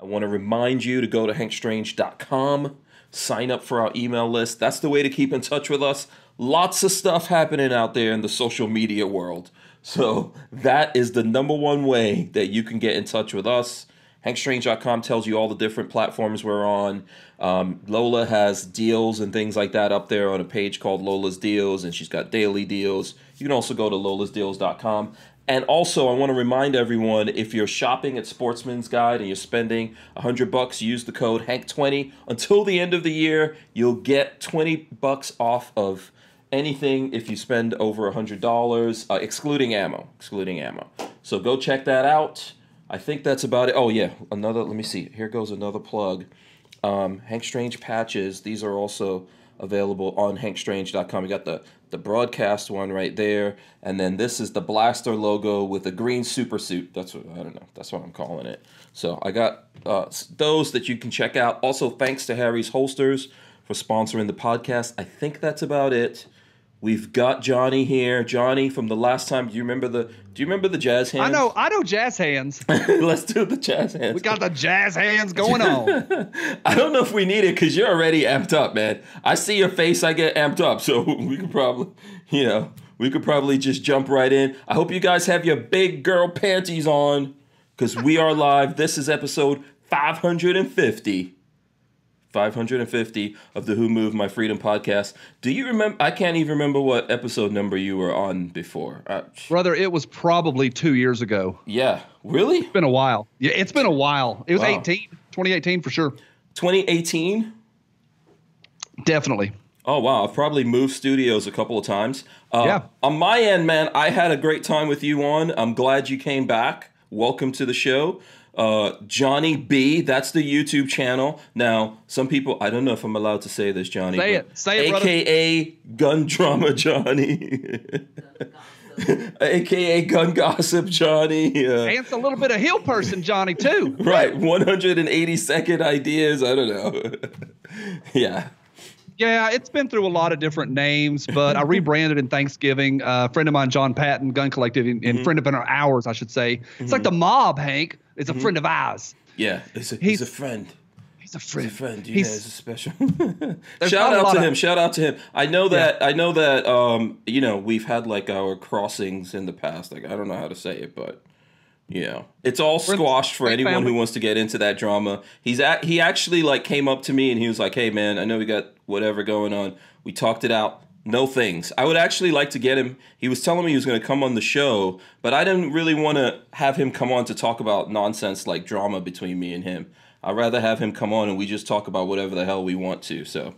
I want to remind you to go to hankstrange.com, sign up for our email list. That's the way to keep in touch with us. Lots of stuff happening out there in the social media world. So that is the number one way that you can get in touch with us. HankStrange.com tells you all the different platforms we're on. Um, Lola has deals and things like that up there on a page called Lola's Deals, and she's got daily deals. You can also go to lolasdeals.com. And also, I want to remind everyone if you're shopping at Sportsman's Guide and you're spending 100 bucks, use the code HANK20. Until the end of the year, you'll get 20 bucks off of anything if you spend over $100, uh, excluding ammo. Excluding ammo. So go check that out. I think that's about it. Oh, yeah, another, let me see. Here goes another plug. Um, Hank Strange patches, these are also available on hankstrange.com. You got the the broadcast one right there, and then this is the blaster logo with the green super suit. That's what I don't know. That's what I'm calling it. So I got uh, those that you can check out. Also, thanks to Harry's Holsters for sponsoring the podcast. I think that's about it. We've got Johnny here. Johnny from the last time. Do you remember the? Do you remember the jazz hands? I know. I know jazz hands. Let's do the jazz hands. We got the jazz hands going on. I don't know if we need it because you're already amped up, man. I see your face. I get amped up, so we could probably, you know, we could probably just jump right in. I hope you guys have your big girl panties on because we are live. This is episode 550. 550 of the Who Moved My Freedom podcast. Do you remember? I can't even remember what episode number you were on before. Uh, Brother, it was probably two years ago. yeah, really? It's been a while. Yeah, it's been a while. It was Wow. 18, 2018 for sure. 2018? Definitely. Oh wow, I've probably moved studios a couple of times. Uh, Yeah. On my end, man, I had a great time with you on. I'm glad you came back. Welcome to the show. Uh, Johnny B, that's the YouTube channel. Now, some people, I don't know if I'm allowed to say this, Johnny. Say it. Say it, brother. AKA Gun Drama Johnny. AKA Gun Gossip Johnny. Uh, And it's a little bit of hill person, Johnny, too. right, 180 second ideas. I don't know. yeah. Yeah, it's been through a lot of different names, but I rebranded in Thanksgiving. Uh, a friend of mine, John Patton, Gun Collective, and, Mm-hmm. friend of ours, I should say. It's like the mob, Hank. It's a Mm-hmm. friend of ours. Yeah, he's a, he's, He's- a friend. He's a friend. He's a friend. Yeah, He's- he's a special. Shout out to of- him. Shout out to him. I know that. I know that. Um, you know, we've had like our crossings in the past. Like I don't know how to say it, but you know, it's all squashed for anyone family. who wants to get into that drama. He's at. He actually like came up to me and he was like, "Hey, man, I know we got whatever going on. We talked it out." No things. I would actually like to get him. He was telling me he was going to come on the show, but I didn't really want to have him come on to talk about nonsense like drama between me and him. I'd rather have him come on and we just talk about whatever the hell we want to. So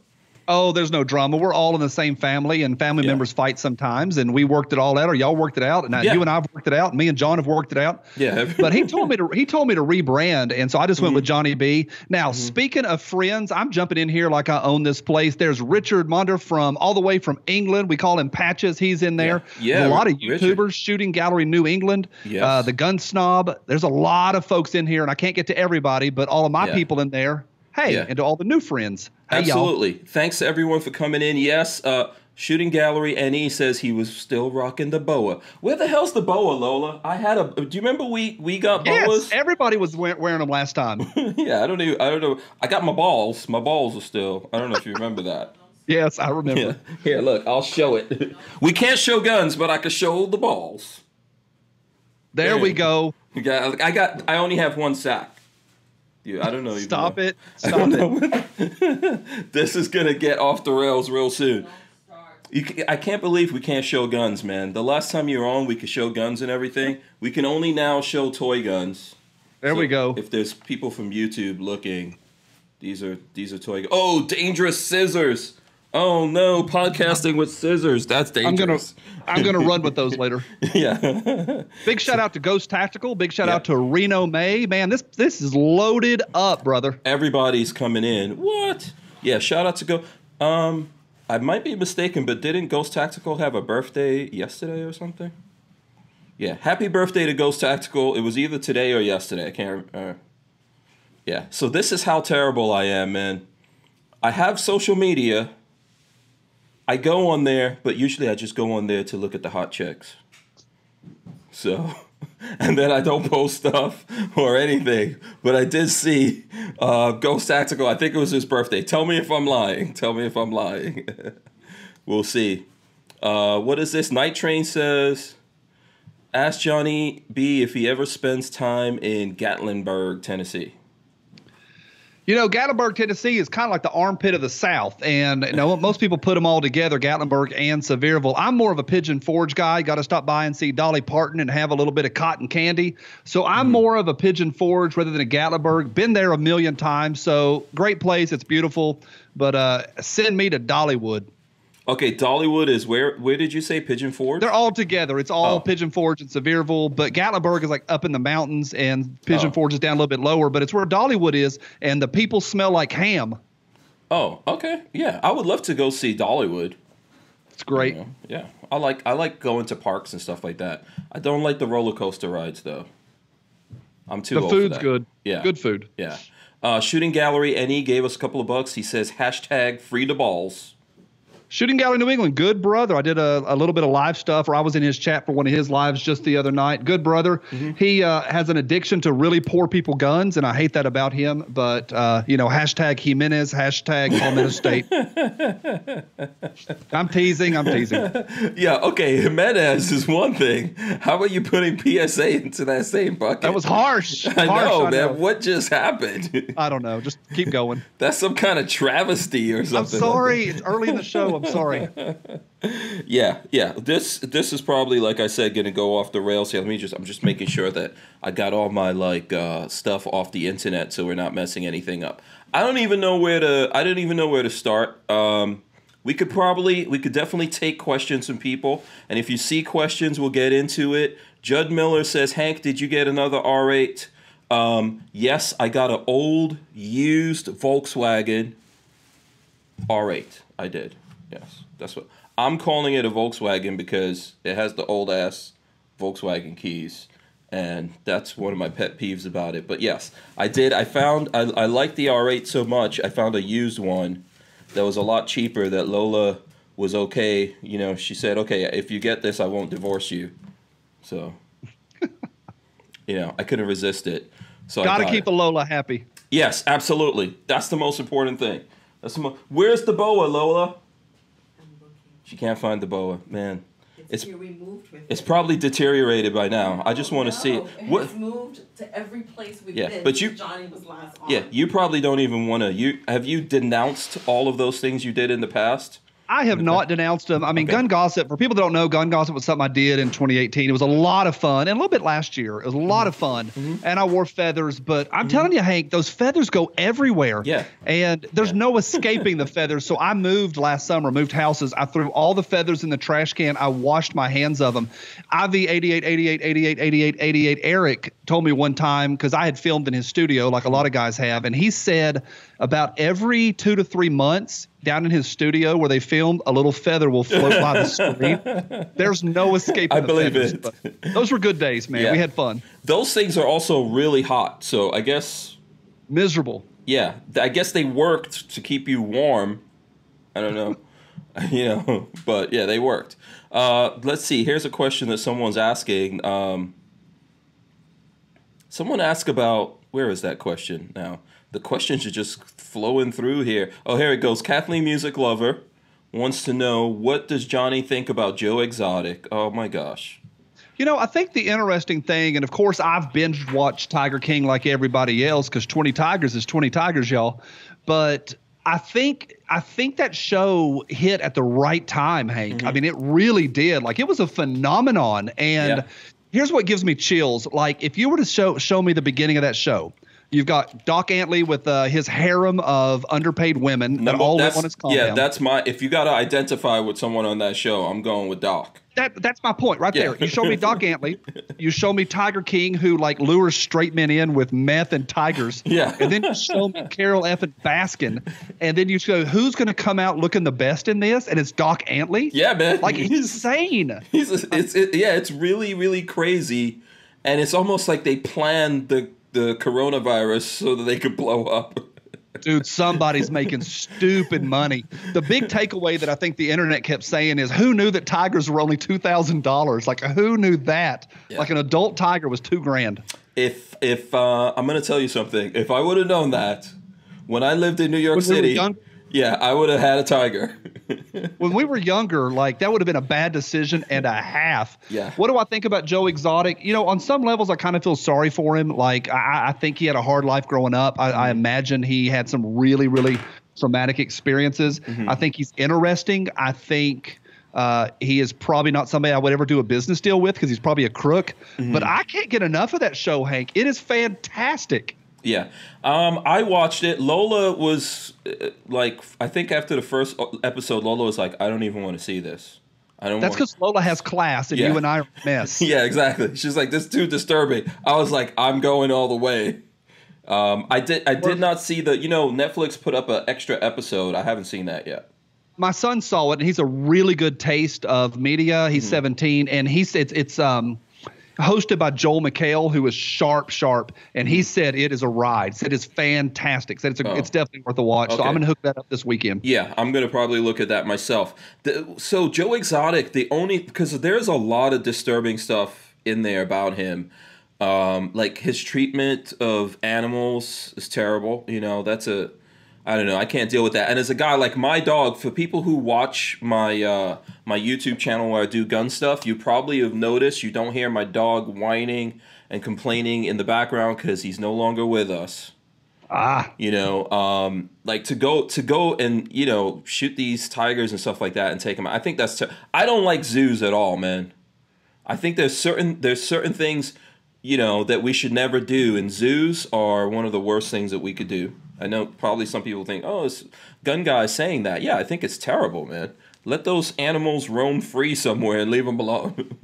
Oh, there's no drama. We're all in the same family, and family Yeah. members fight sometimes, and we worked it all out, or y'all worked it out, and Yeah. you and I've worked it out, and me and John have worked it out. Yeah. but he told me to he told me to rebrand, and so I just went Mm-hmm. with Johnny B. Now, speaking of friends, I'm jumping in here like I own this place. There's Richard Munder from all the way from England. We call him Patches. He's in there. Yeah. There's a lot of Richard. YouTubers, Shooting Gallery New England, Yes. uh, the Gun Snob. There's a lot of folks in here, and I can't get to everybody, but all of my Yeah. people in there. Hey, Yeah. and to all the new friends. Hey, y'all. Absolutely. Thanks to everyone for coming in. Yes, uh, Shooting Gallery NE says he was still rocking the boa. Where the hell's the boa, Lola? I had a. Do you remember we we got Yes, boas? everybody was we- wearing them last time. yeah, I don't know. I don't know. I got my balls. My balls are still. I don't know if you remember that. yes, I remember. Yeah. Here, look. I'll show it. we can't show guns, but I can show the balls. There we go. Got. I got. I only have one sack. Dude, I don't know. Stop know. it. Stop it. this is gonna get off the rails real soon. You ca- I can't believe we can't show guns, man. The last time you were on, we could show guns and everything. We can only now show toy guns. There So we go. If there's people from YouTube looking, these are these are toy. Oh, dangerous scissors! Oh no, podcasting with scissors. That's dangerous. I'm gonna. I'm gonna run with those later. yeah. Big shout out to Ghost Tactical. Big shout Yeah. out to Reno May. Man, this this is loaded up, brother. Everybody's coming in. What? Yeah. Shout out to go. Um, I might be mistaken, but didn't Ghost Tactical have a birthday yesterday or something? Yeah. Happy birthday to Ghost Tactical. It was either today or yesterday. I can't. Uh, yeah. So this is how terrible I am, man. I have social media. I go on there, but usually I just go on there to look at the hot chicks. So and then I don't post stuff or anything. But I did see uh, Ghost Tactical. I think it was his birthday. Tell me if I'm lying. Tell me if I'm lying. we'll see. Uh, what is this? Night Train says, ask Johnny B if he ever spends time in Gatlinburg, Tennessee. You know, Gatlinburg, Tennessee is kind of like the armpit of the South. And you know, most people put them all together, Gatlinburg and Sevierville. I'm more of a Pigeon Forge guy. Got to stop by and see Dolly Parton and have a little bit of cotton candy. So I'm mm. more of a Pigeon Forge rather than a Gatlinburg. Been there a million times. So great place. It's beautiful. But uh, send me to Dollywood. Okay, Dollywood is where? Where did you say Pigeon Forge? They're all together. It's all oh. Pigeon Forge and Sevierville, but Gatlinburg is like up in the mountains, and Pigeon oh. Forge is down a little bit lower. But it's where Dollywood is, and the people smell like ham. Oh, okay, yeah. I would love to go see Dollywood. It's great. You know, yeah, I like I like going to parks and stuff like that. I don't like the roller coaster rides though. I'm too. The food's good. Yeah, good food. Yeah. Uh, Shooting Gallery Ne gave us a couple of bucks. He says hashtag free the balls. Shooting Gallery New England, good brother. I did a, a little bit of live stuff, or I was in his chat for one of his lives just the other night. Good brother. Mm-hmm. He uh, has an addiction to really poor people guns, and I hate that about him. But uh, you know, hashtag Jimenez, hashtag Palmetto State. I'm teasing. I'm teasing. Yeah. Okay. Jimenez is one thing. How about you putting PSA into that same bucket? That was harsh. I harsh, know, I man. Know. What just happened? I don't know. Just keep going. That's some kind of travesty or something. I'm sorry. Like it's early in the show. I'm sorry. yeah, yeah. This this is probably like I said, gonna go off the rails here. Let me just I'm just making sure that I got all my like uh, stuff off the internet, so we're not messing anything up. I don't even know where to. I don't even know where to start. Um, we could probably we could definitely take questions from people, and if you see questions, we'll get into it. Judd Miller says, Hank, did you get another R8? Um, yes, I got an old used Volkswagen R8. I did. Yes. That's what I'm calling it a Volkswagen because it has the old ass Volkswagen keys, and that's one of my pet peeves about it. But yes, I did. I found I I like the R8 so much. I found a used one that was a lot cheaper. That Lola was okay. You know, she said, "Okay, if you get this, I won't divorce you." So, you know, I couldn't resist it. So gotta keep it. a Lola happy. Yes, absolutely. That's the most important thing. That's the mo- Where's the boa, Lola? She can't find the boa. Man, it's it's, it's probably deteriorated by now. I just want to no, see it. What? It's moved to every place we've yeah, been. But you, Johnny was last on. Yeah, you probably don't even want to. You have you denounced all of those things you did in the past? I have not denounced them. I mean, okay. Gun Gossip, for people that don't know, Gun Gossip was something I did in 2018. It was a lot of fun and a little bit last year. It was a lot of fun. Mm-hmm. And I wore feathers, but I'm mm-hmm. telling you, Hank, those feathers go everywhere. Yeah. And there's yeah. no escaping the feathers. So I moved last summer, moved houses. I threw all the feathers in the trash can. I washed my hands of them. IV 88, 88, 88, 88, 88, Eric told me one time, because I had filmed in his studio like a lot of guys have, and he said about every two to three months, down in his studio where they filmed, a little feather will float by the screen. There's no escape. I believe feathers, it. Those were good days, man. Yeah. We had fun. Those things are also really hot, so I guess miserable. Yeah, I guess they worked to keep you warm. I don't know, you know, but yeah, they worked. Uh, let's see. Here's a question that someone's asking. Um, someone asked about where is that question now? The questions are just flowing through here. Oh, here it goes. Kathleen Music Lover wants to know what does Johnny think about Joe Exotic? Oh my gosh. You know, I think the interesting thing, and of course, I've binge watched Tiger King like everybody else because 20 Tigers is 20 Tigers, y'all. But I think I think that show hit at the right time, Hank. Mm-hmm. I mean, it really did. Like it was a phenomenon. And yeah. here's what gives me chills. Like if you were to show show me the beginning of that show, You've got Doc Antle with uh, his harem of underpaid women that all live on his compound. Yeah, that's my. If you got to identify with someone on that show, I'm going with Doc. That that's my point right yeah. there. You show me Doc Antle, you show me Tiger King who like lures straight men in with meth and tigers. Yeah, and then you show me Carol F. and Baskin, and then you show who's going to come out looking the best in this, and it's Doc Antle. Yeah, man, like he's, insane. He's it's it, yeah, it's really really crazy, and it's almost like they planned the the coronavirus so that they could blow up. Dude, somebody's making stupid money. The big takeaway that I think the internet kept saying is who knew that tigers were only $2,000? Like, who knew that? Yeah. Like, an adult tiger was two grand. If if uh, I'm gonna tell you something, if I would have known that when I lived in New York When we were City, young- yeah, I would have had a tiger. When we were younger, like, that would have been a bad decision and a half. Yeah. What do I think about Joe Exotic? You know, on some levels, I kind of feel sorry for him. Like, I, I think he had a hard life growing up. I, I mm-hmm. imagine he had some really, really traumatic experiences. Mm-hmm. I think he's interesting. I think uh, he is probably not somebody I would ever do a business deal with because he's probably a crook. Mm-hmm. But I can't get enough of that show, Hank. It is fantastic. Yeah. Um, I watched it. Lola was uh, like, I think after the first episode, Lola was like, I don't even want to see this. I don't That's want because Lola has class and Yeah. you and I are mess. Yeah, exactly. She's like, this is too disturbing. I was like, I'm going all the way. Um, I did. I did not see the. You know, Netflix put up an extra episode. I haven't seen that yet. my son saw it and he's a really good taste of media. He's 17 and he said it's, it's um hosted by Joel McHale who is sharp sharp and he said it is a ride. Said it's fantastic. Said it's a, Oh. it's definitely worth a watch. So I'm going to hook that up this weekend. Yeah, I'm gonna probably look at that myself. The, so Joe Exotic, the only because there's a lot of disturbing stuff in there about him. Um, like his treatment of animals is terrible. You know, that's a I don't know. I can't deal with that. And as a guy like my dog, for people who watch my uh, my YouTube channel where I do gun stuff, you probably have noticed you don't hear my dog whining and complaining in the background because he's no longer with us Ah, you know um like to go to go and you know shoot these tigers and stuff like that and take them out. i think that's ter- i don't like zoos at all man i think there's certain there's certain things you know that we should never do and zoos are one of the worst things that we could do i know probably some people think oh this gun guy is saying that yeah i think it's terrible man let those animals roam free somewhere and leave them alone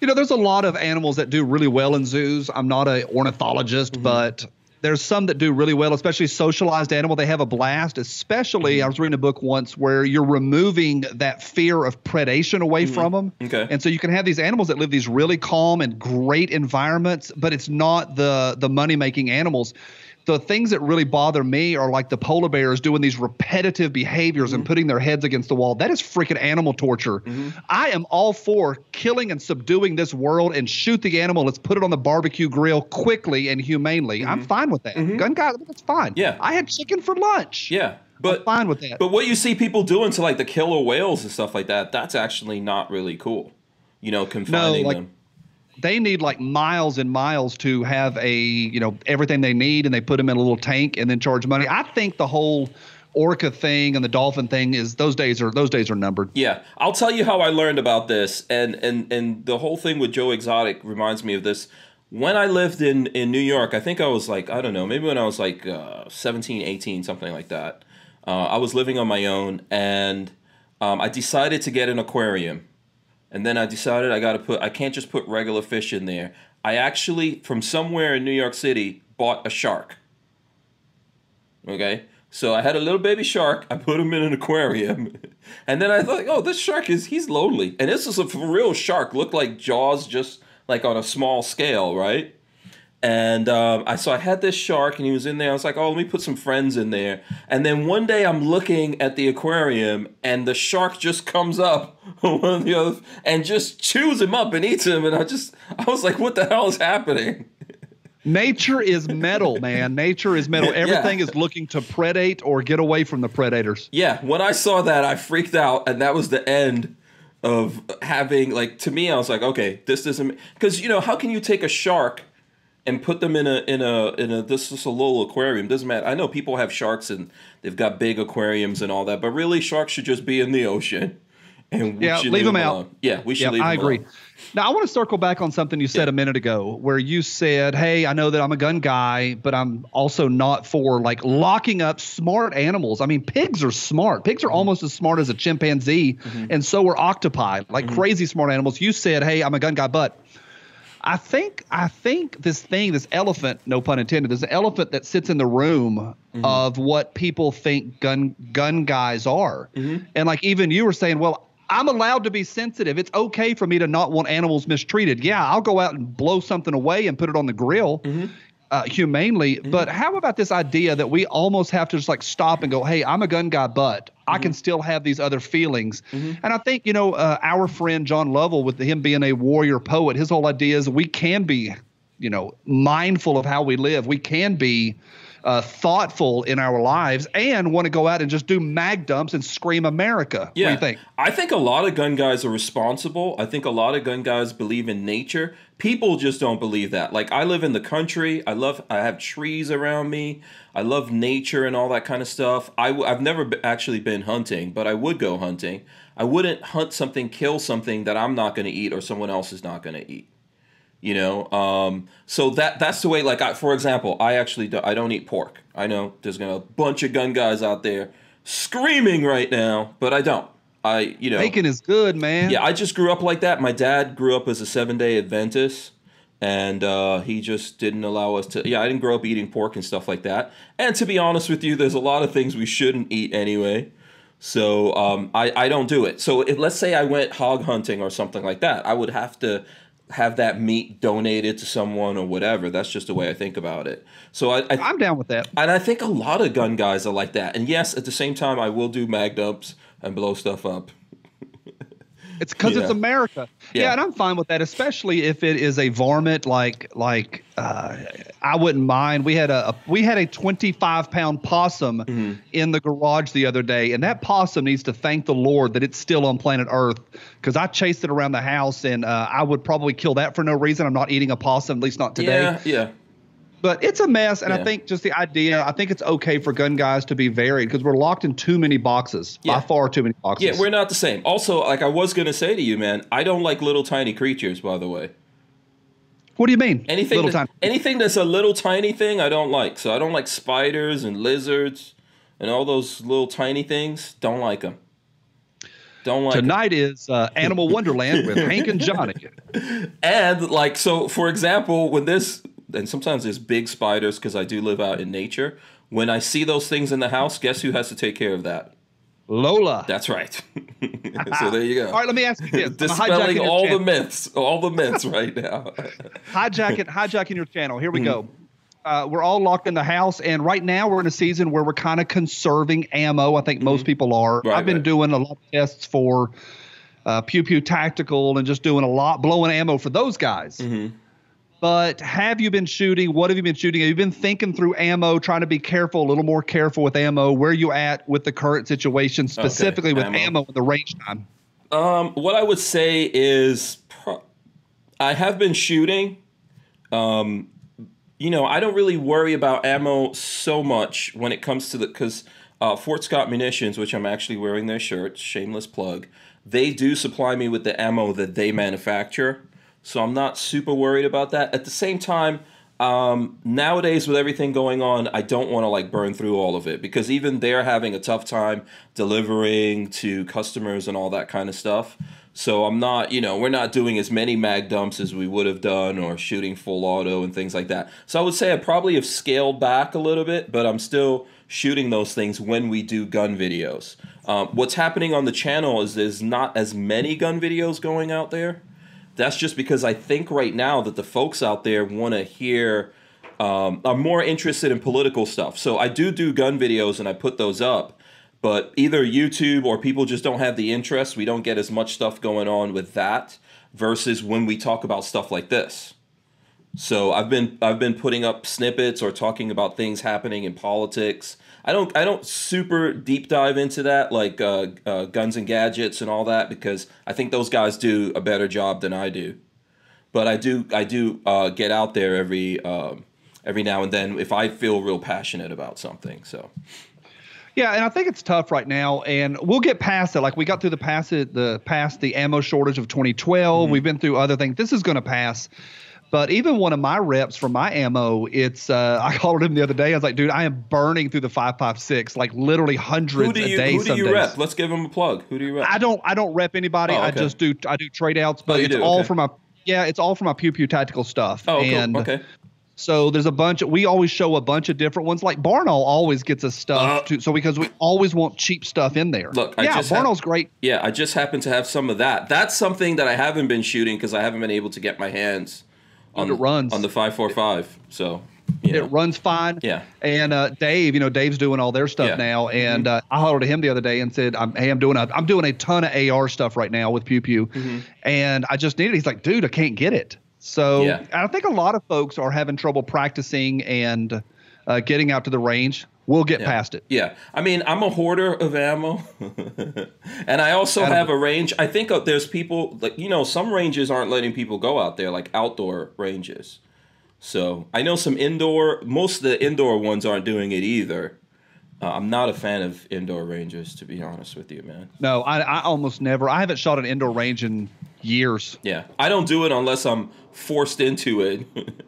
you know, there's a lot of animals that do really well in zoos. I'm not an ornithologist, Mm-hmm. but there's some that do really well, especially socialized animal. They have a blast. Especially, Mm-hmm. I was reading a book once where you're removing that fear of predation away from them. Mm-hmm. Okay. And so you can have these animals that live these really calm and great environments, but it's not the the money making animals. The things that really bother me are like the polar bears doing these repetitive behaviors Mm-hmm. and putting their heads against the wall. That is freaking animal torture. I am all for killing and subduing this world and shoot the animal. Let's put it on the barbecue grill quickly and humanely. I'm fine with that. Gun guy, that's fine. Mm-hmm. Yeah. I had chicken for lunch. yeah but I'm fine with that. But what you see people doing to like the killer whales and stuff like that, that's actually not really cool. You know, confining like- them. They need like miles and miles to have a you know everything they need and they put them in a little tank and then charge money i think the whole orca thing and the dolphin thing is those days are those days are numbered Yeah, I'll tell you how I learned about this, and and and the whole thing with Joe Exotic reminds me of this. When I lived in in New York, I think I was like I don't know, maybe when I was like uh, 17, 18, something like that. Uh, I was living on my own, and um, I decided to get an aquarium, and then I decided I got to put I can't just put regular fish in there. I actually from somewhere in New York City bought a shark. Okay. So I had a little baby shark. I put him in an aquarium, and then I thought, oh, this shark is he's lonely, and this is a real shark. Looked like Jaws, just like on a small scale, right? And um, I so I had this shark, and he was in there. I was like, oh, let me put some friends in there. And then one day I'm looking at the aquarium, and the shark just comes up one of the other and just chews him up and eats him. And I just I was like, what the hell is happening? nature is metal man nature is metal Yeah. everything is looking to predate or get away from the predators Yeah, when I saw that, I freaked out, and that was the end of having like to me. I was like, okay, this doesn't because you know how can you take a shark and put them in a in a in a this is a little aquarium? Doesn't matter. I know people have sharks and they've got big aquariums and all that, but really, sharks should just be in the ocean. And we Yeah, should leave them out. alone. Yeah, we should yeah leave. i them agree alone. now i want to circle back on something you said a minute ago where you said hey i know that i'm a gun guy but i'm also not for like locking up smart animals i mean pigs are smart pigs Mm-hmm. are almost as smart as a chimpanzee and so are octopi like Mm-hmm. crazy smart animals you said hey i'm a gun guy but I think I think this thing, this elephant, no pun intended, there's an elephant that sits in the room Mm-hmm. of what people think gun gun guys are. Mm-hmm. And like even you were saying, well, I'm allowed to be sensitive. It's okay for me to not want animals mistreated. Yeah, I'll go out and blow something away and put it on the grill. Mm-hmm. Uh, humanely. Mm-hmm. But how about this idea that we almost have to just like stop and go, hey, I'm a gun guy, but I Mm-hmm. can still have these other feelings. And I think, you know, uh, our friend John Lovell, with him being a warrior poet, his whole idea is we can be, you know, mindful of how we live. We can be. Uh, thoughtful in our lives and want to go out and just do mag dumps and scream America. Yeah. What do you think? I think a lot of gun guys are responsible. I think a lot of gun guys believe in nature. People just don't believe that. Like I live in the country. I love I have trees around me. I love nature and all that kind of stuff. I w- I've never be- actually been hunting, but I would go hunting. I wouldn't hunt something, kill something that I'm not going to eat or someone else is not going to eat. You know, um, so that that's the way. Like, I, for example, I actually do, I don't eat pork. I know there's gonna a bunch of gun guys out there screaming right now, but I don't. I you know Bacon is good, man. yeah, I just grew up like that. My dad grew up as a seven day Adventist, and uh, he just didn't allow us to. Yeah, I didn't grow up eating pork and stuff like that. And to be honest with you, there's a lot of things we shouldn't eat anyway. So um, I, I don't do it. So if, let's say I went hog hunting or something like that, I would have to have that meat donated to someone or whatever. That's just the way I think about it. So I, I I'm down with that. and I think a lot of gun guys are like that. And yes, at the same time, I will do mag dumps and blow stuff up. It's because it's America. Yeah. Yeah. and I'm fine with that, especially if it is a varmint. Like, like uh, I wouldn't mind. We had a, a we had a 25 pound possum Mm-hmm. in the garage the other day, and that possum needs to thank the Lord that it's still on planet Earth. Because I chased it around the house, and uh, I would probably kill that for no reason. I'm not eating a possum, at least not today. Yeah, yeah. But it's a mess, and I think just the idea. I think it's okay for gun guys to be varied because we're locked in too many boxes. Yeah. By far, too many boxes. Yeah, we're not the same. Also, like I was gonna say to you, man, I don't like little tiny creatures. By the way, What do you mean? anything Little that- time. anything that's a little tiny thing, I don't like. So I don't like spiders and lizards and all those little tiny things. Don't like them. Don't like. Tonight is uh, Animal Wonderland with Hank and Johnny. And like so, for example, when this and sometimes there's big spiders because I do live out in nature. When I see those things in the house, guess who has to take care of that? Lola. That's right. so there you go. All right, let me ask you this. Dispelling all the myths, all the myths right now. hijacking, hijacking your channel. Here we go. Mm-hmm. Uh, we're all locked in the house, and right now we're in a season where we're kind of conserving ammo. I think most people are. Right, I've been right. doing a lot of tests for uh, Pew Pew Tactical and just doing a lot, blowing ammo for those guys. Mm-hmm. But have you been shooting? What have you been shooting? Have you been thinking through ammo, trying to be careful, a little more careful with ammo? Where you at with the current situation, specifically with ammo. ammo and the range time? Um, what I would say is, pro- I have been shooting. Um, you know, I don't really worry about ammo so much when it comes to the because uh, Fort Scott Munitions, which I'm actually wearing their shirts, shameless plug, they do supply me with the ammo that they manufacture. So I'm not super worried about that. At the same time, um, nowadays with everything going on, I don't want to like burn through all of it because even they're having a tough time delivering to customers and all that kind of stuff. So I'm not, you know, we're not doing as many mag dumps as we would have done or shooting full auto and things like that. So I would say I probably have scaled back a little bit, but I'm still shooting those things when we do gun videos. Um, what's happening on the channel is there's not as many gun videos going out there. That's just because I think right now that the folks out there want to hear, um, are more interested in political stuff. So I do do gun videos and I put those up, but either YouTube or people just don't have the interest. We don't get as much stuff going on with that versus when we talk about stuff like this. So I've been I've been putting up snippets or talking about things happening in politics. I don't I don't super deep dive into that like uh, uh, guns and gadgets and all that because I think those guys do a better job than I do. But I do I do uh, get out there every um, every now and then if I feel real passionate about something. So Yeah, and I think it's tough right now, and we'll get past it. Like we got through the past it, the past the ammo shortage of 2012. Mm-hmm. We've been through other things. This is going to pass. But even one of my reps for my ammo, it's uh, I called him the other day. I was like, dude, I am burning through the 556, like literally hundreds who do a you day. who do some you days. rep? Let's give him a plug. Who do you rep? I don't I don't rep anybody. Oh, I just do I do trade outs, but you it's do, all okay. for my yeah, it's all for my pew pew tactical stuff. oh, and cool. Okay. so there's a bunch of we always show a bunch of different ones. Like Barnaul always gets us stuff Uh, to so because we always want cheap stuff in there. Look, I yeah, just Barnaul's great. Yeah, I just happen to have some of that. That's something that I haven't been shooting because I haven't been able to get my hands on It runs. on the five four five. So Yeah. It runs fine. Yeah. And uh, Dave, you know, Dave's doing all their stuff Yeah. Mm-hmm. now, and uh, I hollered to him the other day and said, I'm, "Hey, I'm doing a I'm doing a ton of AR stuff right now with Pew Pew, Mm-hmm. and I just need it." He's like, "Dude, I can't get it." So Yeah. I think a lot of folks are having trouble practicing and uh, getting out to the range. We'll get past it. Yeah, I mean, I'm a hoarder of ammo, and I also Attaboy. have a range. I think uh, there's people like you know some ranges aren't letting people go out there, like outdoor ranges. So I know some indoor. Most of the indoor ones aren't doing it either. Uh, I'm not a fan of indoor ranges, to be honest with you, man. No, I, I almost never. I haven't shot an indoor range in years. Yeah, I don't do it unless I'm forced into it.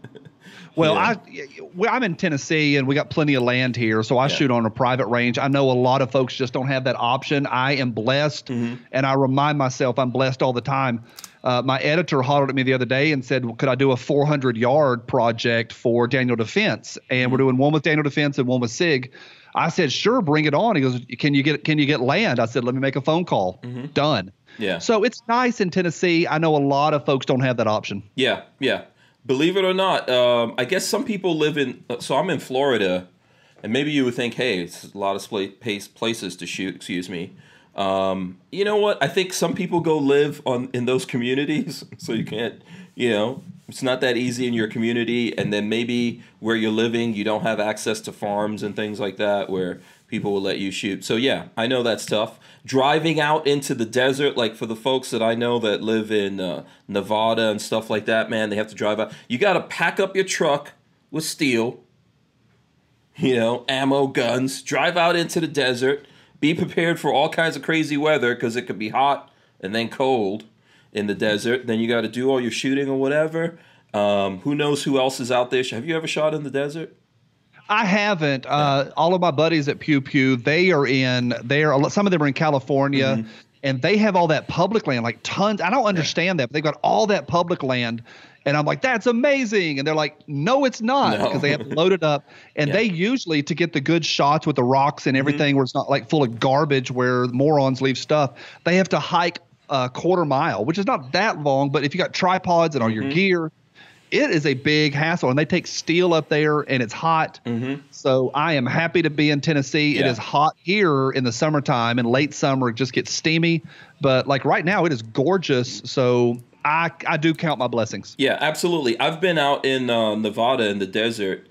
Well, Yeah. I well, I'm in Tennessee and we got plenty of land here, so I Yeah. shoot on a private range. I know a lot of folks just don't have that option. I am blessed, Mm-hmm. and I remind myself I'm blessed all the time. Uh, my editor hollered at me the other day and said, "Could I do a 400 yard project for Daniel Defense?" And we're Mm-hmm. doing one with Daniel Defense and one with Sig. I said, "Sure, bring it on." He goes, "Can you get can you get land?" I said, "Let me make a phone call." Done. Mm-hmm. Yeah. So it's nice in Tennessee. I know a lot of folks don't have that option. Yeah, yeah. Believe it or not, um, I guess some people live in. So I'm in Florida, and maybe you would think, hey, it's a lot of places to shoot. Excuse me. Um, you know what? I think some people go live on in those communities, so you can't. You know, it's not that easy in your community, and then maybe where you're living, you don't have access to farms and things like that, where people will let you shoot. So yeah, I know that's tough. Driving out into the desert, like for the folks that I know that live in uh, Nevada and stuff like that, man, they have to drive out. You got to pack up your truck with steel, you know, ammo, guns, drive out into the desert, be prepared for all kinds of crazy weather because it could be hot and then cold in the desert. Then you got to do all your shooting or whatever. Um, who knows who else is out there? Have you ever shot in the desert? I haven't. Uh, all of my buddies at Pew Pew, they are in. They are. Some of them are in California, Mm-hmm. and they have all that public land, like tons. I don't understand that, but they've got all that public land, and I'm like, that's amazing. And they're like, no, it's not, No. because they have it loaded up, and Yeah. Mm-hmm. they usually to get the good shots with the rocks and everything, where it's not like full of garbage, where morons leave stuff. They have to hike a quarter mile, which is not that long, but if you got tripods and all Mm-hmm. your gear it is a big hassle and they take steel up there and it's hot so i am happy to be in tennessee it Yeah. is hot here in the summertime and late summer it just gets steamy but like right now it is gorgeous so i i do count my blessings Yeah, absolutely. I've been out in uh, Nevada in the desert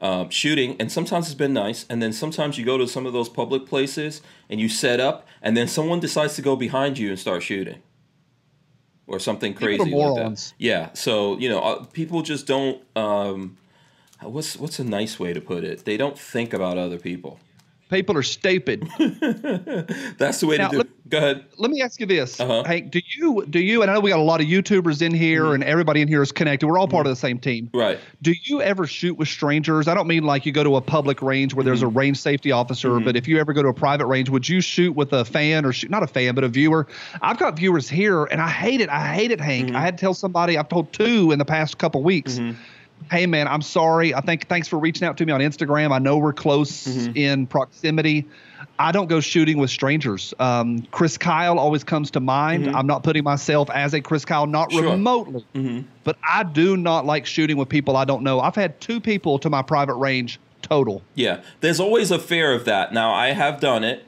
um, shooting, and sometimes it's been nice. And then sometimes you go to some of those public places and you set up, and then someone decides to go behind you and start shooting, or something crazy like that. Yeah. So you know, uh, people just don't. Um, what's what's a nice way to put it? They don't think about other people. People are stupid That's the way Now, to do. let- it. Go ahead. let me ask you this Uh-huh. hank do you do you and i know we got a lot of youtubers in here and everybody in here is connected we're all part of the same team Right. Do you ever shoot with strangers? I don't mean like you go to a public range where there's a Mm-hmm. range safety officer, but if you ever go to a private range, would you shoot with a fan or shoot not a fan, but a viewer? I've got viewers here and I hate it. I hate it, Hank. Mm-hmm. I had to tell somebody, I've told two in the past couple weeks. Hey man, I'm sorry. I think thanks for reaching out to me on Instagram. I know we're close Mm-hmm. in proximity. I don't go shooting with strangers. Um, Chris Kyle always comes to mind. I'm not putting myself as a Chris Kyle, not Mm-hmm. Remotely but I do not like shooting with people I don't know. I've had two people to my private range total. Yeah, there's always a fear of that. Now, I have done it.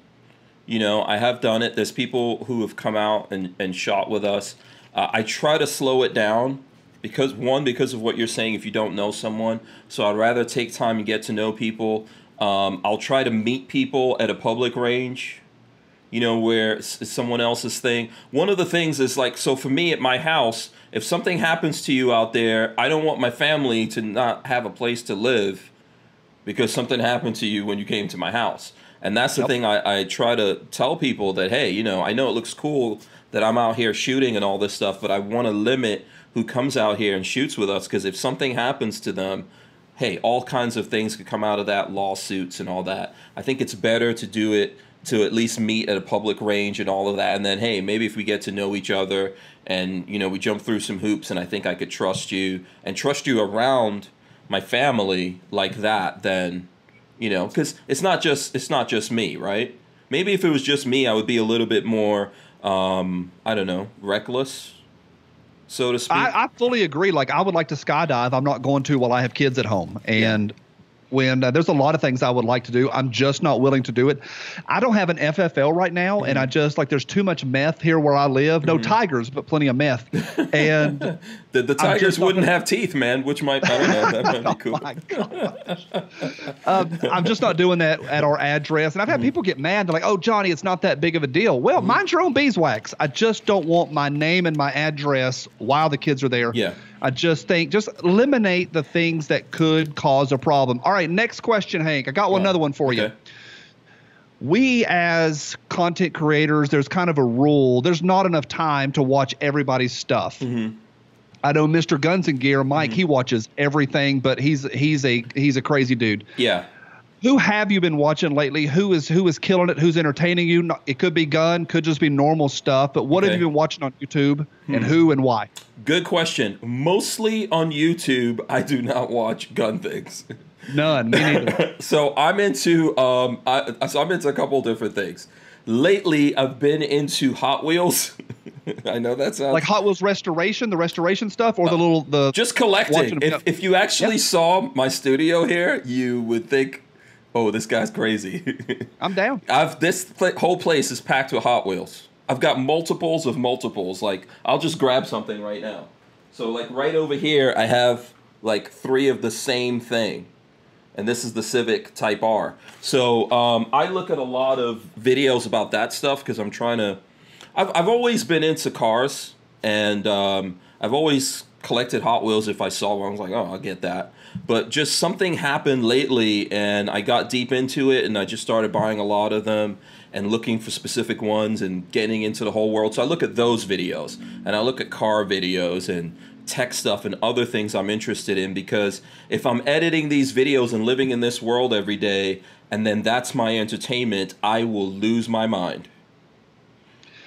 You know, I have done it. There's people who have come out and, and shot with us. Uh, I try to slow it down because, one, because of what you're saying, if you don't know someone. So I'd rather take time and get to know people. Um, I'll try to meet people at a public range, you know, where it's, it's someone else's thing. One of the things is like, so for me at my house, if something happens to you out there, I don't want my family to not have a place to live because something happened to you when you came to my house. And that's the Yep. thing I, I try to tell people that, hey, you know, I know it looks cool that I'm out here shooting and all this stuff, but I want to limit who comes out here and shoots with us because if something happens to them, hey, all kinds of things could come out of that, lawsuits and all that. I think it's better to do it to at least meet at a public range and all of that. And then, hey, maybe if we get to know each other and, you know, we jump through some hoops and I think I could trust you and trust you around my family like that, then, you know, because it's not just it's not just me, right? Maybe if it was just me, I would be a little bit more, um, I don't know, reckless. So to speak. I, I fully agree. Like I would like to skydive. I'm not going to while I have kids at home. And when uh, there's a lot of things I would like to do, I'm just not willing to do it. I don't have an FFL right now, and I Mm-hmm. just like there's too much meth here where I live. No tigers, but plenty of meth. And the, the tigers wouldn't have teeth, man. Which might I don't know. That might be cool. my gosh. um, I'm just not doing that at our address. And I've Mm-hmm. had people get mad. They're like, oh, Johnny, it's not that big of a deal. Well, mind your own beeswax. I just don't want my name and my address while the kids are there. Yeah. I just think just eliminate the things that could cause a problem. All right, next question, Hank. I got one, Yeah. another one for you we as content creators there's kind of a rule there's not enough time to watch everybody's stuff Mm-hmm. I know mr guns and gear mike he watches everything but he's he's a he's a crazy dude Yeah. who have you been watching lately who is who is killing it who's entertaining you it could be gun could just be normal stuff but what have Okay. Hmm. you been watching on youtube and who and why Good question. Mostly on YouTube, I do not watch gun things. none me neither so I'm into um I so I'm into a couple different things. Lately, I've been into Hot Wheels. I know that sounds like hot wheels restoration the restoration stuff or the little the Uh, just collecting. If, if you actually Yep. saw my studio here, you would think, "Oh, this guy's crazy." i'm down I've this whole place is packed with Hot Wheels. I've got multiples of multiples. Like I'll just grab something right now. So like right over here, I have like three of the same thing, and this is the Civic Type R. So um, I look at a lot of videos about that stuff because I'm trying to. I've I've always been into cars, and um, I've always collected Hot Wheels. If I saw one, I was like, oh, I'll get that. But just something happened lately, and I got deep into it, and I just started buying a lot of them and looking for specific ones and getting into the whole world. So I look at those videos, and I look at car videos and tech stuff and other things I'm interested in because if I'm editing these videos and living in this world every day, and then that's my entertainment, I will lose my mind.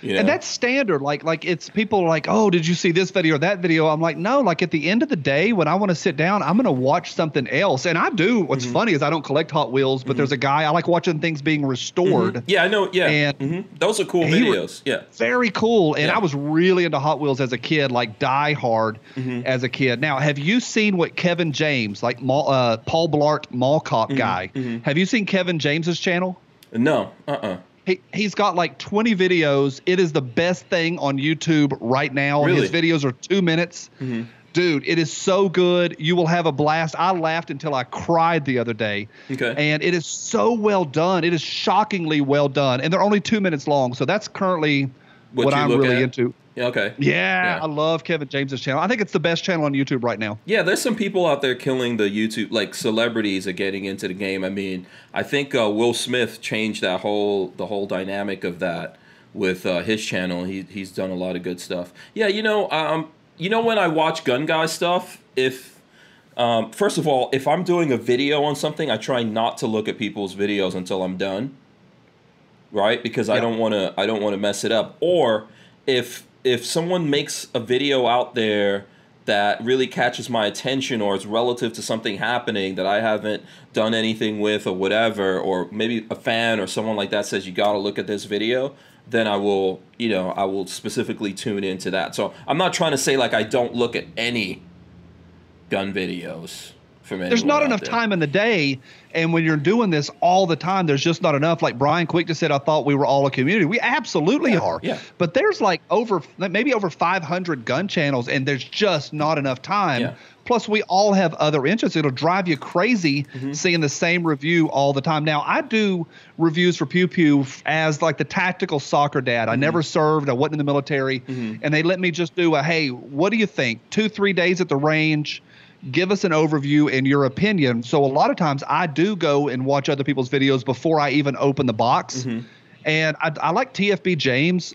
You And that's standard. Like, like it's people are like, oh, did you see this video or that video? I'm like, no. Like at the end of the day, when I want to sit down, I'm going to watch something else. And I do. What's Mm-hmm. funny is I don't collect Hot Wheels, but there's a guy I like watching things being restored. Yeah, I know. Yeah, And hmm those are cool videos. yeah, Very cool. And Yeah. I was really into Hot Wheels as a kid, like die hard Mm-hmm. as a kid. Now, have you seen what Kevin James, like uh, Paul Blart Mall Cop Mm-hmm. guy, have you seen Kevin James's channel? no, uh, uh He, he's got like 20 videos. It is the best thing on YouTube right now. His videos are two minutes. Mm-hmm. Dude, it is so good. You will have a blast. I laughed until I cried the other day. Okay. And it is so well done. It is shockingly well done. And they're only two minutes long. So that's currently What what, I'm really at? into. Yeah, okay. Yeah, Yeah. I love Kevin James's channel. I think it's the best channel on YouTube right now. Yeah, there's some people out there killing the YouTube, like celebrities are getting into the game. I mean, I think uh, Will Smith changed that whole the whole dynamic of that with uh, his channel. He he's done a lot of good stuff. Yeah, you know, um, you know when I watch gun guy stuff, if um, first of all, if I'm doing a video on something, I try not to look at people's videos until I'm done. Right? Because I don't want to I don't want to mess it up. Or if if someone makes a video out there that really catches my attention or is relative to something happening that I haven't done anything with or whatever, or maybe a fan or someone like that says you got to look at this video, then I will, you know, I will specifically tune into that. So I'm not trying to say like I don't look at any gun videos. There's not enough there. time in the day. And when you're doing this all the time, there's just not enough. Like Brian Quick just said, I thought we were all a community. We absolutely are. yeah. But there's like over, maybe over 500 gun channels, and there's just not enough time. Yeah. Plus, we all have other interests. It'll drive you crazy Mm-hmm. seeing the same review all the time. Now, I do reviews for Pew Pew as like the tactical soccer dad. Mm-hmm. I never served, I wasn't in the military. And they let me just do a hey, what do you think? Two, three days at the range. Give us an overview and your opinion. So, a lot of times I do go and watch other people's videos before I even open the box. Mm-hmm. And I, I like TFB James.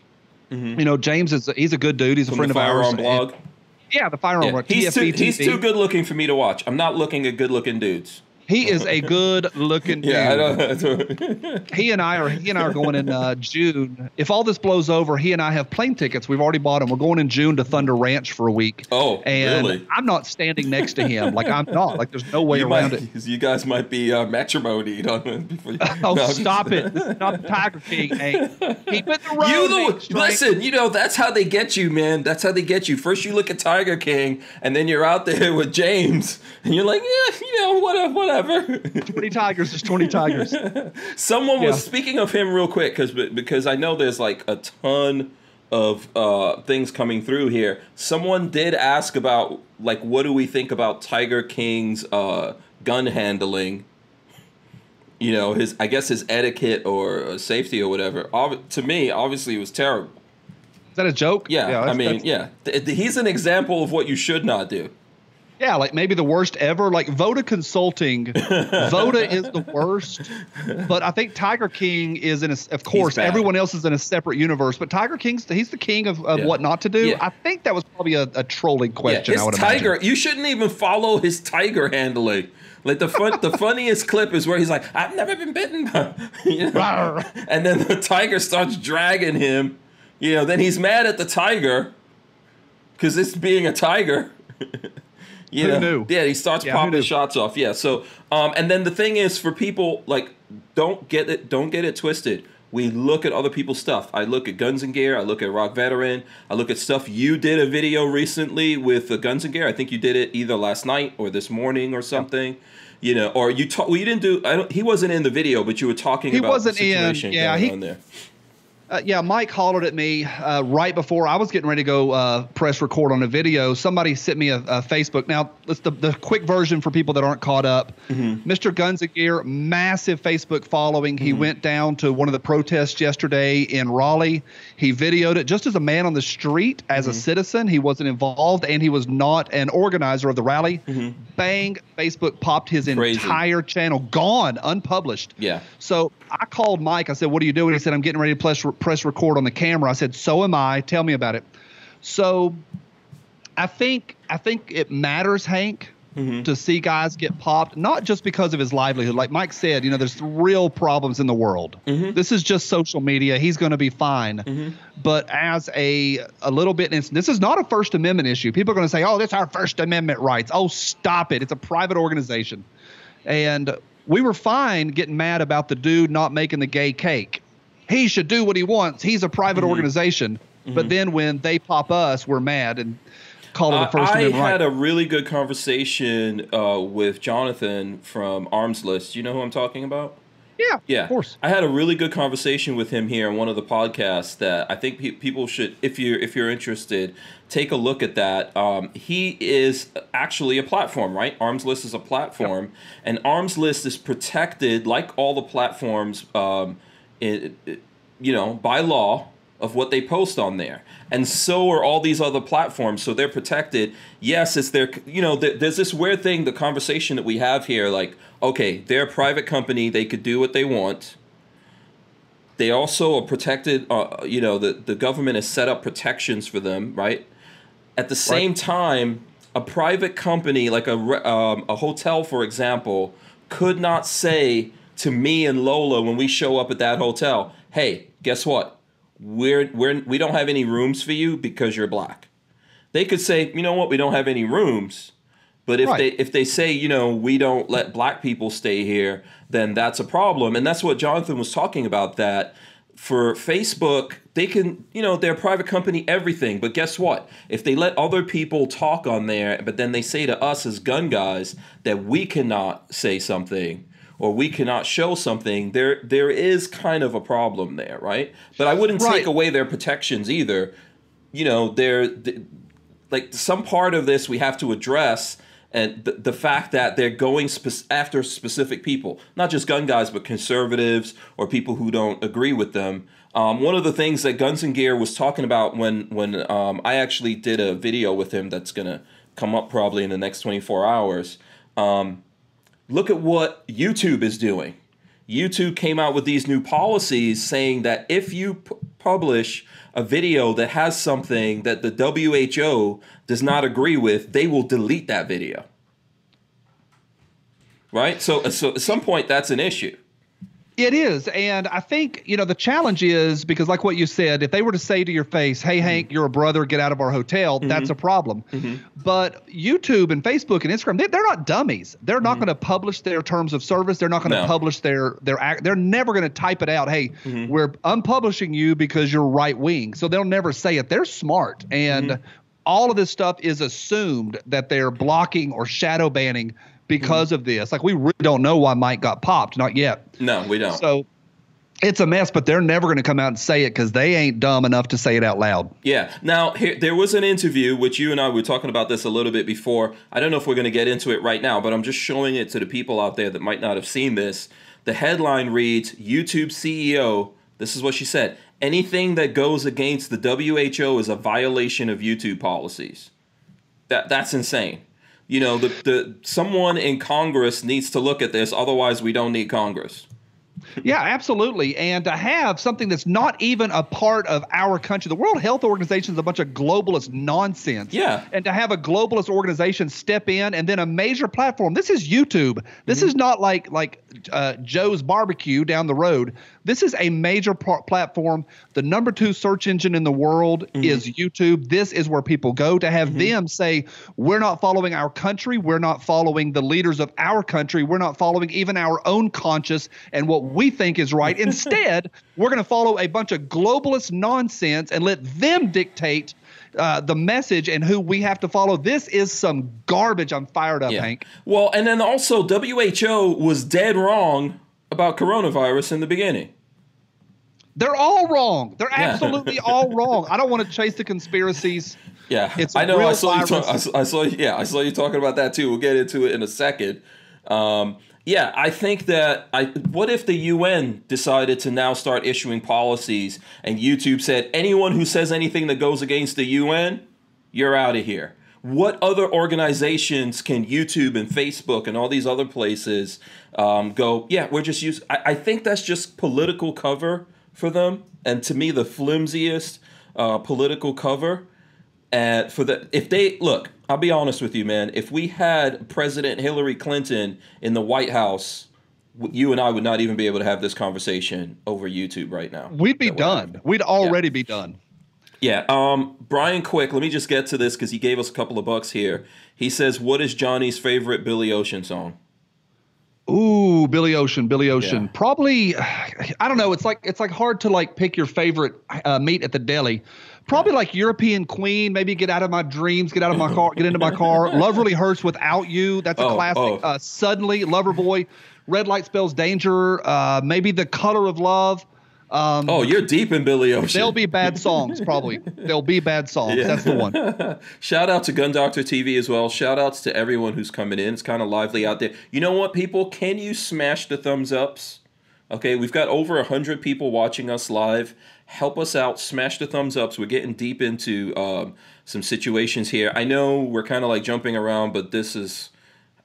You know, James is he's a good dude. He's a From friend the of ours. firearm blog. And- yeah, the firearm Yeah, he's too he's too good looking for me to watch. I'm not looking at good looking dudes. He is a good looking dude. Yeah, I don't. he and I are he and I are going in uh, June. If all this blows over, he and I have plane tickets. We've already bought them. We're going in June to Thunder Ranch for a week. Oh, and really? I'm not standing next to him. Like I'm not. Like there's no way you around might, it. You guys might be uh, matrimonied on before. You, Oh, No, stop just- it! This is not the Tiger King. Hey, keep it the road. You the listen. You know that's how they get you, man. That's how they get you. First, you look at Tiger King, and then you're out there with James, and you're like, yeah, you know, whatever, whatever. Twenty tigers is twenty tigers. Someone was speaking of him real quick because because I know there's like a ton of uh, things coming through here. Someone did ask about like what do we think about Tiger King's uh, gun handling? You know his I guess his etiquette or uh, safety or whatever. Ob- to me, obviously, it was terrible. Is that a joke? Yeah, I mean, yeah, Th- th- he's an example of what you should not do. Yeah, like maybe the worst ever. Like Voda Consulting, Voda is the worst, but I think Tiger King is in a. Of course, everyone else is in a separate universe, but Tiger King's he's the king of, of Yeah. what not to do. Yeah. I think that was probably a, a trolling question. Yeah, I would his tiger. imagine. You shouldn't even follow his tiger handling. Like the fun, the funniest clip is where he's like, "I've never been bitten," you know? And then the tiger starts dragging him. You know, then he's mad at the tiger because it's being a tiger. you Who know? knew? Yeah, he starts Yeah, popping shots off. Yeah. So, um, and then the thing is, for people like, don't get it, don't get it twisted. We look at other people's stuff. I look at Guns and Gear. I look at Rock Veteran. I look at stuff. You did a video recently with uh, Guns and Gear. I think you did it either last night or this morning or something. You know, or you talk. Well, you didn't do. I don't. He wasn't in the video, but you were talking He about wasn't the in, yeah, he- on there. Uh, yeah, Mike hollered at me uh, right before I was getting ready to go uh, press record on a video. Somebody sent me a, a Facebook. Now, let's the, the quick version for people that aren't caught up. Mm-hmm. Mr. Gear, massive Facebook following. He went down to one of the protests yesterday in Raleigh. He videoed it just as a man on the street, as Mm-hmm. a citizen. He wasn't involved, and he was not an organizer of the rally. Bang! Facebook popped his Mm-hmm. Crazy. entire channel, gone, unpublished. Yeah. So I called Mike. I said, "What are you doing?" He said, "I'm getting ready to press press record on the camera." I said, "So am I. Tell me about it." So I think I think it matters, Hank, mm-hmm. to see guys get popped, not just because of his livelihood. Like Mike said, you know, there's real problems in the world. Mm-hmm. This is just social media. He's going to be fine. Mm-hmm. But as a a little bit, this is not a First Amendment issue. People are going to say, "Oh, this is our First Amendment rights." Oh, stop it! It's a private organization, and we were fine getting mad about the dude not making the gay cake. He should do what he wants. He's a private Mm-hmm. organization. But then when they pop us, we're mad and call it a First I had right. a really good conversation uh, with Jonathan from Armslist. You know who I'm talking about? Yeah, Yeah, of course. I had a really good conversation with him here on one of the podcasts that I think pe- people should, if you're if you're interested, take a look at that. Um, he is actually a platform, right? Armslist is a platform, and Armslist is protected, like all the platforms, um, it, it- you know, by law of what they post on there. And so are all these other platforms, so they're protected. Yes, it's their, you know, th- there's this weird thing, the conversation that we have here, like, okay, they're a private company, they could do what they want. They also are protected, uh, you know, the, the government has set up protections for them, right? At the same time, a private company, like a, um, a hotel, for example, could not say to me and Lola when we show up at that hotel, hey, guess what? We're, we're, we don't have any rooms for you because you're black. They could say, you know what, we don't have any rooms. But if Right. they if they say, you know, we don't let black people stay here, then that's a problem. And that's what Jonathan was talking about that for Facebook, they can, you know, they're a private company, everything. But guess what? If they let other people talk on there, but then they say to us as gun guys that we cannot say something or we cannot show something, there there is kind of a problem there, right? But I wouldn't Right. take away their protections either. You know, they're th- like some part of this we have to address and the, the fact that they're going spe- after specific people not just gun guys but conservatives or people who don't agree with them um, one of the things that guns and gear was talking about when when um, i actually did a video with him that's going to come up probably in the next 24 hours um, look at what youtube is doing YouTube came out with these new policies saying that if you p- publish a video that has something that the WHO does not agree with, they will delete that video. right? So, so at some point, that's an issue. It is. And I think, you know, the challenge is because, like what you said, if they were to say to your face, hey, Mm-hmm. Hank, you're a brother, get out of our hotel, that's a problem. But YouTube and Facebook and Instagram, they, they're not dummies. They're not going to publish their terms of service. They're not going to Mm-hmm. No. publish their, their act. They're never going to type it out, hey, Mm-hmm. we're unpublishing you because you're right wing. So they'll never say it. They're smart. And Mm-hmm. all of this stuff is assumed that they're blocking or shadow banning because of this. Like, we really don't know why Mike got popped. Not yet. No, we don't. So it's a mess, but they're never going to come out and say it because they ain't dumb enough to say it out loud. Yeah. Now, here, there was an interview, which you and I were talking about this a little bit before. I don't know if we're going to get into it right now, but I'm just showing it to the people out there that might not have seen this. The headline reads YouTube CEO, this is what she said anything that goes against the WHO is a violation of YouTube policies. That, that's insane. You know, the, the someone in Congress needs to look at this, otherwise, we don't need Congress. Yeah, absolutely. And to have something that's not even a part of our country, the World Health Organization is a bunch of globalist nonsense. Yeah. And to have a globalist organization step in and then a major platform. This is YouTube. This is not like like uh, Joe's Barbecue down the road. This is a major pl- platform. The number two search engine in the world is YouTube. This is where people go to have them say, "We're not following our country. We're not following the leaders of our country. We're not following even our own conscience and what we think is right. Instead, we're going to follow a bunch of globalist nonsense and let them dictate." Uh, the message and who we have to follow. This is some garbage. I'm fired up, Hank. Well, and then also WHO was dead wrong about coronavirus in the beginning. They're all wrong. They're Yeah. absolutely all wrong. I don't want to chase the conspiracies. Yeah, It's I know. I saw you. Talk, I, saw, I saw. Yeah, I saw you talking about that too. We'll get into it in a second. Um, yeah, I think that. I. What if the UN decided to now start issuing policies, and YouTube said anyone who says anything that goes against the UN, you're out of here. What other organizations can YouTube and Facebook and all these other places um, go? Yeah, we're just use. I, I think that's just political cover for them, and to me, the flimsiest uh, political cover. And for the if they look, I'll be honest with you, man. If we had President Hillary Clinton in the White House, you and I would not even be able to have this conversation over YouTube right now. We'd be done. happen. We'd already be done. Yeah. Um, Brian Quick, let me just get to this because he gave us a couple of bucks here. He says, "What is Johnny's favorite Billy Ocean song?" Ooh, Billy Ocean, Billy Ocean. Yeah. Probably, I don't know. It's like it's like hard to like pick your favorite uh, meat at the deli. Probably like European Queen. Maybe get out of my dreams, get out of my car, get into my car. Love really hurts without you. That's a Oh, classic. oh. Uh, Suddenly, Lover Boy, Red Light Spells Danger. Uh, maybe The Color of Love. Um, Oh, you're deep in Billy Ocean. There'll be bad songs, probably. There'll be bad songs. Yeah. That's the one. Shout out to Gun Doctor TV as well. Shout outs to everyone who's coming in. It's kind of lively out there. You know what, people? Can you smash the thumbs ups? Okay, we've got over 100 people watching us live. Help us out. Smash the thumbs ups. We're getting deep into um, some situations here. I know we're kind of like jumping around, but this is.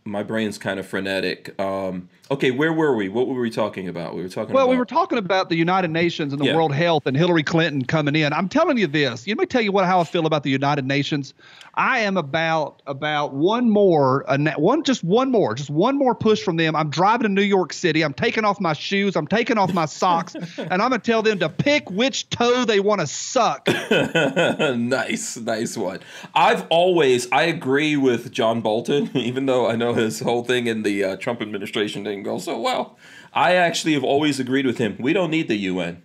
My brain's kind of frenetic. Um, okay, where were we? What were we talking about? We were talking Well, about. we were talking about the United Nations and the Yeah. World Health and Hillary Clinton coming in. I'm telling you this. Let me tell you what how I feel about the United Nations. I am about about one more, one just one more, just one more push from them. I'm driving to New York City. I'm taking off my shoes. I'm taking off my socks, and I'm gonna tell them to pick which toe they want to suck. nice, nice one. I've always I agree with John Bolton, even though I know his whole thing in the uh, Trump administration didn't go so well. I actually have always agreed with him. We don't need the UN.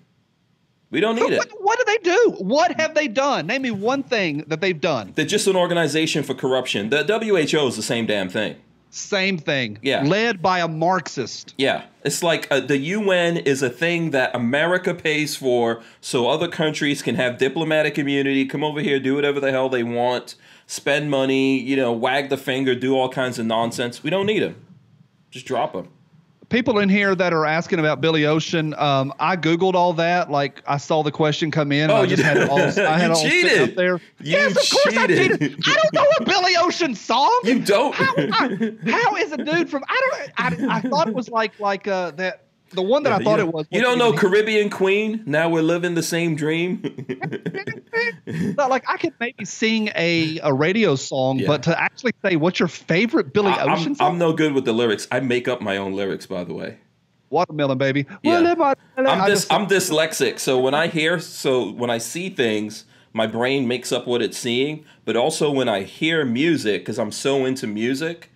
We don't need it. What, what do they do? What have they done? Name me one thing that they've done. They're just an organization for corruption. The WHO is the same damn thing. Same thing. Yeah. Led by a Marxist. Yeah, it's like uh, the UN is a thing that America pays for so other countries can have diplomatic immunity, come over here, do whatever the hell they want, spend money, you know, wag the finger, do all kinds of nonsense. We don't need them. Just drop them. People in here that are asking about Billy Ocean, um, I googled all that. Like I saw the question come in. and Oh, I just had it all. I had all cheated. up there. You yes, of course I cheated. cheated. I don't know a Billy Ocean song. You don't. How, I- how is a dude from? I don't. I, I thought it was like like uh, that. The one that I thought it was. You don't know Caribbean Queen? Now we're living the same dream. But, like I could maybe sing a, a radio song, Yeah. but to actually say what's your favorite Billy I- Ocean I'm, song? I'm no good with the lyrics. I make up my own lyrics, by the way. Watermelon, baby. Yeah. Watermelon. I'm, dys- I'm dyslexic, so when I hear, so when I see things, my brain makes up what it's seeing. But also when I hear music, because I'm so into music,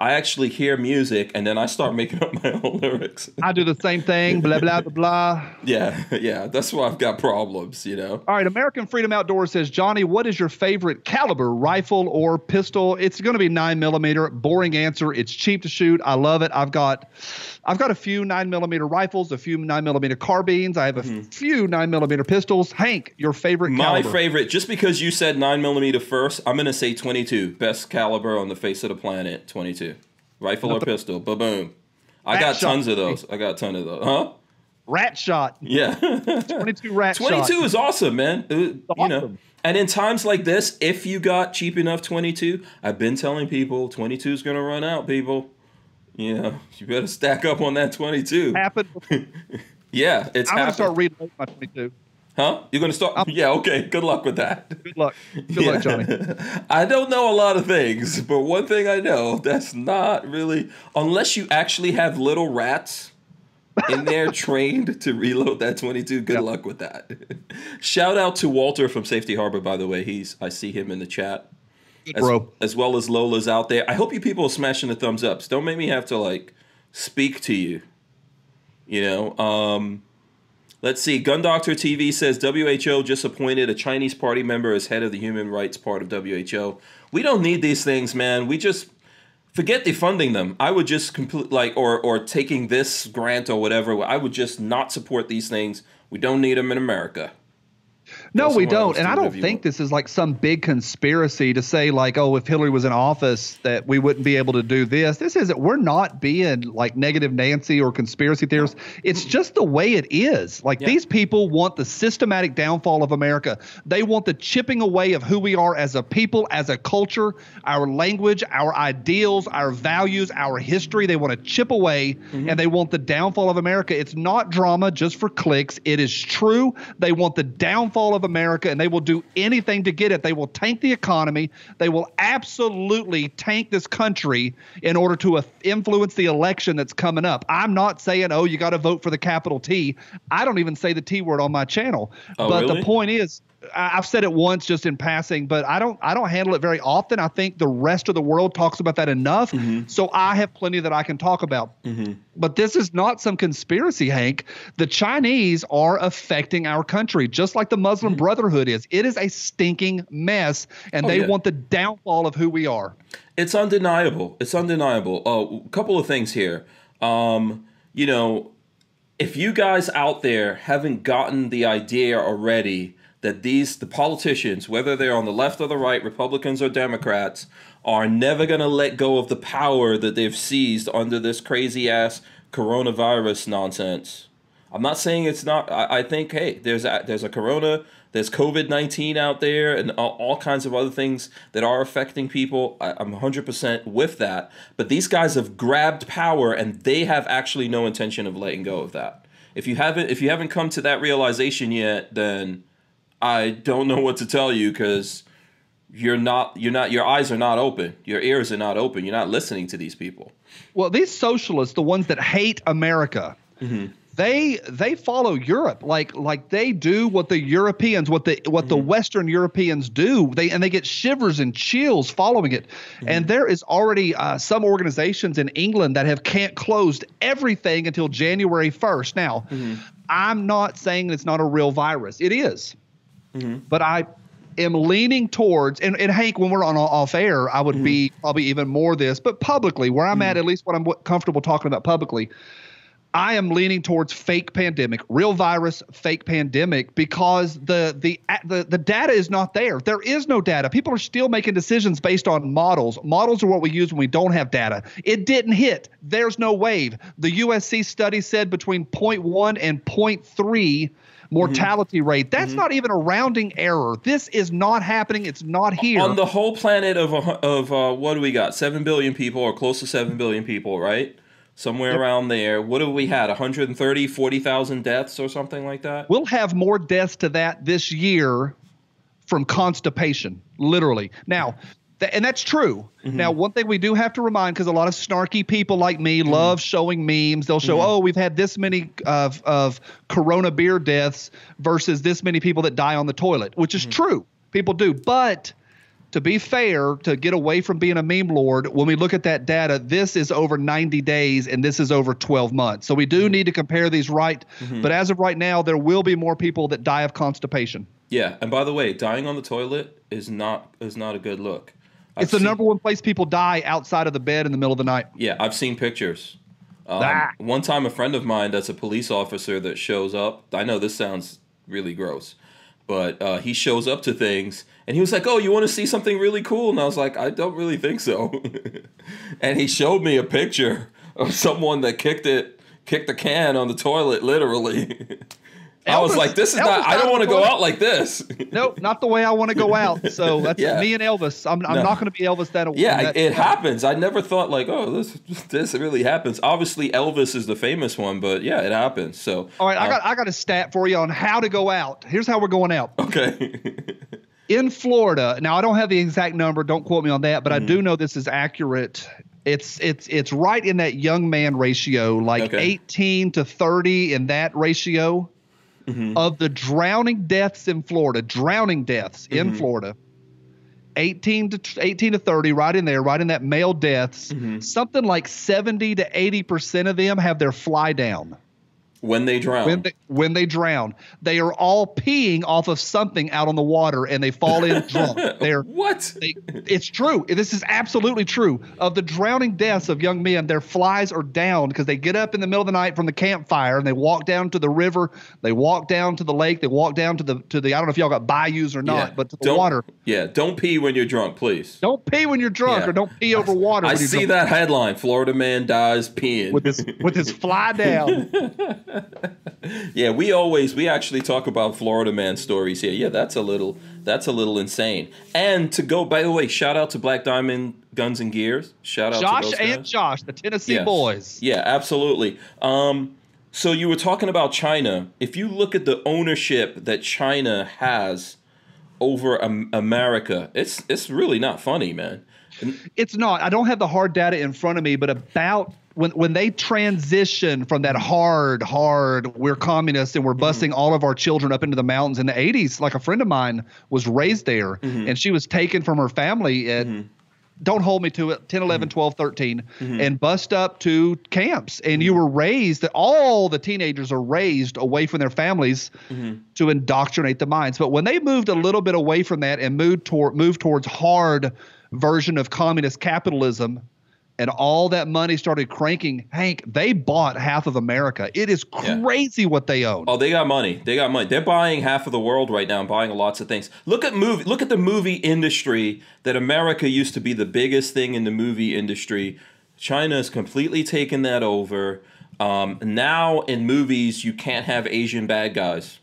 I actually hear music and then I start making up my own lyrics. I do the same thing. Blah blah blah blah. Yeah, yeah, that's why I've got problems, you know. All right, American Freedom Outdoors says, Johnny, what is your favorite caliber, rifle or pistol? It's going to be nine millimeter. Boring answer. It's cheap to shoot. I love it. I've got, I've got a few nine millimeter rifles, a few nine millimeter carbines. I have a few nine millimeter pistols. Hank, your favorite Mm-hmm. My caliber? favorite, just because you said nine millimeter first, I'm gonna say 22, best caliber on the face of the planet, 22, rifle or pistol, ba boom. I Rat got shot. tons of those. I got a ton of those, huh? Rat shot. Yeah. 22 rat 22 shot. is awesome, man. Uh, You know, awesome. and in times like this, if you got cheap enough 22, I've been telling people 22 is gonna run out, people. You know, you better stack up on that 22. Happened. Yeah, it's I'm going to start reloading my 22. Huh? You're gonna start? yeah. Okay. Good luck with that. Good luck. Good luck, Johnny. I don't know a lot of things, but one thing I know that's not really unless you actually have little rats in there trained to reload that 22. Good Yep. luck with that. Shout out to Walter from Safety Harbor, by the way. He's I see him in the chat. As, Bro. as well as Lola's out there. I hope you people are smashing the thumbs ups. Don't make me have to like speak to you. You know, um, let's see. Gun Doctor TV says WHO just appointed a Chinese party member as head of the human rights part of WHO. We don't need these things, man. We just forget defunding them. I would just complete like or or taking this grant or whatever. I would just not support these things. We don't need them in America. No, we don't. And I don't think want. this is like some big conspiracy to say like, oh, if Hillary was in office, that we wouldn't be able to do this. This isn't. We're not being like negative Nancy or conspiracy theorists. It's just the way it is. Like Yeah. these people want the systematic downfall of America. They want the chipping away of who we are as a people, as a culture, our language, our ideals, our values, our history. They want to chip away, and they want the downfall of America. It's not drama just for clicks. It is true. They want the downfall of America, and they will do anything to get it. They will tank the economy. They will absolutely tank this country in order to uh, influence the election that's coming up. I'm not saying, oh, you got to vote for the capital T. I don't even say the T word on my channel. Oh, but really? the point is, I've said it once just in passing, but I don't I don't handle it very often. I think the rest of the world talks about that enough, Mm-hmm. so I have plenty that I can talk about. But this is not some conspiracy, Hank. The Chinese are affecting our country just like the Muslim Brotherhood is. It is a stinking mess, and Oh, they yeah. want the downfall of who we are. It's undeniable. It's undeniable. A couple of things here. Um, you know, if you guys out there haven't gotten the idea already that these the politicians, whether they're on the left or the right, Republicans or Democrats, are never going to let go of the power that they've seized under this crazy ass coronavirus nonsense. I'm not saying it's not. I, I think hey, there's a, there's a corona, there's COVID nineteen out there, and all, all kinds of other things that are affecting people. I, I'm 100 percent with that. But these guys have grabbed power, and they have actually no intention of letting go of that. If you haven't if you haven't come to that realization yet, then I don't know what to tell you because you're not you're not your eyes are not open, your ears are not open. You're not listening to these people. Well, these socialists, the ones that hate America, mm-hmm. they they follow Europe like like they do what the Europeans, what the what the mm-hmm. Western Europeans do. They and they get shivers and chills following it. Mm-hmm. And there is already uh, some organizations in England that have can't closed everything until January first. Now, I'm not saying it's not a real virus. It is but I am leaning towards and, and Hank, when we're on off air, I would be mm-hmm. probably even more this, but publicly, where I'm at, mm-hmm. at least what I'm comfortable talking about publicly, I am leaning towards fake pandemic, real virus, fake pandemic, because the the the the data is not there. There is no data. People are still making decisions based on models. Models are what we use when we don't have data. It didn't hit. There's no wave. The USC study said between 0.1 and 0.3 mortality rate. That's not even a rounding error. This is not happening. It's not here. on the whole planet of of uh, what do we got? Seven billion people, or close to seven billion people, right? somewhere around there. What have we had? 130, 40,000 deaths or something like that? We'll have more deaths to that this year from constipation, literally. Now, th- and that's true. Mm-hmm. Now, one thing we do have to remind, because a lot of snarky people like me Mm-hmm. love showing memes. They'll show, oh, we've had this many of of Corona beer deaths versus this many people that die on the toilet, which Mm-hmm. is true. People do, but to be fair, to get away from being a meme lord, when we look at that data, this is over 90 days and this is over 12 months. So we do Mm-hmm. need to compare these right. But as of right now, there will be more people that die of constipation. Yeah, and by the way, dying on the toilet is not is not a good look. I've It's the seen- number one place people die outside of the bed in the middle of the night. Yeah, I've seen pictures. Um, Ah. One time, a friend of mine that's a police officer that shows up. I know this sounds really gross, but uh, he shows up to things and he was like, "Oh, you want to see something really cool?" And I was like, "I don't really think so." and he showed me a picture of someone that kicked it, kicked the can on the toilet, literally. I was like, "This is Elvis not. I don't want to go out like this." Nope, not the way I want to go out. So that's Yeah. me and Elvis. I'm, I'm No. not going to be Elvis that. Yeah, that- it happens. I never thought like, oh, this this really happens. Obviously, Elvis is the famous one, but yeah, it happens. So, All right, I uh, got I got a stat for you on how to go out. Here's how we're going out. okay. in Florida, now I don't have the exact number, don't quote me on that, but I Mm-hmm. do know this is accurate. It's it's it's right in that young man ratio, like Okay. 18 to 30 in that ratio Mm-hmm. of the drowning deaths in Florida, drowning deaths Mm-hmm. in Florida. 18 to 18 to 30 right in there, right in that male deaths. Mm-hmm. Something like 70 to 80% of them have their fly down when they drown. when they when they drown. They are all peeing off of something out on the water and they fall in drunk. They're what? they, it's true. This is absolutely true. Of the drowning deaths of young men, their flies are down because they get up in the middle of the night from the campfire and they walk down to the river, they walk down to the lake, they walk down to the to the I don't know if y'all got bayous or not, yeah. but to the don't, water. Yeah, don't pee when you're drunk, please. Don't pee when you're drunk Yeah. or don't pee over water. I see drunk. that headline: Florida man dies peeing. with his with his fly down. yeah, we always we actually talk about Florida man stories here. Yeah, that's a little that's a little insane. And to go, by the way, shout out to Black Diamond Guns and Gears. Shout out to Josh those and. Josh, the Tennessee Yes. boys. Yeah, absolutely. Um, so you were talking about China. If you look at the ownership that China has over um, America, it's it's really not funny, man. It's not. I don't have the hard data in front of me, but about when when they transition from that hard, hard, we're communists and we're mm-hmm. busing all of our children up into the mountains in the 80s. Like a friend of mine was raised there, mm-hmm. and she was taken from her family at. Mm-hmm. Don't hold me to it. 10, 11, 12, 13, and bust up to camps. And you were raised, that all the teenagers are raised away from their families to indoctrinate the minds. But when they moved a little bit away from that and moved toward moved towards hard version of communist capitalism and all that money started cranking, Hank, they bought half of America. It is Yeah. crazy what they own. Oh, they got money. They got money. They're buying half of the world right now and buying lots of things. Look at movie. Look at the movie industry. That America used to be the biggest thing in the movie industry. China has completely taken that over. Um, now in movies, you can't have Asian bad guys.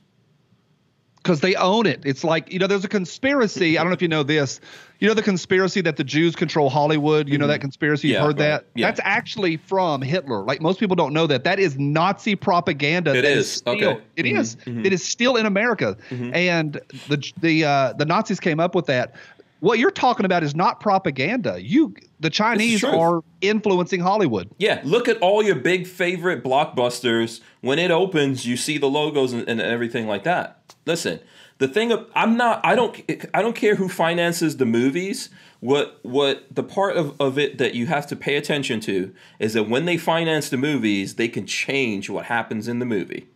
because they own it. It's like you know, there's a conspiracy. I don't know if you know this. You know the conspiracy that the Jews control Hollywood. You know that conspiracy. You've Mm-hmm. Yeah, heard right. that. Yeah. That's actually from Hitler. Like most people don't know that. That is Nazi propaganda. It that is. still, Okay. It Mhm, is. It is still in America, and the the uh, the Nazis came up with that. What you're talking about is not propaganda. You, the Chinese, are influencing Hollywood. Yeah, look at all your big favorite blockbusters. When it opens, you see the logos and, and everything like that. Listen, the thing of I'm not I don't I don't care who finances the movies. What what the part of, of it that you have to pay attention to is that when they finance the movies, they can change what happens in the movie.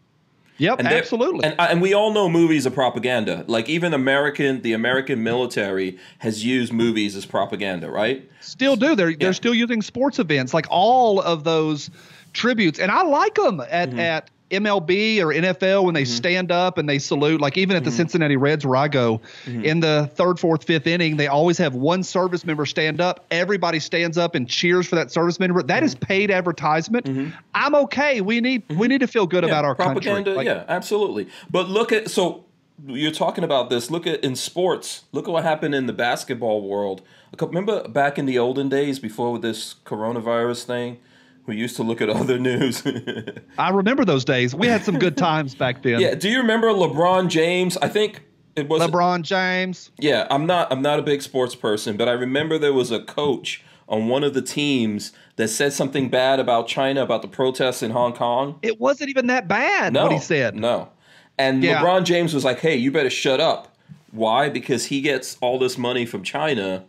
Yep, And absolutely. And, and we all know movies are propaganda. Like even American, the American military has used movies as propaganda, right? Still do. They're Yeah. they're still using sports events like all of those tributes, and I like them at Mm-hmm. at MLB or NFL when they stand up and they salute. Like even Mm-hmm. at the Cincinnati Reds where I go, in the third, fourth, fifth inning, they always have one service member stand up. Everybody stands up and cheers for that service member. That Mm-hmm. is paid advertisement. I'm okay. We need we need to feel good about our propaganda. country. Like, yeah, absolutely. But look at so you're talking about this. Look at in sports. Look at what happened in the basketball world. Remember back in the olden days before this coronavirus thing, who used to look at other news. I remember those days. We had some good times back then. yeah, do you remember LeBron James? I think it was LeBron James. Yeah, I'm not I'm not a big sports person, but I remember there was a coach on one of the teams that said something bad about China about the protests in Hong Kong. It wasn't even that bad No, what he said. No, and Yeah. LeBron James was like, "Hey, you better shut up." Why? Because he gets all this money from China.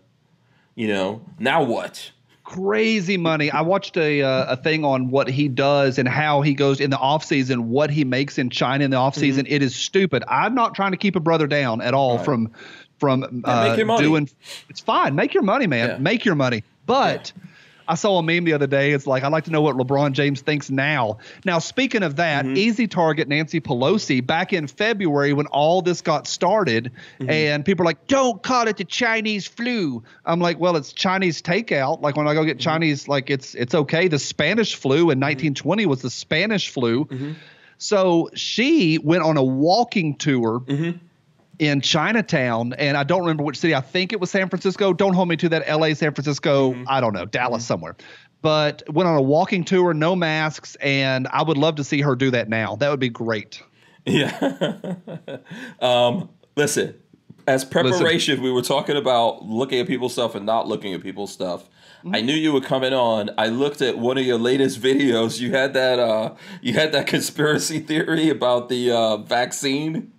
You know, now what? Crazy money. I watched a uh, a thing on what he does and how he goes in the off season, what he makes in China in the off season. It is stupid. I'm not trying to keep a brother down at all Mm-hmm. From from Yeah, uh, make your money. doing. It's fine. Make your money, man. Yeah. Make your money. But I saw a meme the other day. It's like I'd like to know what LeBron James thinks now. Now, speaking of that, Mm-hmm. easy target Nancy Pelosi back in February when all this got started, Mm-hmm. and people are like, "Don't call it the Chinese flu." I'm like, "Well, it's Chinese takeout. Like when I go Mm-hmm. get Chinese, like it's it's okay. The Spanish flu in 1920 was the Spanish flu." Mm-hmm. So she went on a walking tour Mm-hmm. In Chinatown, and I don't remember which city. I think it was San Francisco. Don't hold me to that. L.A., San Francisco. I don't know. Dallas somewhere. But went on a walking tour, no masks, and I would love to see her do that now. That would be great. Yeah. um, listen, as preparation, we were talking about looking at people's stuff and not looking at people's stuff. I knew you were coming on. I looked at one of your latest videos. You had that uh you had that conspiracy theory about the uh vaccine.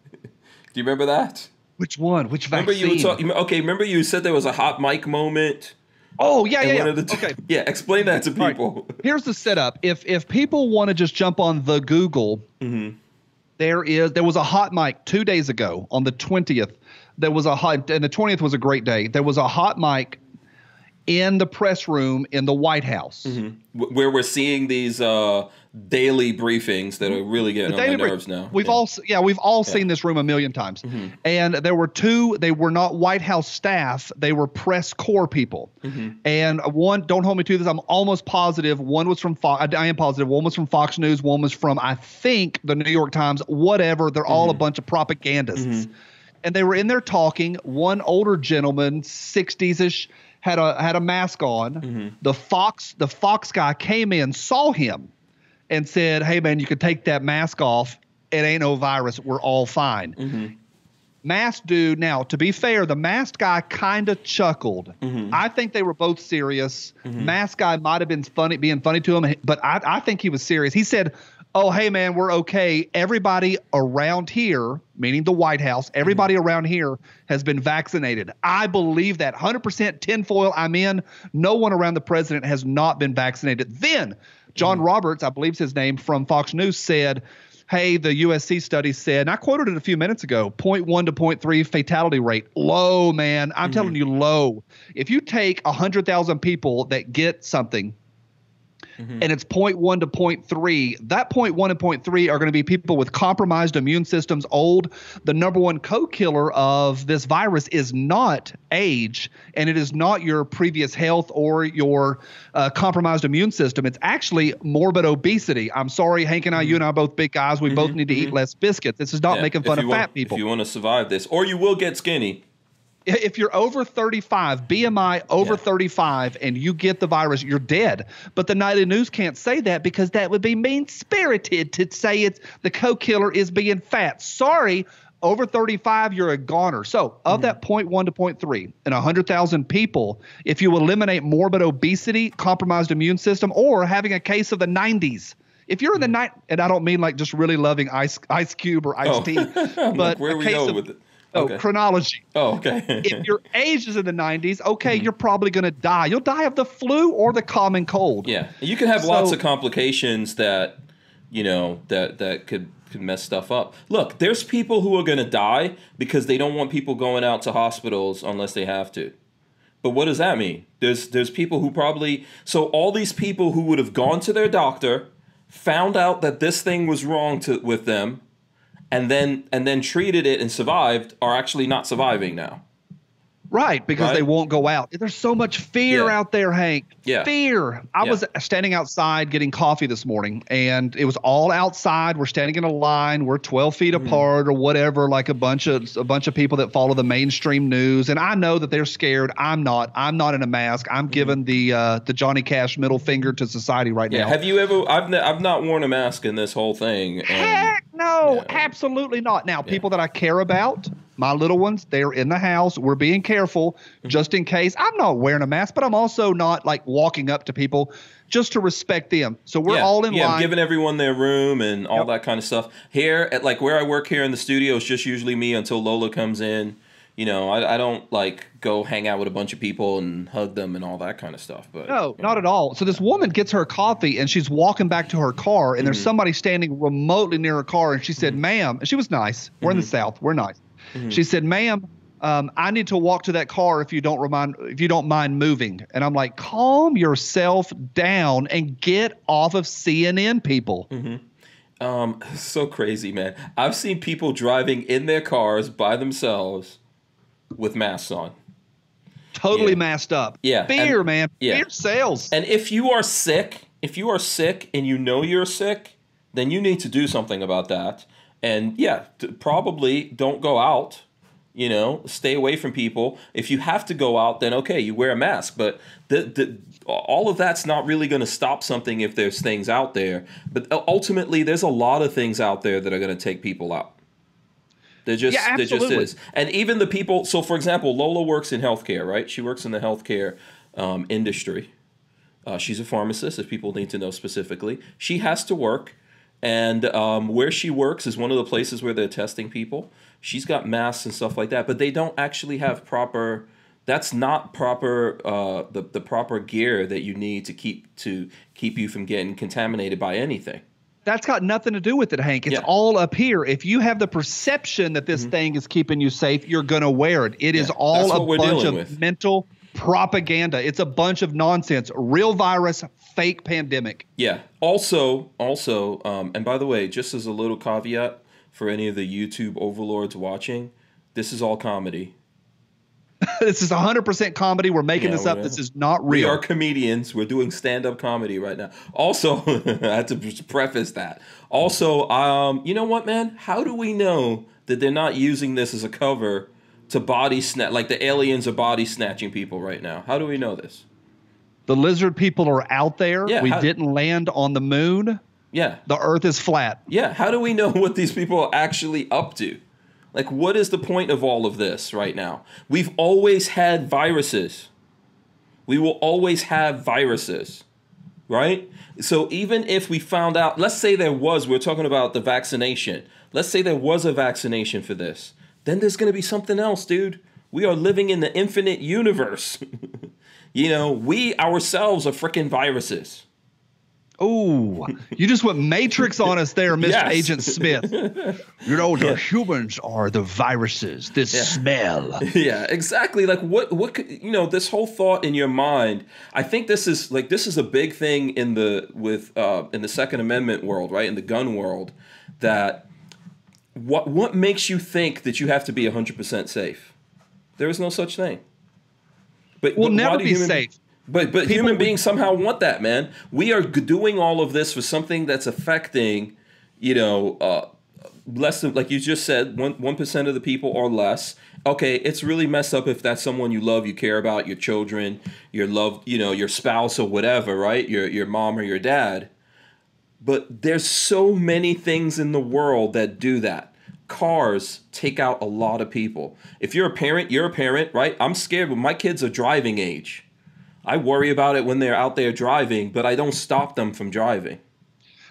Do you remember that? Which one? Which Remember vaccine? you were talking okay, remember you said there was a hot mic moment? oh yeah, yeah, yeah. t- okay. Yeah, explain that to All right. people. Here's the setup. If if people want to just jump on the Google, Mm-hmm. there is there was a hot mic two days ago on the twentieth. There was a hot and the twentieth was a great day. There was a hot mic in the press room in the White House. Wh- Where we're seeing these uh daily briefings that are really getting on my brief- nerves now. We've Yeah. all, yeah, we've all seen this room a million times. Mm-hmm. And there were two. They were not White House staff. They were press corps people. Mm-hmm. And one, don't hold me to this. I'm almost positive. One was from Fox. I am positive. One was from Fox News. One was from I think the New York Times. Whatever. They're all a mm-hmm. bunch of propagandists. And they were in there talking. One older gentleman, 60s ish, had a had a mask on. The Fox the Fox guy came in, saw him and said, "Hey man, you can take that mask off. It ain't no virus. We're all fine." Mm-hmm. Mask dude. Now, to be fair, the mask guy kind of chuckled. Mm-hmm. I think they were both serious. Mm-hmm. Mask guy might have been funny, being funny to him, but I, I think he was serious. He said, "Oh, hey man, we're okay. Everybody around here, meaning the White House, everybody around here has been vaccinated. I believe that 100% tinfoil. I'm in. No one around the president has not been vaccinated." Then John mm. Roberts, I believe's his name, from Fox News said, Hey, the USC study said, and I quoted it a few minutes ago 0.1 to 0.3 fatality rate. Low, man. I'm mm-hmm. telling you, low. If you take 100,000 people that get something, Mm-hmm. and it's 0.1 to 0.3. That 0.1 and 0.3 are going to be people with compromised immune systems, old. The number one co-killer of this virus is not age, and it is not your previous health or your uh, compromised immune system. It's actually morbid obesity. I'm sorry, Hank and I, you mm-hmm. and I are both big guys. We both mm-hmm. need to eat less biscuits. This is not Yeah, making fun of want- fat people If you want to survive this, or you will get skinny. If you're over 35, BMI over Yeah. 35, and you get the virus, you're dead. But the nightly news can't say that because that would be mean spirited to say it's the co killer is being fat. Sorry. Over 35, you're a goner. So, of mm-hmm. that 0.1 to 0.3 and 100,000 people, if you eliminate morbid obesity, compromised immune system, or having a case of the 90s, if you're in the mm. night, and I don't mean like just really loving ice ice cube or iced Oh. tea, but like, where we case of- with it? Oh, Okay. chronology Oh, okay. if your age is in the 90s, okay, Mm-hmm. you're probably going to die. You'll die of the flu or the common cold. yeah, you can have lots of complications that you know that that could could mess stuff up. Look, there's people who are going to die because they don't want people going out to hospitals unless they have to. But what does that mean? There's there's people who probably so all these people who would have gone to their doctor, found out that this thing was wrong to with them, and then and then treated it and survived are actually not surviving now. Right, because Right? they won't go out. There's so much fear Yeah. out there, Hank. Yeah. Fear. I Yeah. was standing outside getting coffee this morning, and it was all outside. We're standing in a line. We're 12 feet Mm-hmm. apart, or whatever, like a bunch of a bunch of people that follow the mainstream news. And I know that they're scared. I'm not. I'm not in a mask. I'm giving the uh, the Johnny Cash middle finger to society right. Yeah. now. Have you ever? I've ne- I've not worn a mask in this whole thing. And, Heck no, Yeah. absolutely not. Now, people that I care about, my little ones, they're in the house. We're being careful Mm-hmm. just in case. I'm not wearing a mask, but I'm also not like walking up to people just to respect them. So we're yeah, all in yeah, line. giving everyone their room and all Yep. that kind of stuff. Here, at like where I work here in the studio, it's just usually me until Lola comes in. You know, I, I don't like go hang out with a bunch of people and hug them and all that kind of stuff. But no, not at all. So this woman gets her coffee and she's walking back to her car, and there's Mm-hmm. somebody standing remotely near her car, and she said, "Ma'am," and she was nice. We're in the Mm-hmm. South. We're nice. She said, "Ma'am." Um, I need to walk to that car if you don't remind if you don't mind moving. And I'm like, calm yourself down and get off of CNN, people. Um, so crazy, man. I've seen people driving in their cars by themselves with masks on. Totally Yeah. masked up. Yeah, Fear, and- man. yeah. Fear sales. And if you are sick, if you are sick and you know you're sick, then you need to do something about that. And yeah, t- probably don't go out. You know, stay away from people. If you have to go out, then okay, you wear a mask. But the, the all of that's not really going to stop something if there's things out there. But ultimately, there's a lot of things out there that are going to take people out. There just Yeah, there just is. And even the people. So, for example, Lola works in healthcare, right? She works in the healthcare um, industry. Uh, she's a pharmacist, if people need to know specifically. She has to work, and um, where she works is one of the places where they're testing people. She's got masks and stuff like that, but they don't actually have proper. That's not proper. Uh, the the proper gear that you need to keep to keep you from getting contaminated by anything. That's got nothing to do with it, Hank. It's Yeah. Mm-hmm. all up here. If you have the perception that this thing is keeping you safe, you're going to wear it. It is Yeah, all that's a bunch of with. mental propaganda. It's a bunch of nonsense. Real virus, fake pandemic. Yeah. Also, also, um, and by the way, just as a little caveat for any of the YouTube overlords watching, this is all comedy. this is 100% comedy. We're making Yeah, this up. This is not real. We are comedians. We're doing stand-up comedy right now. Also, I had to preface that. Also, um, you know what, man? How do we know that they're not using this as a cover to body snatch, like the aliens are body snatching people right now? How do we know this? the lizard people are out there. Yeah, we how- didn't land on the moon. Yeah, The earth is flat. yeah. How do we know what these people are actually up to? Like, what is the point of all of this right now? We've always had viruses. We will always have viruses, right? So even if we found out, let's say there was, we're talking about the vaccination. Let's say there was a vaccination for this. Then there's going to be something else, dude. We are living in the infinite universe. you know, we ourselves are freaking viruses. Oh, you just went Matrix on us there, Mr. Yes. Agent Smith. You know, the humans are the viruses. This smell. yeah exactly like what what could you know this whole thought in your mind i think this is like this is a big thing in the with uh in the second amendment world right in the gun world that what what makes you think that you have to be 100% safe there is no such thing but We'll but why never do be human- safe. But but People human beings somehow want that, man. We are doing all of this for something that's affecting, you know, uh, less than like you just said, one one percent of the people or less. Okay, it's really messed up if that's someone you love, you care about, your children, your love, you know, your spouse or whatever, right? Your your mom or your dad. But there's so many things in the world that do that. Cars take out a lot of people. If you're a parent, you're a parent, right? I'm scared when my kids are driving age. I worry about it when they're out there driving, but I don't stop them from driving.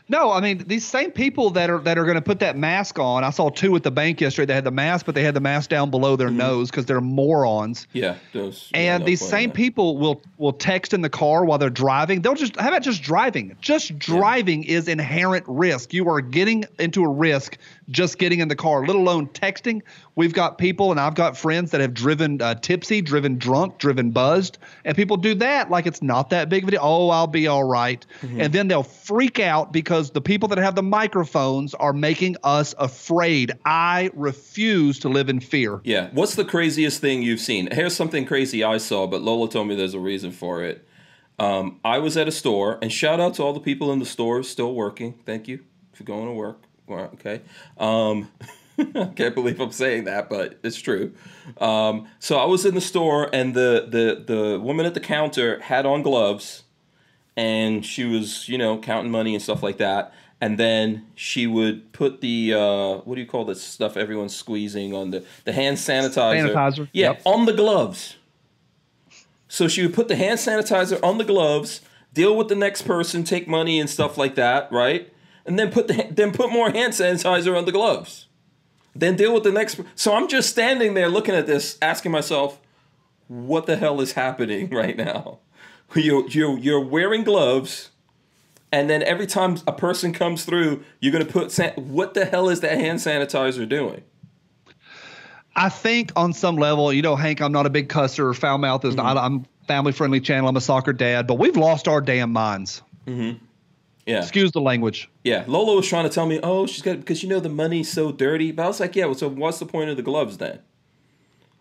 No, I mean these same people that are that are going to put that mask on. I saw two at the bank yesterday. They had the mask, but they had the mask down below their mm-hmm. nose because they're morons. Yeah, those. yeah, And these same that. people will will text in the car while they're driving. They'll just how about just driving? Just driving is inherent risk. You are getting into a risk just getting in the car, let alone texting. We've got people, and I've got friends that have driven uh, tipsy, driven drunk, driven buzzed, and people do that like it's not that big of a deal. Oh, I'll be all right. Mm-hmm. and then they'll freak out because the people that have the microphones are making us afraid. I refuse to live in fear. Yeah. What's the craziest thing you've seen? Here's something crazy I saw, but Lola told me there's a reason for it. Um, I was at a store, and shout out to all the people in the stores still working. Thank you for going to work. Well, Okay. Um, I can't believe I'm saying that, but it's true. Um, so I was in the store, and the, the the woman at the counter had on gloves, and she was you know counting money and stuff like that. And then she would put the uh, what do you call this stuff everyone's squeezing on the the hand sanitizer. Sanitizer, Yeah, yep. on the gloves. So she would put the hand sanitizer on the gloves, deal with the next person, take money and stuff like that, right? And then put the then put more hand sanitizer on the gloves. Then deal with the next. So I'm just standing there looking at this, asking myself, what the hell is happening right now? You you you're wearing gloves, and then every time a person comes through, you're gonna put san- what the hell is that hand sanitizer doing? I think on some level, you know, Hank, I'm not a big cusser or foul mouth. Mm-hmm. I, I'm family friendly channel. I'm a soccer dad, but we've lost our damn minds. Yeah. Excuse the language. Yeah, Lola was trying to tell me, oh, she's got because you know the money's so dirty. But I was like, yeah, well, so what's the point of the gloves then?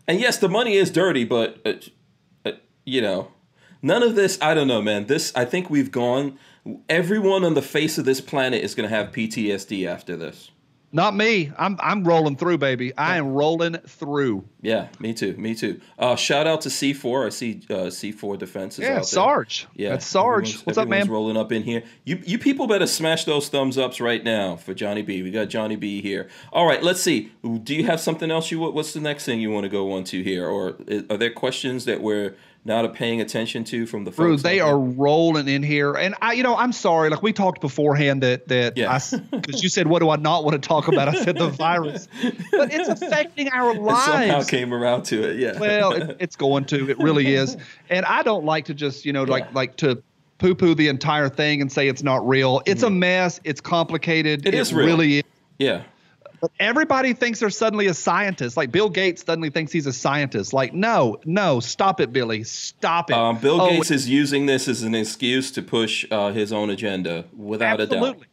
And yes, the money is dirty, but uh, uh, you know, none of this. I don't know, man. This I think we've gone. Everyone on the face of this planet is going to have PTSD after this. Not me. I'm I'm rolling through, baby. I am rolling through. Yeah, me too. Me too. Uh, shout out to C4. I see uh, C4 defenses. Yeah. Sarge. Yeah, That's Sarge. everyone's- What's up, everyone's man? Rolling up in here. You you people better smash those thumbs ups right now for Johnny B. We got Johnny B here. All right, let's see. Do you have something else? You what's the next thing you want to go on to here, or are there questions that we're not a paying attention to from the Bro, folks? they are rolling in here, and I, you know, I'm sorry. Like we talked beforehand that that Yeah. Because you said, what do I not want to talk about? I said the virus, but it's affecting our It somehow came around to it. Yeah. well, it, it's going to. It really is. And I don't like to just, you know, like Yeah. like to poo poo the entire thing and say it's not real. It's a mess. It's complicated. Mm-hmm. It is real. really is. yeah. But everybody thinks they're suddenly a scientist. Like Bill Gates suddenly thinks he's a scientist. Like, no, no, stop it, Billy. Stop it. Um, Bill Oh, Gates is using this as an excuse to push uh, his own agenda, without a doubt. Absolutely.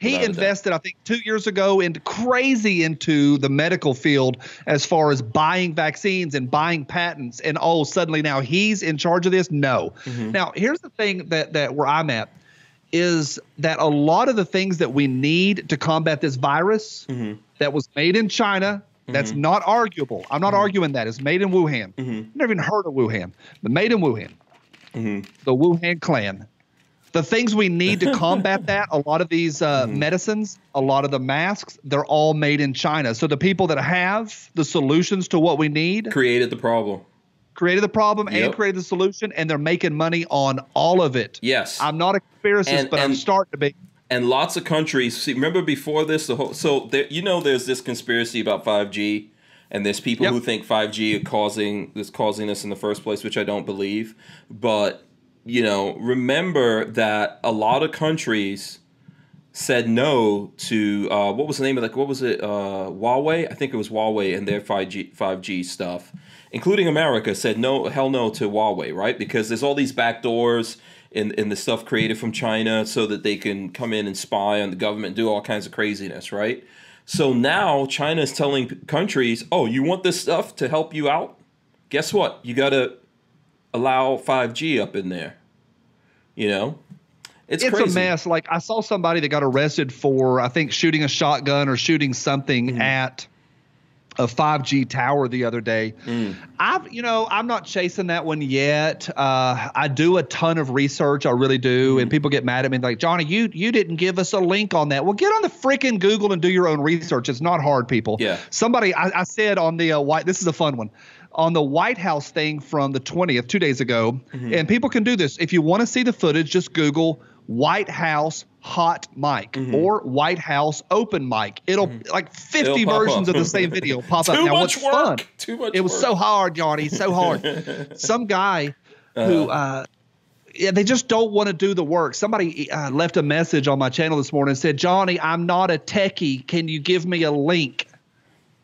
He Without invested, I think, two years ago into crazy into the medical field as far as buying vaccines and buying patents. And oh, suddenly now he's in charge of this. No. Mm-hmm. Now here's the thing that that where I'm at is that a lot of the things that we need to combat this virus Mm-hmm. That was made in China. That's not arguable. I'm Mm-hmm. not arguing that. It's made in Wuhan. Never even heard of Wuhan, but made in Wuhan. Mm-hmm. The Wuhan clan the things we need to combat that a lot of these uh, Mm-hmm. medicines a lot of the masks they're all made in china so the people that have the solutions to what we need Created the problem. created the problem Yep. and created the solution and they're making money on all of it Yes. i'm not a conspiracist And- but i'm starting to be and lots of countries see remember before this the whole so there, you know there's this conspiracy about 5g and there's people Yep. who think 5g are causing is causing this in the first place which i don't believe. But you know remember that a lot of countries said no to uh, what was the name of like what was it uh, Huawei? I think it was Huawei and their 5G 5G stuff. Including America said no hell no to Huawei right? Because there's all these back doors in, in the stuff created from China so that they can come in and spy on the government do all kinds of craziness right? So now China is telling countries oh you want this stuff to help you out? Guess what? You got to allow 5G up in there. You know? It's, it's a mess. Like i saw somebody that got arrested for i think shooting a shotgun or shooting something Mm-hmm. at a 5G tower the other day. Mm. I've, you know, I'm not chasing that one yet. Uh, I do a ton of research, I really do, Mm-hmm. and people get mad at me like, Johnny, you you didn't give us a link on that. Well, get on the freaking Google and do your own research. It's not hard, people. Yeah. Somebody, I, I said on the uh, white. This is a fun one. On the White House thing from the 20th, two days ago, Mm-hmm. and people can do this. If you want to see the footage, just Google White House hot mic or White House open mic. It'll like 50 Mm-hmm. It'll versions of the same video pop up. Now, much what's work. fun? Too much It was work. so hard, Johnny, so hard. Some guy who uh, yeah, they just don't want to do the work. Somebody uh, left a message on my channel this morning and said, Johnny, I'm not a techie. Can you give me a link?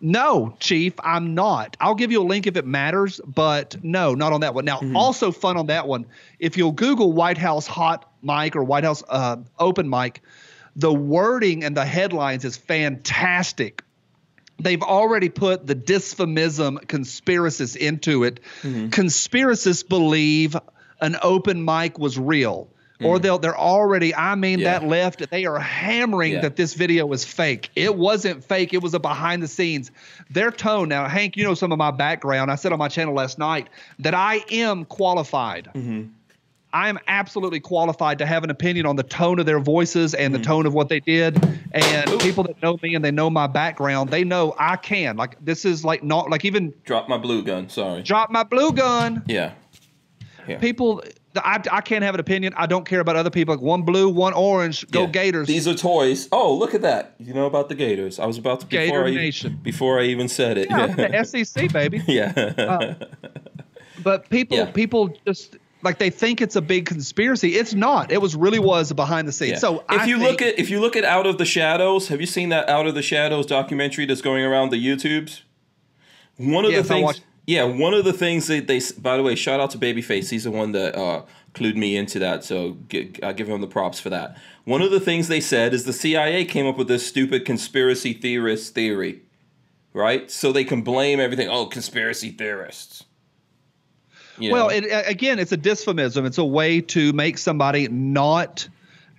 No, Chief, I'm not. I'll give you a link if it matters, but no, not on that one. Now, Mm-hmm. also fun on that one. If you'll Google White House hot mic or White House uh, open mic, The wording and the headlines is fantastic. They've already put the dysphemism conspiracists into it. Mm-hmm. Conspiracists believe an open mic was real. Or mm. they'll they're already, I mean Yeah. that left, they are hammering Yeah. that this video was fake. It wasn't fake, it was a behind the scenes. Their tone, now Hank, you know some of my background. I said on my channel last night that I am qualified. Mm-hmm. I am absolutely qualified to have an opinion on the tone of their voices and the hmm. tone of what they did. And people that know me and they know my background, they know I can. Like this is like not like even Drop my blue gun. Sorry. drop my blue gun. Yeah. Yeah. People, I, I can't have an opinion. I don't care about other people. Like one blue, one orange. Go Yeah. Gators. These are toys. Oh, look at that. You know about the Gators. I was about to before Gator I, before I even said it. yeah, Yeah. the SEC baby. yeah. Uh, but people, Yeah. people just like they think it's a big conspiracy. It's not. It was really was behind the scenes. Yeah. So if I you look at if you look at Out of the Shadows, have you seen that Out of the Shadows documentary that's going around the YouTubes? One of Yes, the things, yeah, one of the things that they. By the way, shout out to Babyface. He's the one that uh, clued me into that. So gi- I give him the props for that. One of the things they said is the CIA came up with this stupid conspiracy theorist theory, right? So they can blame everything. Oh, conspiracy theorists. You Well, it, again, it's a dysphemism. It's a way to make somebody not,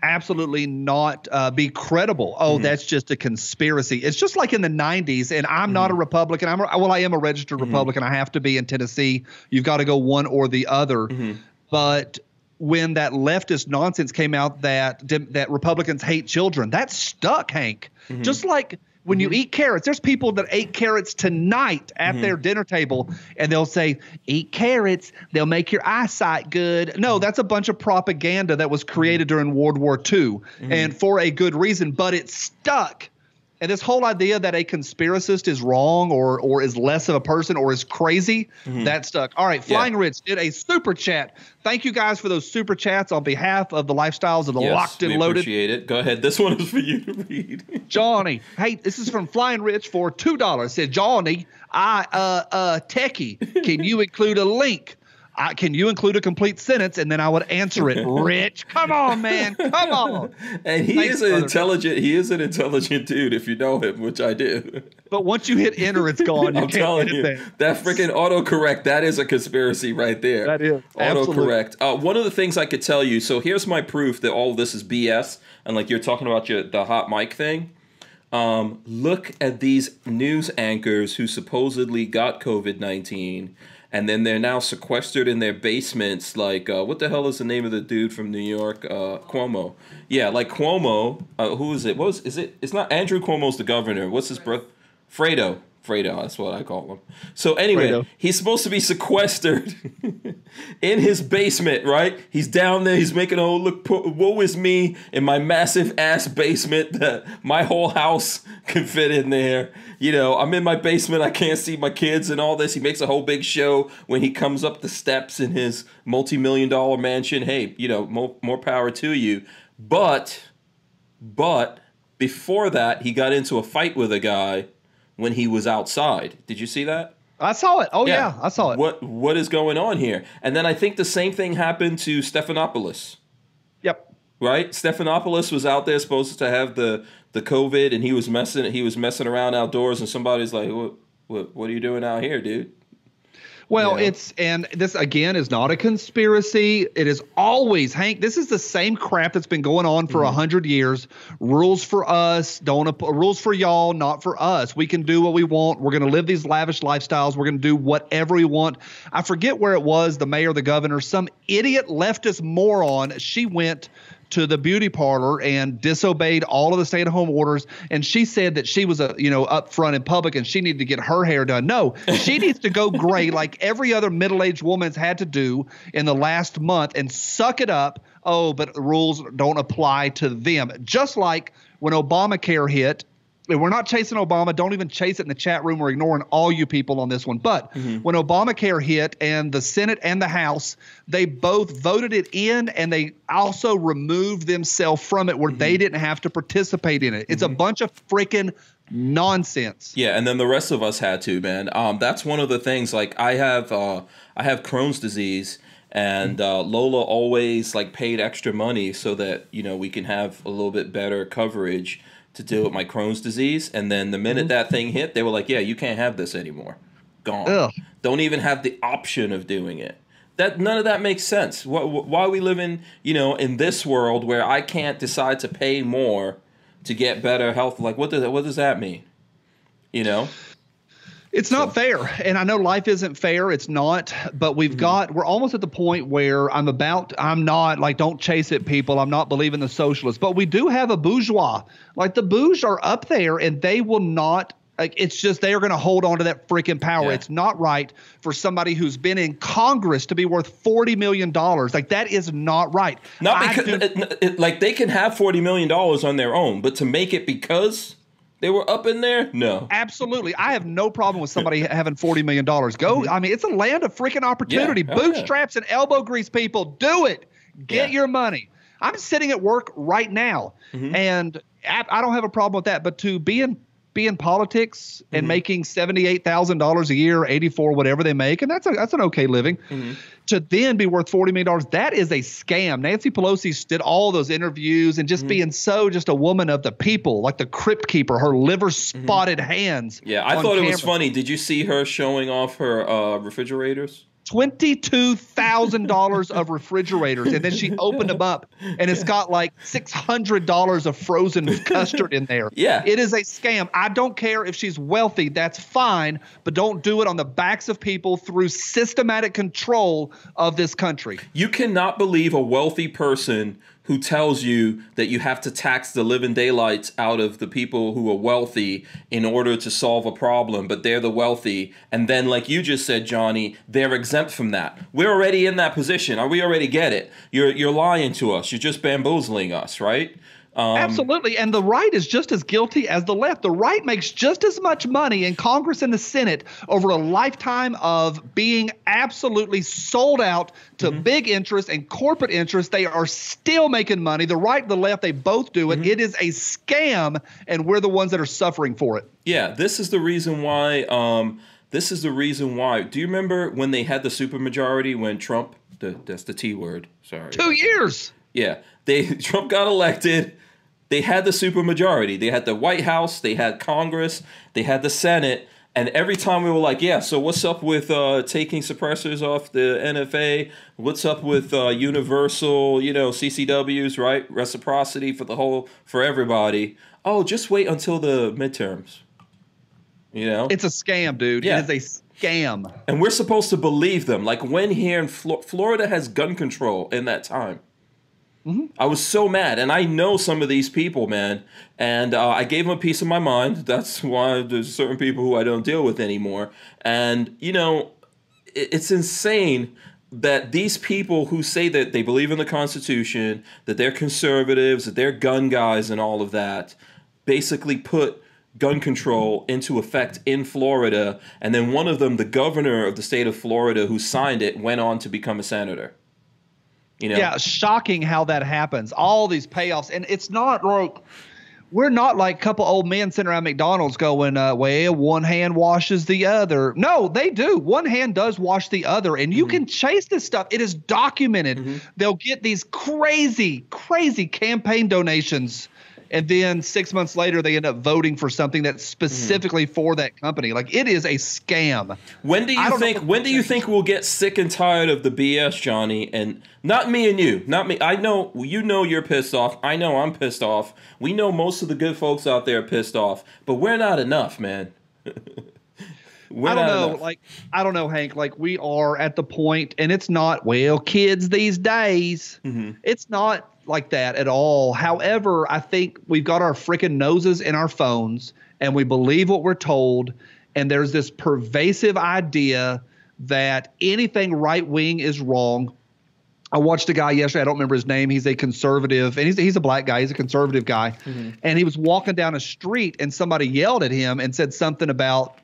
absolutely not uh, be credible. Mm-hmm. Oh, that's just a conspiracy. It's just like in the '90s, and I'm not a Mm-hmm. Republican. I'm well, I am a registered Republican. I have to be in Tennessee. You've got to go one or the other. Mm-hmm. But when that leftist nonsense came out that that Republicans hate children, that stuck, Hank. Mm-hmm. Just like when you mm-hmm. eat carrots, there's people that ate carrots tonight at Mm-hmm. their dinner table, and they'll say, "Eat carrots; they'll make your eyesight good." No, mm-hmm. that's a bunch of propaganda that was created mm-hmm. during World War II, and for a good reason, but it stuck. And this whole idea that a conspiracist is wrong or or is less of a person or is crazy, that stuck. All right, Yeah. Flying Rich did a super chat. Thank you guys for those super chats on behalf of the lifestyles of the Yes, locked and we loaded. appreciate it. Go ahead. This one is for you to read. Johnny, hey, this is from Flying Rich for two dollars. Said Johnny, I uh uh techie, can you include a link? I, can you include a complete sentence and then I would answer it. Rich, come on, man, come on. And he Thanks, is an intelligent. He is an intelligent dude. If you know him, which I do. But once you hit enter, it's gone. You I'm telling you, that. that freaking autocorrect. That is a conspiracy right there. That is, autocorrect. Uh, one of the things I could tell you. So here's my proof that all of this is BS. And like you're talking about your the hot mic thing. Um, look at these news anchors who supposedly got COVID nineteen, and then they're now sequestered in their basements. Like, uh, what the hell is the name of the dude from New York? Uh, Cuomo. Yeah, like Cuomo. Uh, who is it? What was is it? It's not Andrew Cuomo's the governor. What's his brother? Fredo. Fredo, that's what I call him. So anyway, Fredo. he's supposed to be sequestered in his basement, right? He's down there. He's making, oh look, woe is me in my massive ass basement that my whole house can fit in there. You know, I'm in my basement. I can't see my kids and all this. He makes a whole big show when he comes up the steps in his multi-million dollar mansion. Hey, you know, more, more power to you. But, but before that, he got into a fight with a guy when he was outside. Did you see that? I saw it. Oh yeah, I saw it. What what is going on here? And then I think the same thing happened to Stephanopoulos, Yep. right? Stephanopoulos was out there supposed to have the the COVID, and he was messing he was messing around outdoors, and somebody's like, "What what what are you doing out here, dude?" Well, Yeah. it's and this again is not a conspiracy. It is always Hank. This is the same crap that's been going on for a Mm-hmm. hundred years. Rules for us, don't rules for y'all, not for us. We can do what we want. We're going to live these lavish lifestyles. We're going to do whatever we want. I forget where it was. The mayor, the governor, some idiot leftist moron. She went to the beauty parlor and disobeyed all of the stay-at-home orders. And she said that she was a you know up front in public and she needed to get her hair done. No she needs to go gray like every other middle-aged woman's had to do in the last month and suck it up. Oh but the rules don't apply to them. Just like when obamacare hit we're not chasing Obama. Don't even chase it in the chat room. We're ignoring all you people on this one. But when Obamacare hit and the Senate and the House, they both voted it in and they also removed themselves from it where they didn't have to participate in it. It's a bunch of freaking nonsense. Yeah, and then the rest of us had to, man. Um, that's one of the things. Like I have, uh, I have Crohn's disease, and uh, Lola always like paid extra money so that you know we can have a little bit better coverage to deal with my Crohn's disease. And then the minute mm-hmm. that thing hit, they were like, "Yeah, you can't have this anymore. Gone. Ugh. Don't even have the option of doing it." That none of that makes sense. Why, why we live in you know in this world where I can't decide to pay more to get better health? Like what does what does that mean? You know. It's not fair. And I know life isn't fair. It's not. But we've mm-hmm. got, we're almost at the point where I'm about, I'm not like, don't chase it, people. I'm not believing the socialists. But we do have a bourgeois. Like the bourgeois are up there and they will not. Like it's just they are going to hold on to that freaking power. Yeah. It's not right for somebody who's been in Congress to be worth forty million dollars. Like that is not right. Not because do- it, it- like they can have forty million dollars on their own, but to make it because they were up in there, no. Absolutely. I have no problem with somebody having $40 million. Go. I mean, it's a land of freaking opportunity. Mm-hmm. Yeah. Oh, yeah. Bootstraps and elbow grease, people. Do it. Get Yeah. your money. I'm sitting at work right now, Mm-hmm. and I, I don't have a problem with that. But to be in, be in politics Mm-hmm. and making $78,000 a year, 84, whatever they make, and that's, a, that's an okay living, Mm-hmm. To then be worth $40 million, that is a scam. Nancy Pelosi did all those interviews and just Mm-hmm. being so just a woman of the people, like the crypt keeper, her liver spotted hands. Mm-hmm. Yeah, I thought it was funny. Did you see her showing off her uh, refrigerators? Twenty-two thousand dollars of refrigerators, and then she opened them up, and it's got like six hundred dollars of frozen custard in there. Yeah. it is a scam. I don't care if she's wealthy; that's fine, but don't do it on the backs of people through systematic control of this country. You cannot believe a wealthy person who tells you that you have to tax the living daylights out of the people who are wealthy in order to solve a problem, but they're the wealthy. And then, like you just said, Johnny, they're exempt from that. We're already in that position. We already get it. You're you're lying to us. You're just bamboozling us, right? Um, Absolutely. And the right is just as guilty as the left. The right makes just as much money in Congress and the Senate over a lifetime of being absolutely sold out to big interests and corporate interests. They are still making money. The right and the left, they both do it. It is a scam, and we're the ones that are suffering for it. Yeah, this is the reason why. Um, this is the reason why. Do you remember when they had the supermajority when Trump? The, that's the T word. Sorry. Two years. Yeah, they Trump got elected. They had the supermajority. They had the White House. They had Congress. They had the Senate. And every time we were like, yeah, so what's up with uh, taking suppressors off the NFA? What's up with uh, universal, you know, CCWs, right? Reciprocity for the whole, for everybody. Oh, just wait until the midterms. You know? It's a scam, dude. Yeah. It is a scam. and we're supposed to believe them. Like when here in Flo- Florida has gun control in that time. I was so mad, and I know some of these people, man. And uh, I gave them a piece of my mind. That's why there's certain people who I don't deal with anymore. And you know, it, it's insane that these people who say that they believe in the Constitution, that they're conservatives, that they're gun guys, and all of that, basically put gun control into effect in Florida. And then one of them, the governor of the state of Florida who signed it, went on to become a senator. You know? Yeah, shocking how that happens. All these payoffs, and it's not like we're not like a couple old men sitting around McDonald's going, uh, "Well, one hand washes the other." No, they do. One hand does wash the other, and you can chase this stuff. It is documented. They'll get these crazy, crazy campaign donations. And then six months later, they end up voting for something that's specifically for that company. Like it is a scam. When do you think? When do you think. we'll get sick and tired of the BS, Johnny? And not me and you, not me. I know you know you're pissed off. I know I'm pissed off. We know most of the good folks out there are pissed off, but we're not enough, man. we're I don't know. enough. Like I don't know, Hank. Like we are at the point, and it's not well, kids these days. Mm-hmm. It's not like that at all. However, I think we've got our freaking noses in our phones, and we believe what we're told. And there's this pervasive idea that anything right wing is wrong. I watched a guy yesterday. I don't remember his name. He's a conservative, and he's he's a black guy. He's a conservative guy, Mm-hmm. and he was walking down a street, and somebody yelled at him and said something about.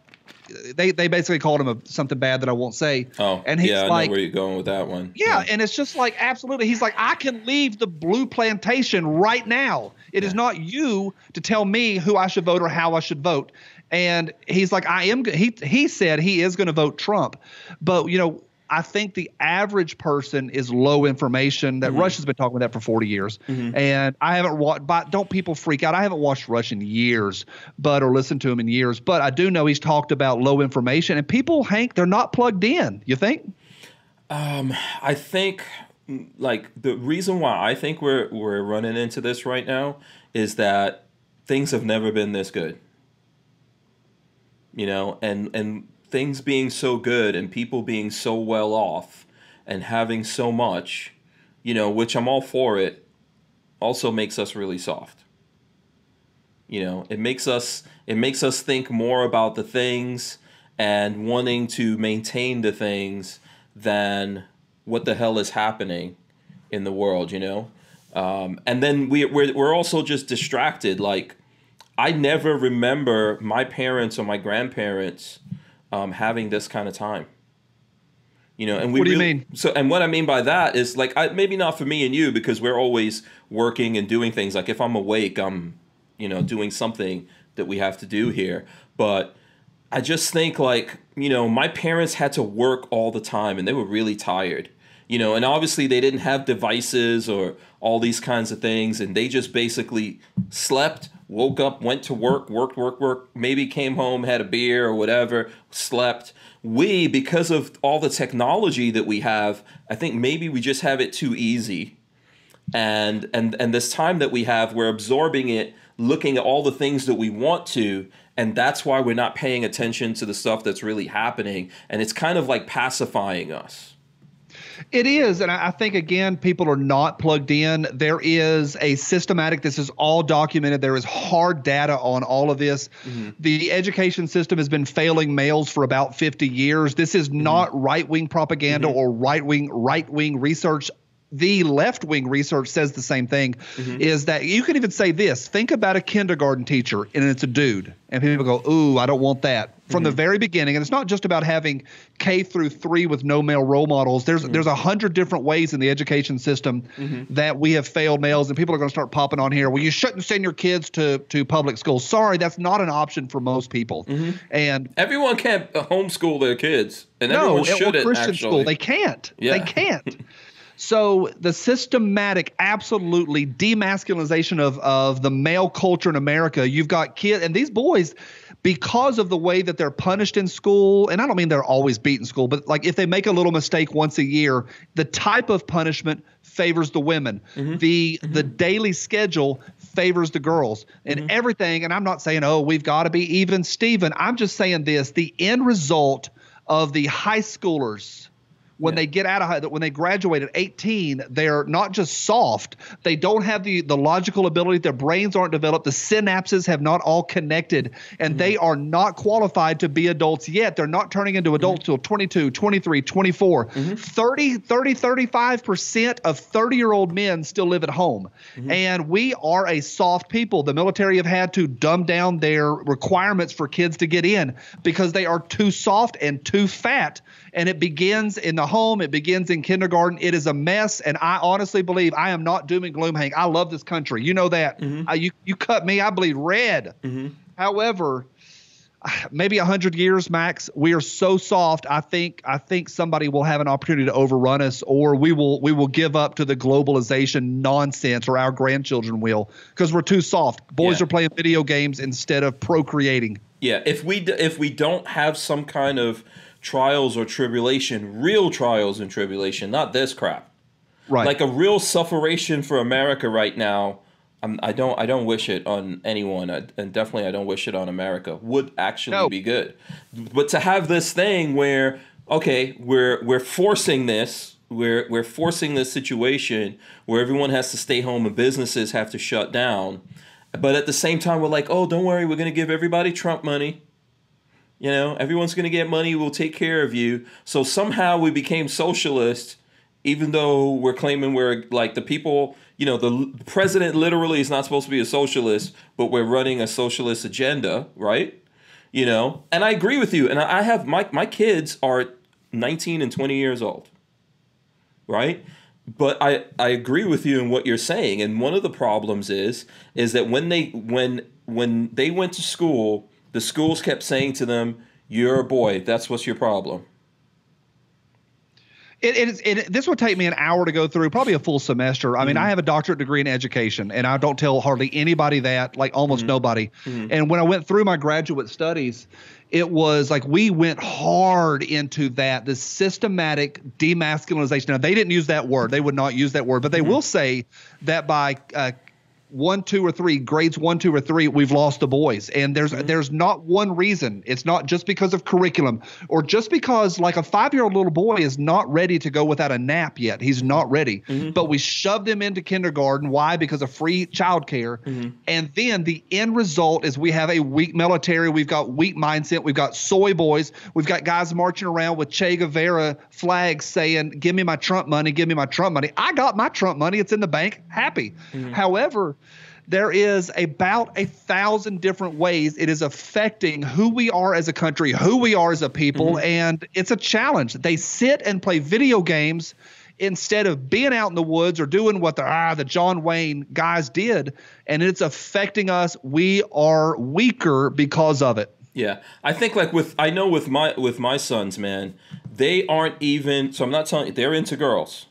They they basically called him a, something bad that I won't say. oh, and he's yeah, I like, know where you're going with that one. yeah, and it's just like absolutely. He's like, I can leave the blue plantation right now. It is not you to tell me who I should vote or how I should vote. And he's like, I am. He he said he is going to vote Trump, but you know. I think the average person is low information. That mm-hmm. Rush has been talking about that for 40 years, mm-hmm. and I haven't watched. But don't people freak out? I haven't watched Rush in years, but or listened to him in years. But I do know he's talked about low information, and people, Hank, they're not plugged in. You think? Um, I think like the reason why I think we're we're running into this right now is that things have never been this good. You know, and and things being so good and people being so well off and having so much, you know, which I'm all for it, also makes us really soft. You know, it makes us it makes us think more about the things and wanting to maintain the things than what the hell is happening in the world, you know? Um, and then we, we're, we're also just distracted. Like, I never remember my parents or my grandparents um, having this kind of time. You know, and we What do you really- mean? So, and what I mean by that is like, I, maybe not for me and you because we're always working and doing things. Like, if I'm awake, I'm, you know, doing something that we have to do here. But I just think like, you know, my parents had to work all the time and they were really tired. You know, and obviously they didn't have devices or all these kinds of things and they just basically slept, woke up, went to work, worked, worked, worked, maybe came home, had a beer or whatever, slept. We because of all the technology that we have, I think maybe we just have it too easy. And and and this time that we have we're absorbing it looking at all the things that we want to and that's why we're not paying attention to the stuff that's really happening. And it's kind of like pacifying us It is, and I I think again, people are not plugged in. There is a systematic. This is all documented. There is hard data on all of this. Mm-hmm. The education system has been failing males for about 50 years. This is mm-hmm. not right wing propaganda mm-hmm. or right wing right wing research. The left wing research says the same thing. Mm-hmm. Is that you can even say this? Think about a kindergarten teacher, and it's a dude, and people go, "Ooh, I don't want that." From the mm-hmm. very beginning, and it's not just about having K through three with no male role models. There's mm-hmm. there's a hundred different ways in the education system that we have failed males, and people are going to start popping on here. Well, you shouldn't send your kids to to public schools. Sorry, that's not an option for most people. And everyone can't homeschool their kids and no, everyone shouldn't Christian actually school, they can't. Yeah. They can't. So the systematic, absolutely demasculinization of of the male culture in America. You've got kids, and these boys, because of the way that they're punished in school, and I don't mean they're always beat in school, but like if they make a little mistake once a year, the type of punishment favors the women. Mm-hmm. The mm-hmm. the daily schedule favors the girls and mm-hmm. everything. And I'm not saying, oh, we've got to be even, Steven. I'm just saying this: the end result of the high schoolers when they get out of high, when they graduate at 18, they're not just soft. They don't have the the logical ability. Their brains aren't developed. The synapses have not all connected, and they mm-hmm. are not qualified to be adults yet. They're not turning into adults mm-hmm. till 22, 23, 24. Mm-hmm. 30, 30, 35 percent of 30 year old men still live at home, and we are a soft people. The military have had to dumb down their requirements for kids to get in because they are too soft and too fat and it begins in the home. It begins in kindergarten. It is a mess, and I honestly believe I am not doom and gloom, Hank. I love this country. You know that. Uh, you you cut me, I bleed red. However, maybe a hundred years max. We are so soft. I think I think somebody will have an opportunity to overrun us, or we will we will give up to the globalization nonsense, or our grandchildren will, because we're too soft. Boys Yeah. are playing video games instead of procreating. Yeah, if we d- if we don't have some kind of trials or tribulation, real trials and tribulation, not this crap. Right. Like a real sufferation for America right now. I'm, I don't I don't wish it on anyone, I, and definitely I don't wish it on America. Would actually No. be good, but to have this thing where okay, we're we're forcing this, we're we're forcing this situation where everyone has to stay home and businesses have to shut down, but at the same time we're like, oh, don't worry, we're gonna give everybody Trump money. You know, everyone's going to get money. We'll take care of you. So somehow we became socialist, even though we're claiming we're like the people. You know, the president literally is not supposed to be a socialist, but we're running a socialist agenda, right? You know, and I agree with you. And I I have my my kids are 19 and 20 years old, right? But I I agree with you in what you're saying. And one of the problems is is that when they when when they went to school, the schools kept saying to them, "You're a boy. That's what's your problem." It, it is. It, this would take me an hour to go through, probably a full semester. I mean, I mm-hmm. have a doctorate degree in education, and I don't tell hardly anybody that, like almost mm-hmm. nobody. Mm-hmm. And when I went through my graduate studies, it was like we went hard into that the systematic demasculinization. Now they didn't use that word; they would not use that word, but they will say that by uh, one, two, or three grades one, two, or three, we've lost the boys. And there's mm-hmm. there's not one reason. It's not just because of curriculum or just because like a five year old little boy is not ready to go without a nap yet. He's not ready. Mm-hmm. But we shoved him into kindergarten. Why? Because of free childcare. Mm-hmm. And then the end result is we have a weak military. We've got weak mindset. We've got soy boys. We've got guys marching around with Che Guevara flags saying, "Give me my Trump money. Give me my Trump money." I got my Trump money. It's in the bank. Happy. However there is about a thousand different ways it is affecting who we are as a country, who we are as a people, and it's a challenge. They sit and play video games instead of being out in the woods or doing what the ah the John Wayne guys did, and it's affecting us. We are weaker because of it. Yeah, I think like with I know with my with my sons, man, they aren't even. So I'm not telling you they're into girls,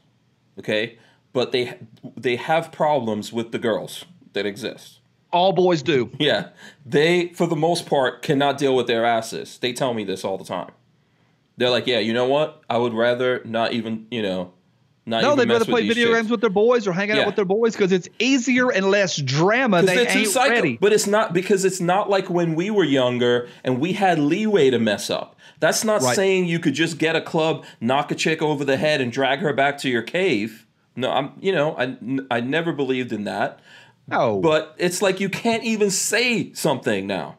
okay, but they they have problems with the girls that exist. All boys do. Yeah, they for the most part cannot deal with their asses. They tell me this all the time. They're like, yeah, you know what? I would rather not even, you know, not No, even they'd rather play video chicks. games with their boys or hang out Yeah. with their boys because it's easier and less drama. They ain't psycho. ready. But it's not because it's not like when we were younger and we had leeway to mess up. That's not Right. saying you could just get a club, knock a chick over the head, and drag her back to your cave. No, I'm. You know, I I never believed in that. No, But it's like you can't even say something now.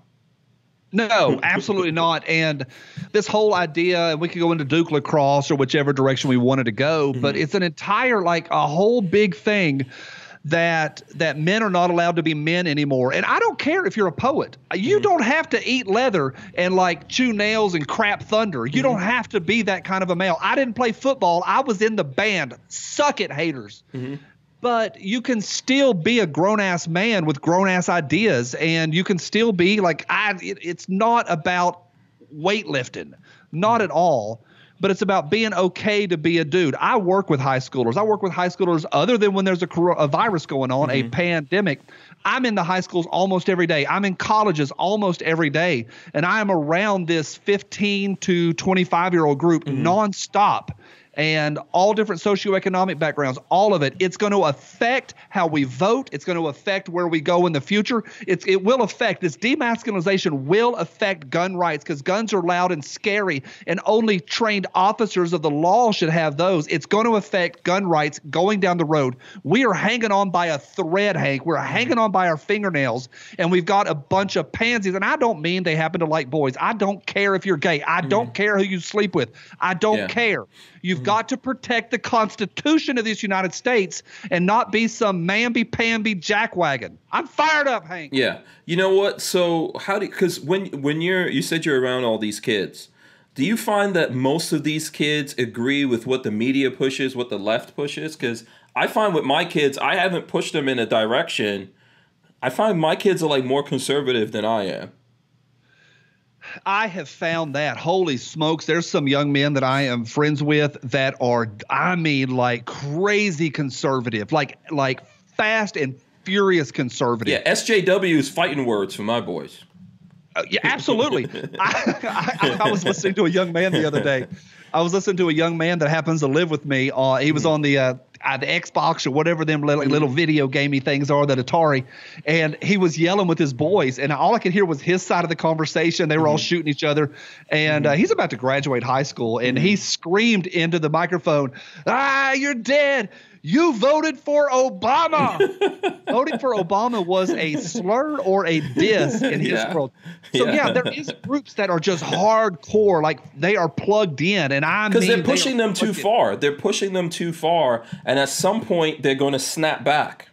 No, absolutely not. And this whole idea, and we could go into Duke lacrosse or whichever direction we wanted to go, mm-hmm. but it's an entire like a whole big thing that that men are not allowed to be men anymore. And I don't care if you're a poet. You mm-hmm. don't have to eat leather and like chew nails and crap thunder. You don't mm-hmm. have to be that kind of a male. I didn't play football. I was in the band. Suck it, haters but you can still be a grown ass man with grown ass ideas and you can still be like I it, it's not about weightlifting not at all but it's about being okay to be a dude. I work with high schoolers. I work with high schoolers other than when there's a, a virus going on, a mm-hmm. pandemic. I'm in the high schools almost every day. I'm in colleges almost every day. And I am around this 15 to 25 year old group mm-hmm. nonstop and all different socioeconomic backgrounds, all of it. It's going to affect how we vote. It's going to affect where we go in the future. It's it will affect this demasculinization will affect gun rights because guns are loud and scary, and only trained officers of the law should have those. It's going to affect gun rights going down the road. We are hanging on by a thread, Hank. We're hanging on by our fingernails, and we've got a bunch of pansies. And I don't mean they happen to like boys. I don't care if you're gay. I don't mm. care who you sleep with. I don't Yeah. care. You've mm-hmm. got to protect the Constitution of this United States and not be some mamby-pamby jackwagon. I'm fired up, Hank. Yeah. You know what? So how do because when when you're you said you're around all these kids, do you find that most of these kids agree with what the media pushes, what the left pushes? Because I find with my kids, I haven't pushed them in a direction. I find my kids are like more conservative than I am. I have found that. Holy smokes, there's some young men that I am friends with that are, I mean, like crazy conservative, like like fast and furious conservative. Yeah, SJW is fighting words for my boys. Uh, yeah, absolutely. I, I, I was listening to a young man the other day. I was listening to a young man that happens to live with me. Uh, he was on the uh, uh, the Xbox or whatever them little, little video gamey things are, that Atari, and he was yelling with his boys, and all I could hear was his side of the conversation. They were all shooting each other, and uh, he's about to graduate high school, and he screamed into the microphone, "Ah, you're dead! You voted for Obama." Voting for Obama was a slur or a diss in his Yeah. world. So Yeah. yeah. there is groups that are just hardcore, like they are plugged in, and I Because they're pushing are them too in. far. They're pushing them too far, and at some point they're going to snap back.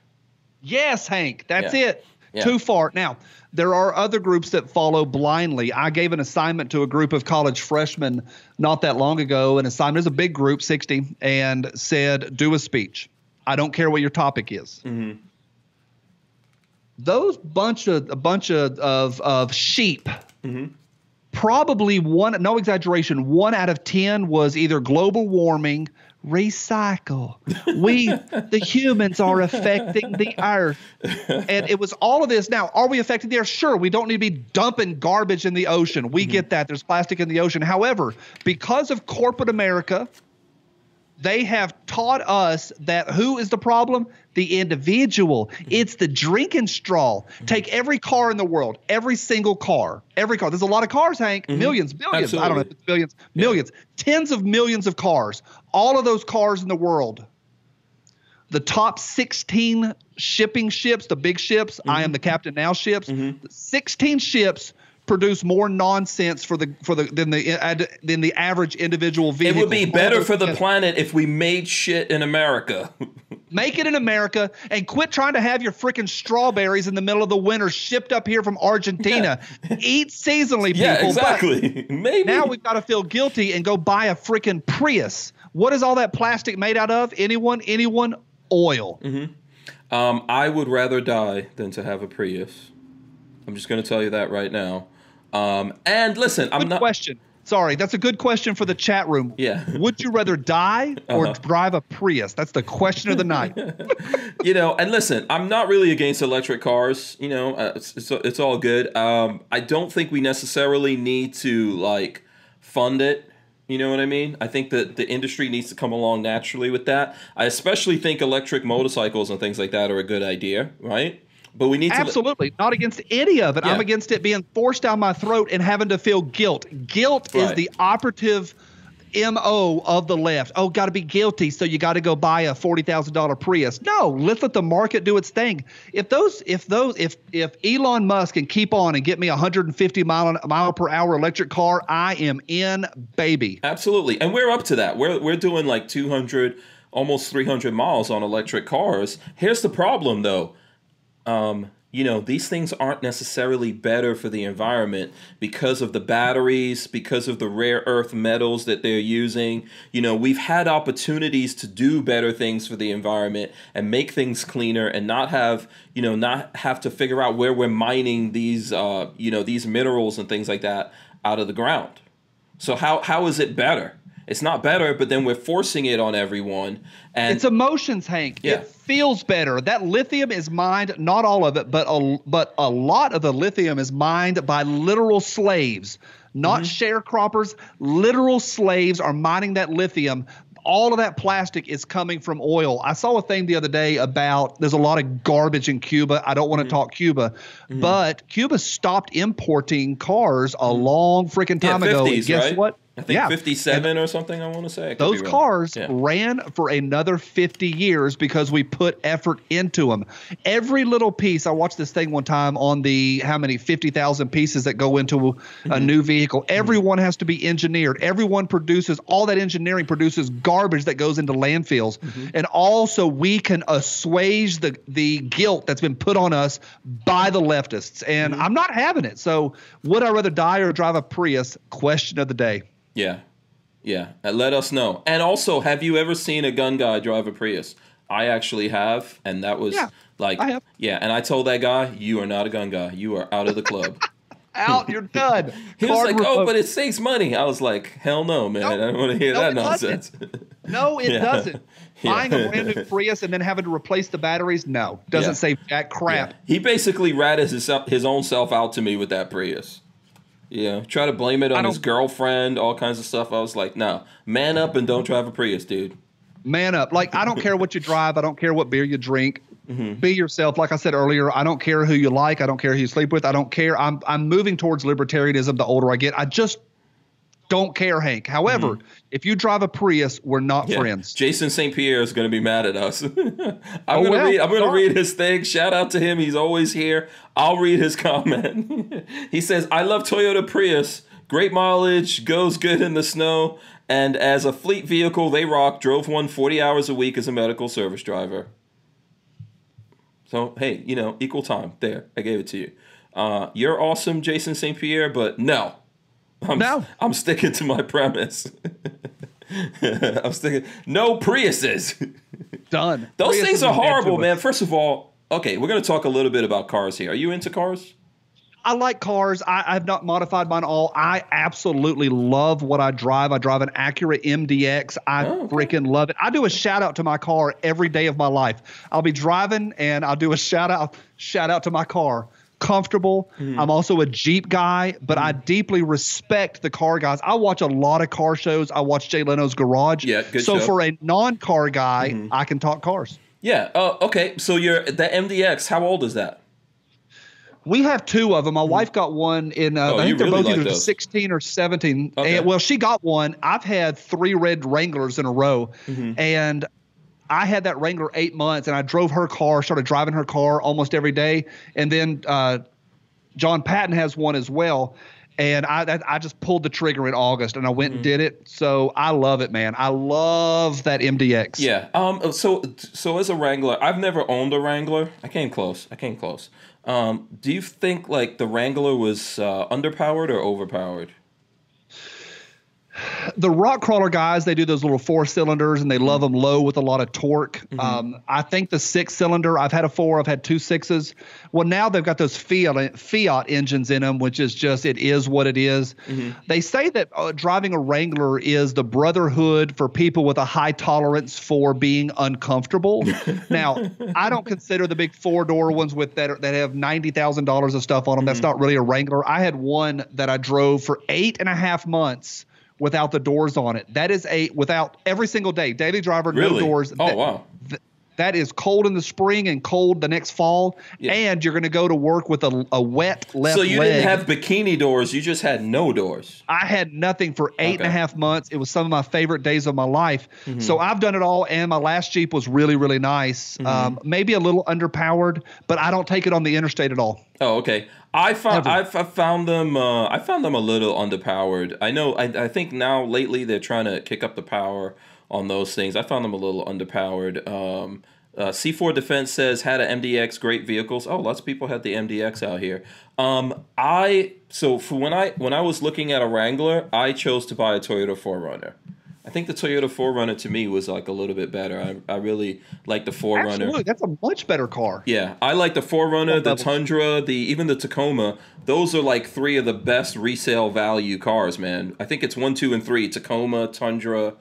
Yes, Hank, that's Yeah. it. Too far. Now, there are other groups that follow blindly. I gave an assignment to a group of college freshmen not that long ago. An assignment is a big group, 60, and said, do a speech. I don't care what your topic is. Mm-hmm. Those bunch of a bunch of of, of sheep. Mm-hmm. Probably one, no exaggeration, one out of 10 was either global warming, recycle. We, the humans, are affecting the earth. And it was all of this. Now, are we affecting the earth? Sure, we don't need to be dumping garbage in the ocean. We mm-hmm. get that. There's plastic in the ocean. However, because of corporate America, they have taught us that who is the problem? The individual. Mm-hmm. It's the drinking straw. Mm-hmm. Take every car in the world, every single car, every car. There's a lot of cars, Hank. Mm-hmm. Millions, billions. I don't know if it's billions, millions, tens of millions of cars. All of those cars in the world. The top 16 shipping ships, the big ships, I am the captain now ships, 16 ships produce more nonsense for the for the than the than the average individual vehicle. It would be better for the planet if we made shit in America. Make it in America and quit trying to have your freaking strawberries in the middle of the winter shipped up here from Argentina. Eat seasonally, people. yeah, But exactly. Maybe. now we've got to feel guilty and go buy a freaking Prius. What is all that plastic made out of? Anyone? Anyone? Oil. Um, I would rather die than to have a Prius. I'm just going to tell you that right now. Um, and listen, I'm Good not. question. Sorry, that's a good question for the chat room. Yeah. Would you rather die or Uh-huh. drive a Prius? That's the question of the night. you know, and listen, I'm not really against electric cars. You know, uh, it's, it's it's all good. Um, I don't think we necessarily need to like fund it. You know what I mean? I think that the industry needs to come along naturally with that. I especially think electric motorcycles and things like that are a good idea, right? But we need to Absolutely. Not against any of it. I'm against it being forced down my throat and having to feel guilt. Guilt is the operative MO of the left. Oh, got to be guilty, so you got to go buy a $40,000 Prius. No, let's let the market do its thing. If those if those if if Elon Musk can keep on and get me a 150 mile mile per hour electric car, I am in, baby. Absolutely. And we're up to that. We're we're doing like 200 almost 300 miles on electric cars. Here's the problem though. Um, you know, these things aren't necessarily better for the environment because of the batteries, because of the rare earth metals that they're using. You know, we've had opportunities to do better things for the environment and make things cleaner and not have, you know, not have to figure out where we're mining these uh, you know, these minerals and things like that out of the ground. So how how is it better? It's not better, but then we're forcing it on everyone. And It's emotions, Hank. Yeah. It feels better. That lithium is mined, not all of it, but a, but a lot of the lithium is mined by literal slaves, not mm-hmm. sharecroppers. Literal slaves are mining that lithium. All of that plastic is coming from oil. I saw a thing the other day about there's a lot of garbage in Cuba. I don't want to mm-hmm. talk Cuba, mm-hmm. but Cuba stopped importing cars a long freaking yeah, time ago. And 50s, guess right? what? I think yeah. 57 or something. I want to say Those cars Yeah. ran for another 50 years because we put effort into them. Every little piece, I watched this thing one time on the how many 50,000 pieces that go into Mm-hmm. a new vehicle. Everyone has to be engineered. Everyone produces, all that engineering produces garbage that goes into landfills. Mm-hmm. And also, we can assuage the, the guilt that's been put on us by the leftists. And Mm-hmm. I'm not having it. So, would I rather die or drive a Prius? Question of the day. Yeah, yeah. And let us know. And also, have you ever seen a gun guy drive a Prius? I actually have, and that was Yeah, like, I have. yeah. And I told that guy, "You are not a gun guy. You are out of the club." Out, you're done. he was Card like, "Oh, but it saves money." I was like, "Hell no, man! No. I don't want to hear No, that it nonsense." No, it Yeah. doesn't. Yeah. Buying a brand new Prius and then having to replace the batteries, no, doesn't Yeah. save jack crap. Yeah. He basically ratted his, his own self out to me with that Prius. Yeah, try to blame it on his girlfriend, all kinds of stuff. I was like, no, man up and don't drive a Prius, dude. Man up. Like I don't care what you drive. I don't care what beer you drink. Mm-hmm. Be yourself. Like I said earlier, I don't care who you like. I don't care who you sleep with. I don't care. I'm I'm moving towards libertarianism the older I get. I just don't care, Hank. However, if you drive a Prius, we're not Mm-hmm. Yeah. friends. Jason St. Pierre is going to be mad at us. I'm Oh, going to well, read. To read his thing. Shout out to him. He's always here. I'll read his comment. he says, "I love Toyota Prius. Great mileage, goes good in the snow, and as a fleet vehicle, they rock. Drove one 40 hours a week as a medical service driver. So hey, you know, equal time. There, I gave it to you. Uh, you're awesome, Jason St. Pierre, but no, I'm, No. I'm sticking to my premise. I'm sticking. No Priuses. Done. Those Prius things are horrible, man. First of all, okay, we're going to talk a little bit about cars here. Are you into cars? I like cars. I, I've not modified mine all. I absolutely love what I drive. I drive an Acura MDX. I Oh, okay. freaking love it. I do a shout out to my car every day of my life. I'll be driving and I'll do a shout out shout out to my car. Comfortable. Mm-hmm. I'm also a Jeep guy, but I deeply respect the car guys. I watch a lot of car shows. I watch Jay Leno's Garage. Yeah, good So show. for a non-car guy, Mm-hmm. I can talk cars. Yeah. Uh, okay. So you're the MDX. How old is that? We have two of them. My wife got one in. Uh, Mm-hmm. Oh, I think they're really both like either those. 16 or 17. Okay. And, well, she got one. I've had three red Wranglers in a row, Mm-hmm. and I had that Wrangler eight months, and I drove her car, started driving her car almost every day, and then uh, John Patton has one as well. And I, I just pulled the trigger in August, and I went Mm-hmm. and did it. So I love it, man. I love that MDX. Yeah. Um. So so as a Wrangler, I've never owned a Wrangler. I came close. I came close. Um. Do you think like the Wrangler was uh, underpowered or overpowered? The rock crawler guys they do those little four cylinders and they love them low with a lot of torque. Um, i think the six cylinder i've had a four i've had two sixes. Well now they've got those fiat fiat engines in them which is just it is what it is. they say that uh, driving a wrangler is the brotherhood for people with a high tolerance for being uncomfortable. Now i don't consider the big four door ones with that are- that have $90000 of stuff on them. That's not really a wrangler. I had one that i drove for eight and a half months without the doors on it. That is a without every single day daily driver, no doors. Oh That- wow. th- that is cold in the spring and cold the next fall, Yeah. and you're going to go to work with a, a wet left So you leg. didn't have bikini doors. You just had no doors. I had nothing for eight and a half months. It was some of my favorite days of my life. Mm-hmm. So I've done it all, and my last Jeep was really, really nice. Mm-hmm. Um, maybe a little underpowered, but I don't take it on the interstate at all. Oh, okay. I found. I've, I found them. Uh, I found them a little underpowered. I know. I, I think now lately they're trying to kick up the power on those things. I found them a little underpowered. Um, uh, C4 Defense says had a MDX, great vehicles. Oh, lots of people had the MDX out here. Um, I so for when I when I was looking at a Wrangler, I chose to buy a Toyota 4Runner. I think the Toyota 4Runner to me was like a little bit better. I, I really like the 4Runner. Absolutely, that's a much better car. Yeah, I like the 4Runner, the. Tundra, the even the Tacoma. Those are like three of the best resale value cars, man. I think it's one, two, and three: Tacoma, Tundra,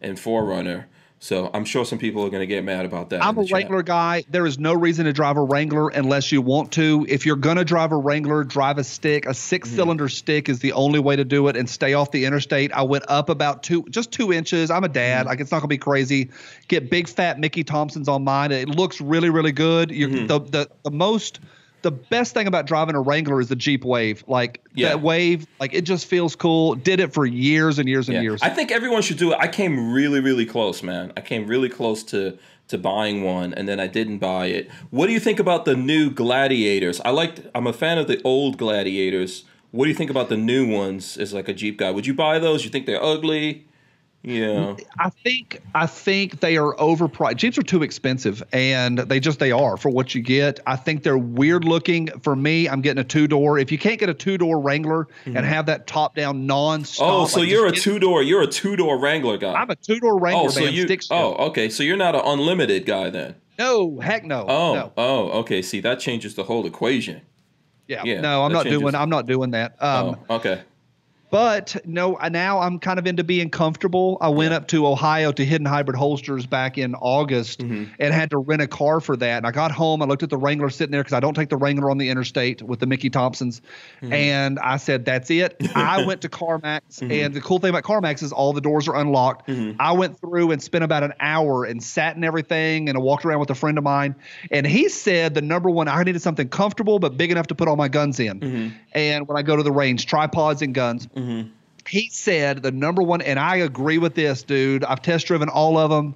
and 4Runner. So I'm sure some people are gonna get mad about that. I'm a chat. Wrangler guy. There is no reason to drive a Wrangler unless you want to. If you're going to drive a Wrangler, drive a stick. A six cylinder hmm. stick is the only way to do it and stay off the interstate. I went up about two, just two inches. I'm a dad. Hmm. Like it's not going to be crazy. Get big fat Mickey Thompsons on mine. It looks really, really good. You're, hmm. the, the, the most. The best thing about driving a Wrangler is the Jeep Wave. Like Yeah. that Wave, like it just feels cool. Did it for years and years and Yeah. years. I think everyone should do it. I came really, really close, man. I came really close to to buying one, and then I didn't buy it. What do you think about the new Gladiators? I liked. I'm a fan of the old Gladiators. What do you think about the new ones? As like a Jeep guy, would you buy those? You think they're ugly? Yeah. I think I think they are overpriced. Jeeps are too expensive, and they just they are for what you get. I think they're weird looking. For me, I'm getting a two door. If you can't get a two door Wrangler and have that top down non stop, Oh, so you're a two door. You're a two door Wrangler guy. I'm a two door Wrangler oh, so man. you. Oh, okay. So you're not an unlimited guy then. no, heck no. Oh, no. oh, okay. See, that changes the whole equation. Yeah, yeah, no, I'm not changes- doing. I'm not doing that. Um, oh, okay. But no, now I'm kind of into being comfortable. I went up to Ohio to Hidden Hybrid Holsters back in August Mm-hmm. and had to rent a car for that. And I got home, I looked at the Wrangler sitting there because I don't take the Wrangler on the interstate with the Mickey Thompsons. Mm-hmm. And I said, that's it. I went to CarMax. Mm-hmm. And the cool thing about CarMax is all the doors are unlocked. I went through and spent about an hour and sat in everything. And I walked around with a friend of mine. And he said the number one, I needed something comfortable but big enough to put all my guns in. Mm-hmm. And when I go to the range, tripods and guns Mm-hmm. he said the number one, and I agree with this, dude. I've test driven all of them.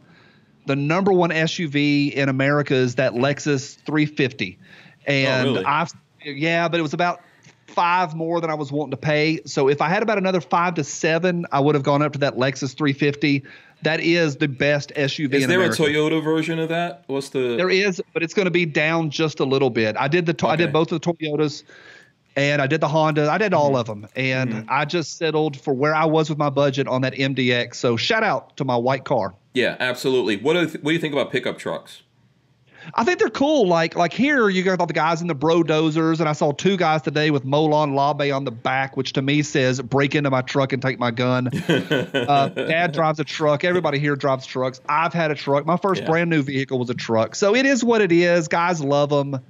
The number one SUV in America is that Lexus 350, and Oh, really? I've yeah, but it was about five more than I was wanting to pay. So if I had about another five to seven, I would have gone up to that Lexus 350. That is the best SUV. In America. Is there a Toyota version of that? What's the? There is, but it's going to be down just a little bit. I did the to- I did both of the Toyotas, and I did the Honda. I did all Mm-hmm. of them, and I just settled for where I was with my budget on that MDX. So shout out to my white car. Yeah, absolutely. What do you th- what do you think about pickup trucks? I think they're cool. Like like here, you got all the guys in the bro dozers, and I saw two guys today with Molon Labe on the back, which to me says break into my truck and take my gun. uh, Dad drives a truck. Everybody here drives trucks. I've had a truck. My first Yeah. brand new vehicle was a truck. So it is what it is. Guys love them.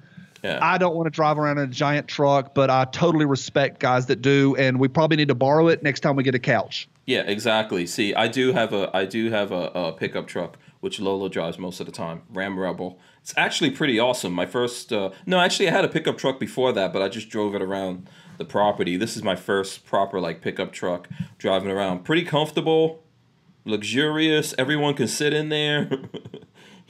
Yeah. I don't want to drive around in a giant truck, but I totally respect guys that do, and we probably need to borrow it next time we get a couch. Yeah, exactly. See, I do have a I do have a, a pickup truck which Lolo drives most of the time, Ram Rebel. It's actually pretty awesome. My first uh, no, actually I had a pickup truck before that, but I just drove it around the property. This is my first proper like pickup truck driving around. Pretty comfortable, luxurious. Everyone can sit in there.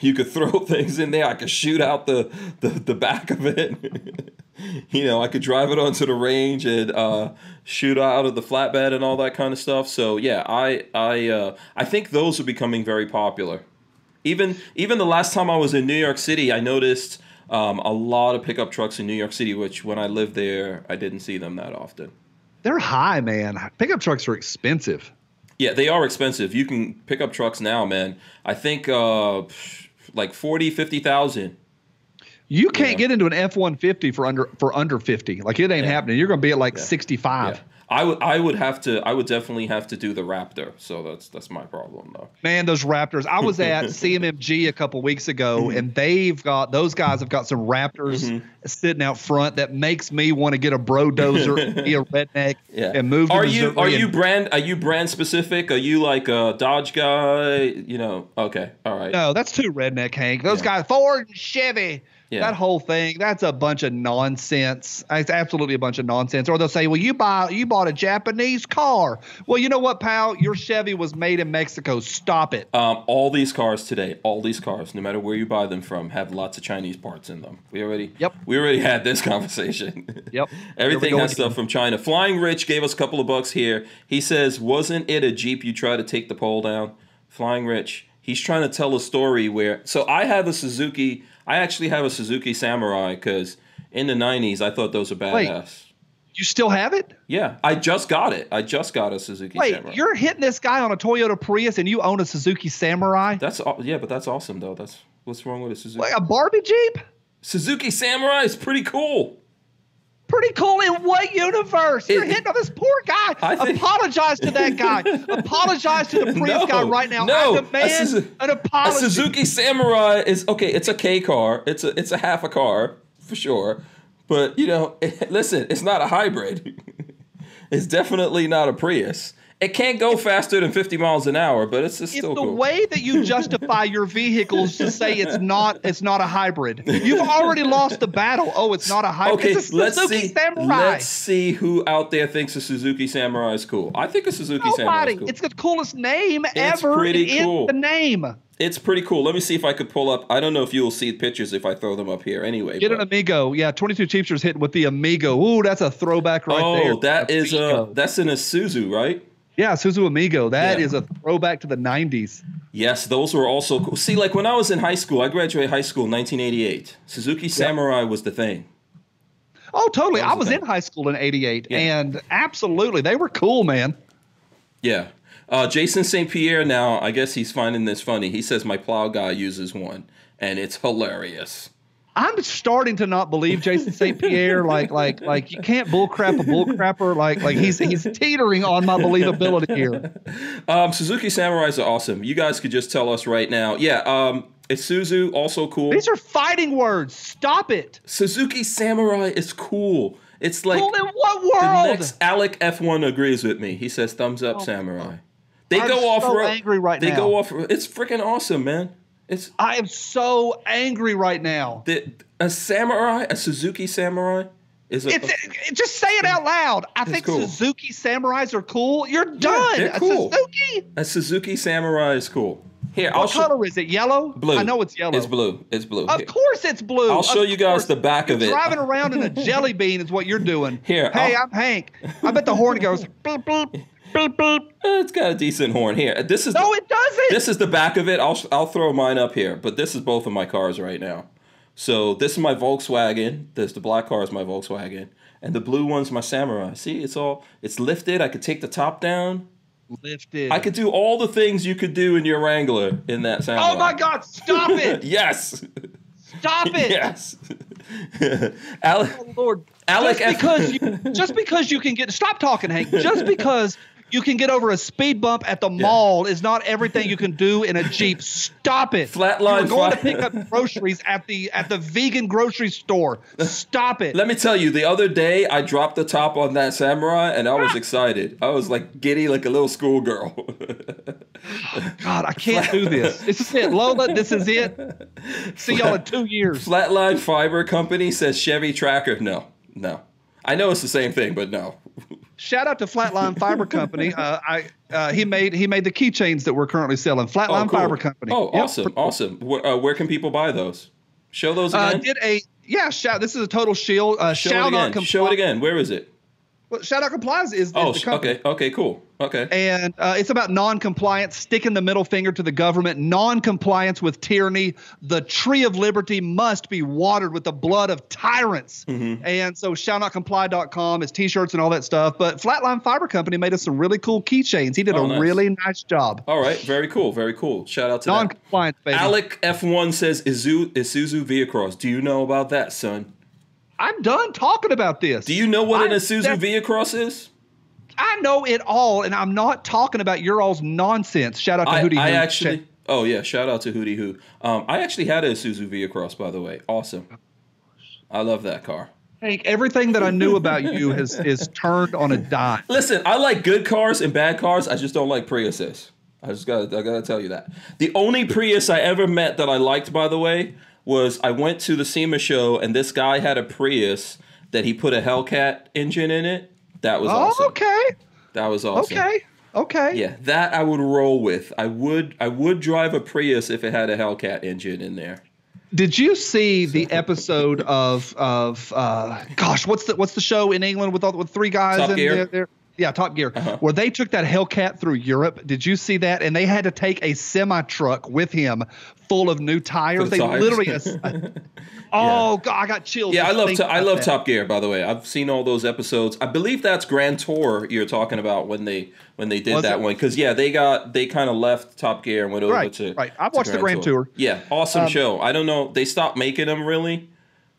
you could throw things in there. I could shoot out the the, the back of it. you know, I could drive it onto the range and uh, shoot out of the flatbed and all that kind of stuff. So yeah, I I uh, I think those are becoming very popular. Even even the last time I was in New York City, I noticed um, a lot of pickup trucks in New York City, which when I lived there, I didn't see them that often. They're high, man. Pickup trucks are expensive. Yeah, they are expensive. You can pick up trucks now, man. I think uh, like 40, 50,000. You can't Yeah. get into an F one fifty for under for under fifty. Like it ain't Yeah. happening. You're gonna be at like sixty five. I would I would have to I would definitely have to do the Raptor. So that's that's my problem though. Man, those Raptors. I was at CMMG a couple weeks ago, Mm-hmm. and they've got those guys have got some Raptors sitting out front that makes me want to get a bro dozer, and be a redneck, Yeah. and move. To Are you are you brand are you brand specific? Are you like a Dodge guy? You know. Okay. All right. No, that's too redneck, Hank. Those Yeah. guys, Ford and Chevy. Yeah. That whole thing, that's a bunch of nonsense. It's absolutely a bunch of nonsense. Or they'll say, "Well, you buy you bought a Japanese car." Well, you know what, pal? Your Chevy was made in Mexico. Stop it. Um, all these cars today, all these cars, no matter where you buy them from, have lots of Chinese parts in them. We already, Yep. we already had this conversation. Yep. Everything has stuff from China. Flying Rich gave us a couple of bucks here. He says, "Wasn't it a Jeep you tried to take the pole down?" Flying Rich, he's trying to tell a story where. So I have a Suzuki. I actually have a Suzuki Samurai because in the '90s I thought those were Wait. badass. You still have it? Yeah, I just got it. I just got a Suzuki Wait, Samurai. you're hitting this guy on a Toyota Prius, and you own a Suzuki Samurai? That's yeah, but that's awesome though. That's what's wrong with a Suzuki. Like a Barbie Jeep? Suzuki Samurai is pretty cool. Pretty cool. In what universe? You're It- hitting on this poor guy. I think- Apologize to that guy. Apologize to the Prius No, guy right now. no, I demand an A. Suzuki Samurai is okay. It's a K car. It's a it's a half a car for sure. But you know, listen, it's not a hybrid. it's definitely not a Prius. It can't go faster than 50 miles an hour, but it's, it's It's still the cool. way that you justify your vehicles to say it's not it's not a hybrid. You've already lost the battle. Oh, it's not a hybrid. Okay, it's a let's Suzuki see. Samurai. Let's see who out there thinks a Suzuki Samurai is cool. I think a Suzuki Samurai is cool. It's the coolest name It's ever. pretty in cool. the name. It's pretty cool. Let me see if I could pull up. I don't know if you'll see pictures if I throw them up here. Anyway, Get an Amigo. Yeah, 22 Cheapsters hitting with the Amigo. Ooh, that's a throwback right oh, there. Oh, that is a Amigo. that's an Isuzu, right? Yeah, Suzu Amigo. That Yeah. is a throwback to the 90s. Yes, those were also cool. See, like when I was in high school, I graduated high school in 1988. Suzuki Samurai was the thing. Oh, totally. Was I was in high school in 88, Yeah. and absolutely, they were cool, man. Yeah. Uh, Jason St. Pierre now, I guess he's finding this funny. He says my plow guy uses one, and it's hilarious. I'm starting to not believe Jason St. Pierre. Like, like, like you can't bullcrap a bullcrapper. Like, like he's he's teetering on my believability here. Um, Suzuki Samurais are awesome. You guys could just tell us right now. Yeah, um, Isuzu also cool. These are fighting words. Stop it. Suzuki Samurai is cool. It's like cool in what the world? next Alec F1 agrees with me. He says thumbs up Samurai. They I'm go off so road. angry right they now. go off. It's freaking awesome, man. It's I am so angry right now. the, a samurai, a Suzuki Samurai is a. It's it, just say it out loud. I think cool. Suzuki Samurais are cool. You're done. they're A. Suzuki. a Suzuki Samurai is cool. Here, I'll What show. color is it? Yellow. Blue. I know it's yellow. It's blue. It's blue. Of Here. course it's blue. I'll Of show you guys course. the back of You're it. Driving around in a jelly bean is what you're doing. Here, Hey, I'll- I'm Hank. I bet the horn goes beep beep beep beep. Eh, It's got a decent horn. Here, this is. No, the, it doesn't. This is the back of it. I'll I'll throw mine up here, but this is both of my cars right now. So this is my Volkswagen. This the black car is my Volkswagen, and the blue one's my Samurai. See, it's all it's lifted. I could take the top down. Lifted. I could do all the things you could do in your Wrangler in that Samurai. Oh my God! Stop it! Yes. Stop it. yes. Alec, Oh, Lord. Alec just F- because you just because you can get stop talking, Hank. Just because you can get over a speed bump at the mall is not everything you can do in a Jeep. Stop it. Flatline You're going to pick up groceries at the at the vegan grocery store. Stop it. let me tell you, the other day I dropped the top on that samurai and I was excited. I was like giddy like a little schoolgirl. Oh, God, I can't do this. This is it, Lola. This is it. See y'all in two years. Flatline Fiber Company says Chevy Tracker. No, no. I know it's the same thing, but no. Shout out to Flatline Fiber Company. Uh, I uh, he made he made the keychains that we're currently selling. Flatline Oh, cool. Fiber Company. Oh, Yep. awesome, awesome. Where, uh, where can people buy those? Show those Uh, again. did a yeah shout. This is a total shield. Uh, Show shout it again. comply. Show it again. Where is it? Well, shout out complies is, is Oh, the company. okay, okay, cool. Okay. And uh, it's about non-compliance, sticking the middle finger to the government, non-compliance with tyranny. The tree of liberty must be watered with the blood of tyrants. Mm-hmm. And so shallnotcomply.com is t-shirts and all that stuff. But Flatline Fiber Company made us some really cool keychains. He did Oh, a nice. really nice job. All right, very cool, very cool. Shout out to that. Non-compliance, baby. Alec F1 says Izu, Isuzu VehiCROSS. Do you know about that, son? I'm done talking about this. Do you know what an Isuzu that- VehiCROSS is? I know it all, and I'm not talking about your all's nonsense. Shout out to I, Hootie I actually. Oh yeah, shout out to Hootie Hoo. Um, I actually had a Isuzu VehiCROSS, by the way. Awesome. I love that car. Hank, everything that I knew about you has is turned on a dime. Listen, I like good cars and bad cars. I just don't like Priuses. I just gotta, I gotta tell you that. The only Prius I ever met that I liked, by the way, was I went to the SEMA show and this guy had a Prius that he put a Hellcat engine in it. That was Oh, awesome. okay, That was awesome. okay, okay. Yeah, that I would roll with. I would, I would drive a Prius if it had a Hellcat engine in there. Did you see the episode of of uh, gosh, what's the what's the show in England with all with three guys Top in Gear? there? Yeah, Top Gear, Uh-huh. where they took that Hellcat through Europe. Did you see that? And they had to take a semi truck with him full of new tires. The they tires. literally. oh God, I got chills. Yeah, I love, to, I love that. Top Gear. By the way, I've seen all those episodes. I believe that's Grand Tour you're talking about when they when they did Was that it? one. Because yeah, they got they kind of left Top Gear and went over Right, to right. I've to watched the Grand Tour. Yeah, awesome Um, show. I don't know, they stopped making them really.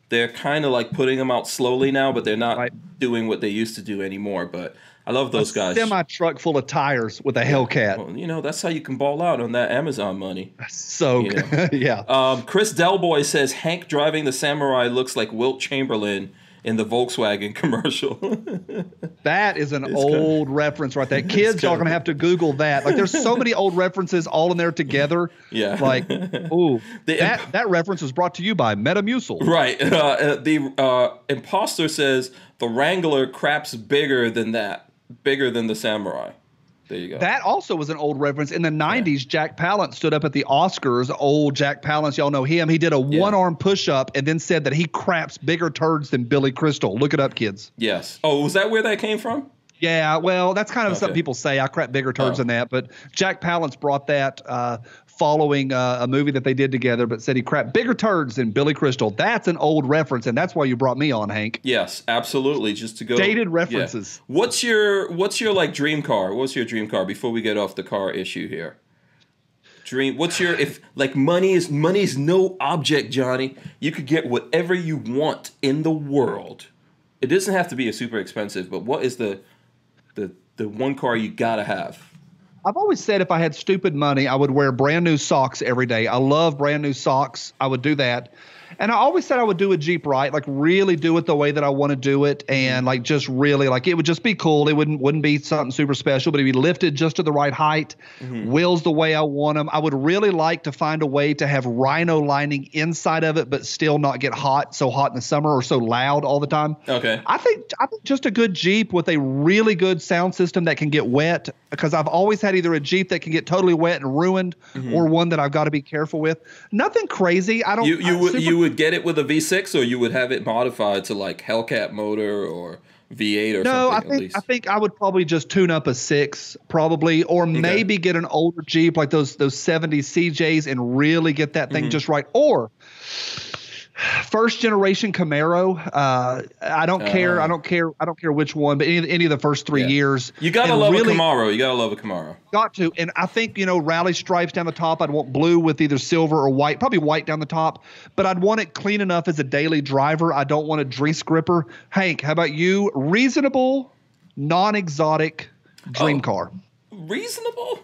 They're kind of like putting them out slowly now, but they're not Right. doing what they used to do anymore. But I love those guys. Semi truck full of tires with a Hellcat. Well, you know, that's how you can ball out on that Amazon money. So Yeah. yeah. Um, Chris Delboy says Hank driving the Samurai looks like Wilt Chamberlain in the Volkswagen commercial. That is an kinda- old reference right there. Kids, y'all gonna have to Google that. Like, there's so many old references all in there together. Yeah. Like, ooh, The that that reference was brought to you by Metamucil. right. Uh, uh, the uh, imposter says the Wrangler craps bigger than that, bigger than the Samurai. There you go. That also was an old reference. In the 90s, Jack Palance stood up at the Oscars. Old Jack Palance, y'all know him. He did a one arm push up and then said that he craps bigger turds than Billy Crystal. Look it up, kids. yes. Oh, was that where that came from? Yeah, well, that's kind of something people say. I crap bigger turds Oh. than that. But Jack Palance brought that uh, following uh, a movie that they did together, but said he crap bigger turds than Billy Crystal. That's an old reference, and that's why you brought me on, Hank. Yes, absolutely. Just to go Dated Yeah. references. What's your What's your like dream car? What's your dream car? Before we get off the car issue here. Dream. What's your if like money is money is no object, Johnny. You could get whatever you want in the world. It doesn't have to be a super expensive, but what is the the the one car you gotta have? I've always said if I had stupid money, I would wear brand new socks every day. I love brand new socks. I would do that. And I always said I would do a Jeep right, like really do it the way that I want to do it, and mm-hmm. like just really like it would just be cool. It wouldn't wouldn't be something super special, but it'd be lifted just to the right height, mm-hmm. wheels the way I want them. I would really like to find a way to have rhino lining inside of it, but still not get hot, so hot in the summer or so loud all the time. Okay. I think I think just a good Jeep with a really good sound system that can get wet because I've always had either a Jeep that can get totally wet and ruined mm-hmm. or one that I've got to be careful with. Nothing crazy. I don't You you would you would get it with a V6 or you would have it modified to like Hellcat motor or V8 or No, I something at think least. I think I would probably just tune up a 6 probably or maybe get an older Jeep like those those 70 CJs and really get that Mm-hmm. thing just right or First generation Camaro. Uh, I don't care. Uh. I don't care. I don't care which one, but any, any of the first three Yeah. years. You gotta And love really a Camaro. You gotta love a Camaro. Got to. And I think, you know, rally stripes down the top. I'd want blue with either silver or white, probably white down the top, but I'd want it clean enough as a daily driver. I don't want a grease gripper. Hank, how about you? Reasonable, non exotic dream Oh. car. Reasonable?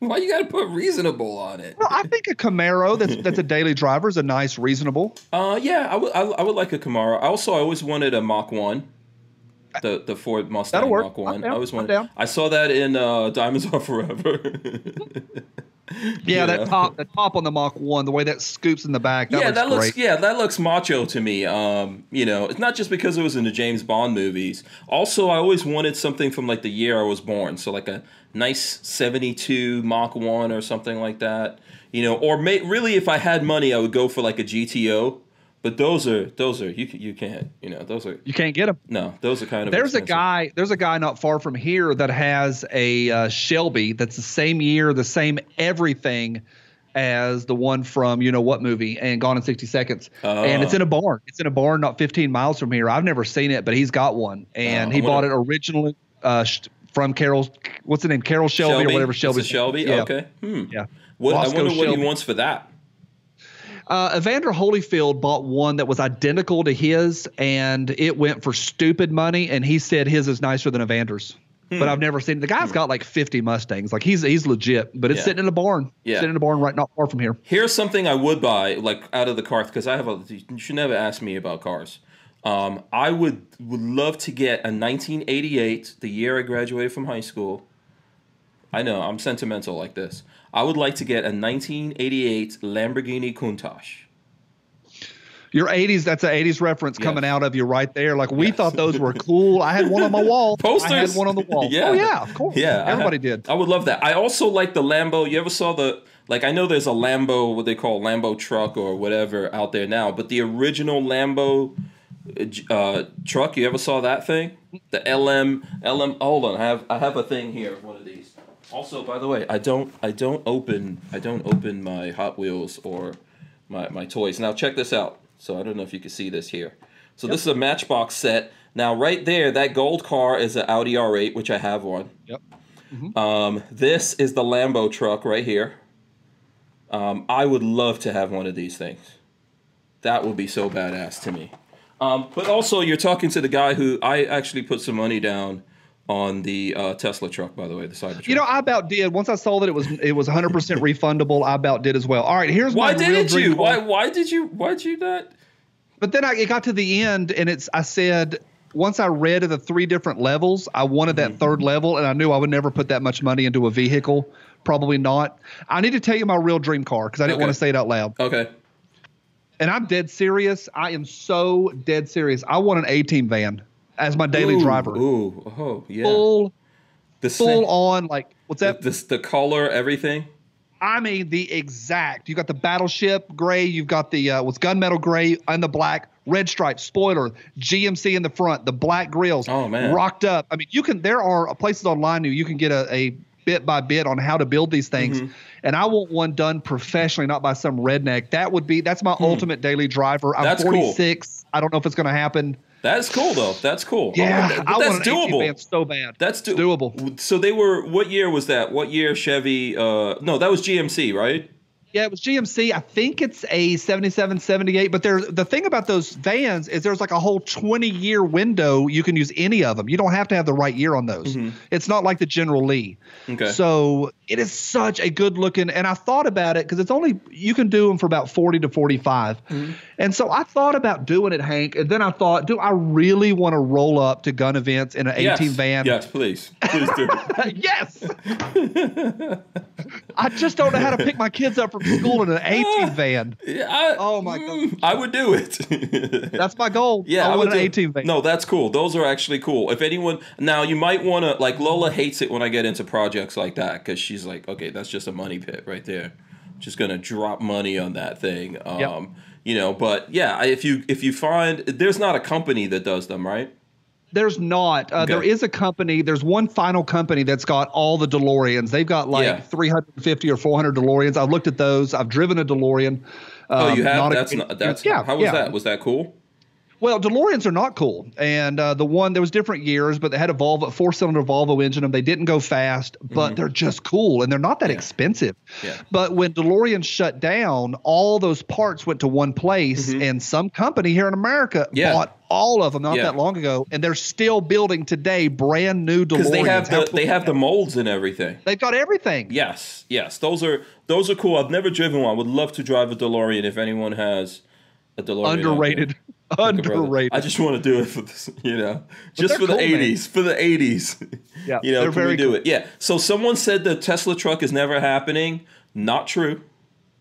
Why you gotta put reasonable on it? Well, I think a Camaro that's that's a daily driver is a nice, reasonable. Uh, yeah, I would. I, I would like a Camaro. I also I always wanted a Mach One. The the Ford Mustang That'll work. Mach One. Down. I always wanted. I saw that in uh, Diamonds Are Forever. Yeah, Yeah. that top, the top on the Mach One, the way that scoops in the back. That yeah, looks that looks great. yeah, that looks macho to me. Um, you know, it's not just because it was in the James Bond movies. Also, I always wanted something from like the year I was born, so like a nice '72 Mach One or something like that. You know, or may, really, if I had money, I would go for like a GTO. But those are those are you you can't you know those are You can't get them. no those are kind of There's a guy. There's a guy not far from here that has a uh, Shelby that's the same year, the same everything as the one from you know what movie and Gone in 60 Seconds. And it's in a barn. It's in a barn not 15 miles from here. I've never seen it, but he's got one, and Oh, he bought it originally uh, from Carroll. What's the name? Carroll Shelby, or whatever Shelby. Shelby. Yeah. Okay. Hmm. Yeah. What I wonder what Shelby. he wants for that. Uh, Evander Holyfield bought one that was identical to his, and it went for stupid money. And he said his is nicer than Evander's. Hmm. But I've never seen. The guy's got like 50 Mustangs. Like he's he's legit. But it's Yeah. sitting in a barn. Yeah. sitting in a barn right not far from here. Here's something I would buy, like out of the car, because I have a. You should never ask me about cars. Um, I would would love to get a 1988, the year I graduated from high school. I know I'm sentimental like this. I would like to get a 1988 Lamborghini Countach. Your 80s. That's an 80s reference Yes. coming out of you right there. Like we thought those were cool. I had one on my wall. Posters. I had one on the wall. Yeah. Oh yeah, of course. Yeah, I Everybody did. I would love that. I also like the Lambo. You ever saw the like? I know there's a Lambo, what they call Lambo truck or whatever out there now, but the original Lambo uh, uh, truck. You ever saw that thing? The LM LM. Hold on, I have I have a thing here. One of these. Also, by the way, I don't I don't open I don't open my Hot Wheels or my my toys. Now check this out. So I don't know if you can see this here. So this is a Matchbox set. Now right there, that gold car is an Audi R8, which I have one. Yep. Um, this is the Lambo truck right here. Um, I would love to have one of these things. That would be so badass to me. Um, but also, you're talking to the guy who I actually put some money down on the uh, Tesla truck, by the way, the Cybertruck. You know, I about did. Once I saw that it was it was 100 percent refundable, I about did as well. All right, here's why my didn't dream you? Why? Why did you? Why did you not? But then I, it got to the end, and it's I said once I read of the three different levels, I wanted that Mm-hmm. third level, and I knew I would never put that much money into a vehicle. Probably not. I need to tell you my real dream car because I didn't Okay. want to say it out loud. Okay. And I'm dead serious. I am so dead serious. I want an A team van as my daily Ooh, driver. Ooh, oh, yeah. Full, the full same- on. Like what's that? This, the color, everything. I mean the exact. You got the battleship gray. You've got the uh, what's gunmetal gray and the black red stripe spoiler, GMC in the front, the black grills. Oh, man. rocked up. I mean, you can. There are places online you can get a, a bit by bit on how to build these things. Mm-hmm. And I want one done professionally, not by some redneck. That would be that's my ultimate daily driver. I'm Hmm. That's cool. 46. I don't know if it's going to happen. That's cool though. That's cool. Yeah, Oh, that's want an A-team doable. so bad. That's do- doable. So they were. What year was that? What year Chevy? Uh, no, that was GMC, right? Yeah, it was GMC. I think it's a 77, 78. But there's the thing about those vans is there's like a whole 20 year window. You can use any of them. You don't have to have the right year on those. It's not like the General Lee. Mm-hmm. Okay. So it is such a good looking. And I thought about it because it's only you can do them for about 40 to 45. Mm-hmm. And so I thought about doing it, Hank. And then I thought, do I really want to roll up to gun events in an 18 yes. van? Yes, please, please do. yes. I just don't know how to pick my kids up from school in an 18 van. Yeah, I, Oh, my mm, I would do it. That's my goal. Yeah, I, I, would an do 18 van. No, that's cool. Those are actually cool. If anyone now, you might want to like Lola hates it when I get into projects like that because she's like, okay, that's just a money pit right there. Just gonna drop money on that thing. Um, you know, but yeah, if you if you find there's not a company that does them, right? There's not. Uh, Okay. is a company. There's one final company that's got all the DeLoreans. They've got like Yeah. 350 or 400 DeLoreans. I've looked at those. I've driven a DeLorean. Oh, you Um, have a that's great not that's yeah, how was yeah. that? Was that cool? Well, DeLoreans are not cool, and uh, the one there was different years, but they had a Volvo four-cylinder Volvo engine. Them they didn't go fast, but they're just cool, and they're not that expensive. Mm-hmm. Yeah. But when DeLorean shut down, all those parts went to one place, and some company here in America Mm-hmm. Yeah. bought all of them not Yeah. that long ago, and they're still building today brand new DeLoreans. Because they have the they have the molds and everything. They've got everything. Yes, yes, those are those are cool. I've never driven one. I would love to drive a DeLorean if anyone has a DeLorean. Underrated. Like a brother. Underrated. I just want to do it for this, you know, just for the cool, man. '80s, for the '80s. Yeah, you know, can we do cool. it? Yeah. So someone said the Tesla truck is never happening. Not true.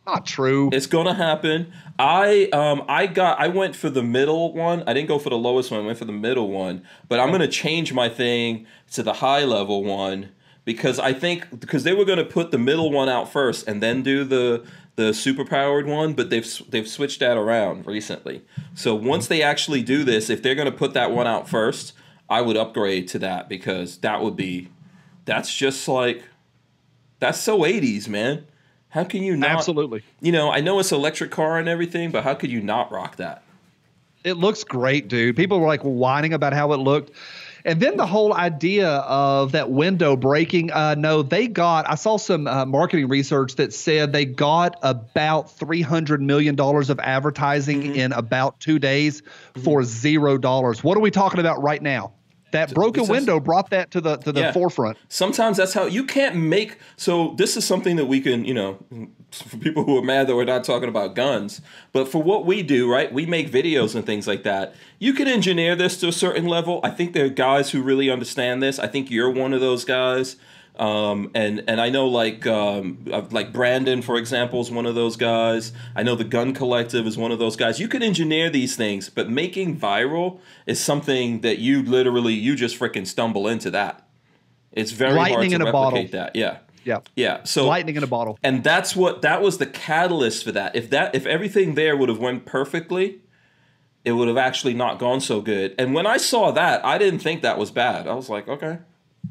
Not true. It's gonna happen. I um I got I went for the middle one. I didn't go for the lowest one. I went for the middle one. But I'm gonna change my thing to the high level one because I think because they were gonna put the middle one out first and then do the the super powered one, but they've they've switched that around recently. So once they actually do this, if they're gonna put that one out first, I would upgrade to that because that would be that's just like that's so 80s, man. How can you not Absolutely. you know, I know it's electric car and everything, but how could you not rock that? It looks great, dude. People were like whining about how it looked. And then the whole idea of that window breaking. Uh, no, they got, I saw some uh, marketing research that said they got about $300 million of advertising Mm-hmm. in about two days for zero dollars. What are we talking about right now? That broken window brought that to the to the Yeah. forefront. Sometimes that's how you can't make. So this is something that we can, you know, for people who are mad that we're not talking about guns, but for what we do, right? We make videos and things like that. You can engineer this to a certain level. I think there are guys who really understand this. I think you're one of those guys. Um, and and I know like um, uh, like Brandon, for example, is one of those guys. I know the Gun Collective is one of those guys. You can engineer these things, but making viral is something that you literally you just freaking stumble into that. It's very hard to in a replicate bottle. that. Yeah, Yeah. yeah. So Lightning in a bottle. and that's what that was the catalyst for that. If that if everything there would have went perfectly, it would have actually not gone so good. And when I saw that, I didn't think that was bad. I was like, okay.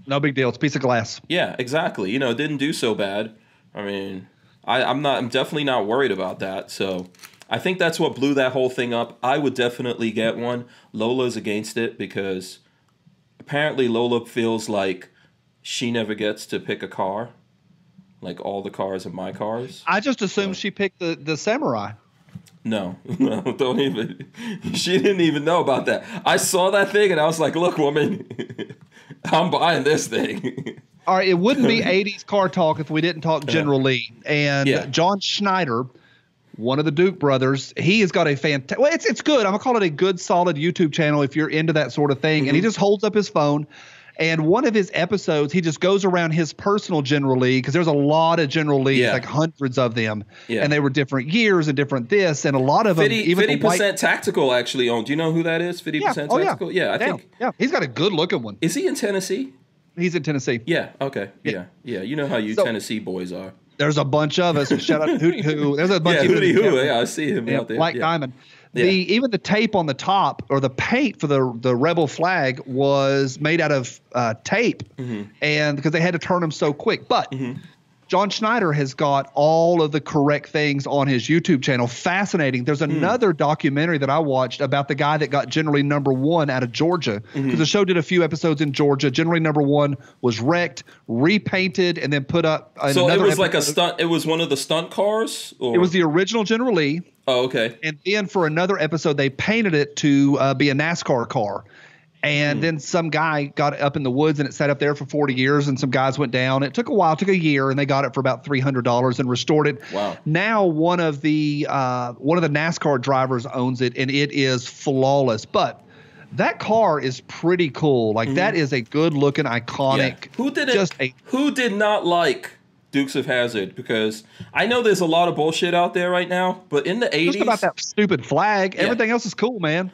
No big deal. It's a piece of glass. Yeah, exactly. You know, it didn't do so bad. I mean, I, I'm not. I'm definitely not worried about that. So, I think that's what blew that whole thing up. I would definitely get one. Lola's against it because apparently Lola feels like she never gets to pick a car. Like all the cars are my cars. I just assumed she picked the the samurai. No, no, don't even. She didn't even know about that. I saw that thing and I was like, "Look, woman, I'm buying this thing." All right, it wouldn't be 80s car talk if we didn't talk General Lee. And Yeah. John Schneider, one of the Duke brothers, he has got a fantastic, well, it's, it's good. I'm going to call it a good, solid YouTube channel if you're into that sort of thing. Mm-hmm. And he just holds up his phone. And one of his episodes, he just goes around his personal General Lee because there's a lot of General Lees, Yeah. like hundreds of them. Yeah. And they were different years and different this. And a lot of them, 50 even the white- percent tactical actually owned. Do you know who that is? Fifty yeah, percent oh, yeah. tactical. Yeah, I yeah. think Yeah, he's got a good looking one. is he in Tennessee? He's in Tennessee. Yeah. Okay. Yeah. Yeah. You know how you So- Tennessee boys are. There's a bunch of us. Shout out to Hootie Hoo. There's a bunch Yeah. of Hootie hoo. Yeah, I see him Yeah, out there. Black yeah. Diamond. Yeah. The even the tape on the top or the paint for the the rebel flag was made out of uh, tape, Mm-hmm. and because they had to turn them so quick. But John Schneider has got all of the correct things on his YouTube channel. Fascinating. There's Hmm. another documentary that I watched about the guy that got General Lee number one out of Georgia because Mm-hmm. the show did a few episodes in Georgia. General Lee number one was wrecked, repainted, and then put up. So it was like a stunt. It was one of the stunt cars. Or? It was the original General Lee. Oh, okay. And then for another episode, they painted it to uh, be a NASCAR car. And then some guy got it up in the woods and it sat up there for 40 years, and some guys went down. It took a while, took a year, and they got it for about $300 and restored it. Wow. Now one of the uh, one of the NASCAR drivers owns it, and it is flawless. But that car is pretty cool. Like that is a good looking, iconic. Yeah. Who did it? A who did not like Dukes of Hazzard? Because I know there's a lot of bullshit out there right now, but in the 80s, just about '80s, that stupid flag. Everything else is cool, man.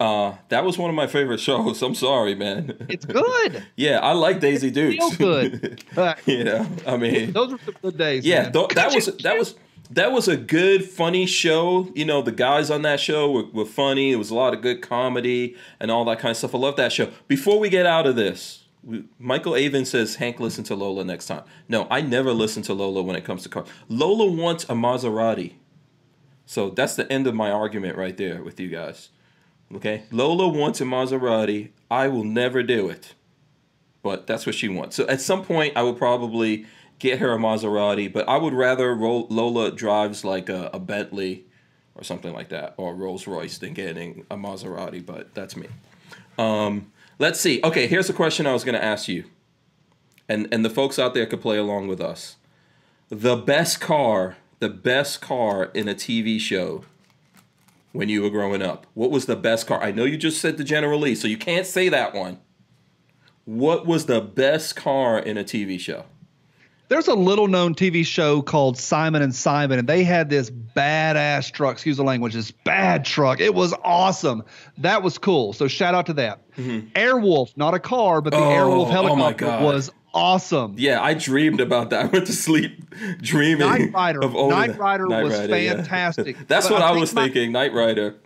Uh, that was one of my favorite shows. I'm sorry, man. It's good. yeah, I like Daisy Dukes. Feel good. Uh, you know, I mean, Those were some good days. Yeah, man. th- that was that was that was a good, funny show. You know, the guys on that show were, were funny. It was a lot of good comedy and all that kind of stuff. I love that show. Before we get out of this, we, Michael Avon says Hank listen to Lola next time. No, I never listen to Lola when it comes to cars. Lola wants a Maserati. So that's the end of my argument right there with you guys. Okay, Lola wants a Maserati. I will never do it, but that's what she wants. So at some point, I will probably get her a Maserati, but I would rather Lola drives like a, a Bentley or something like that, or Rolls Royce than getting a Maserati. But that's me. Um, let's see. Okay, here's a question I was going to ask you, and and the folks out there could play along with us. The best car, the best car in a TV show when you were growing up. What was the best car? I know you just said the General Lee, so you can't say that one. What was the best car in a TV show? There's a little known TV show called Simon and Simon, and they had this badass truck, excuse the language, this bad truck. It was awesome. That was cool. So shout out to that. Airwolf, not a car, but the Mm-hmm. Oh, Airwolf oh helicopter God. was awesome. Yeah, I dreamed about that. I went to sleep dreaming Knight Rider. of a- Rider was yeah. fantastic. That's But what I I, was my- thinking. Knight Rider.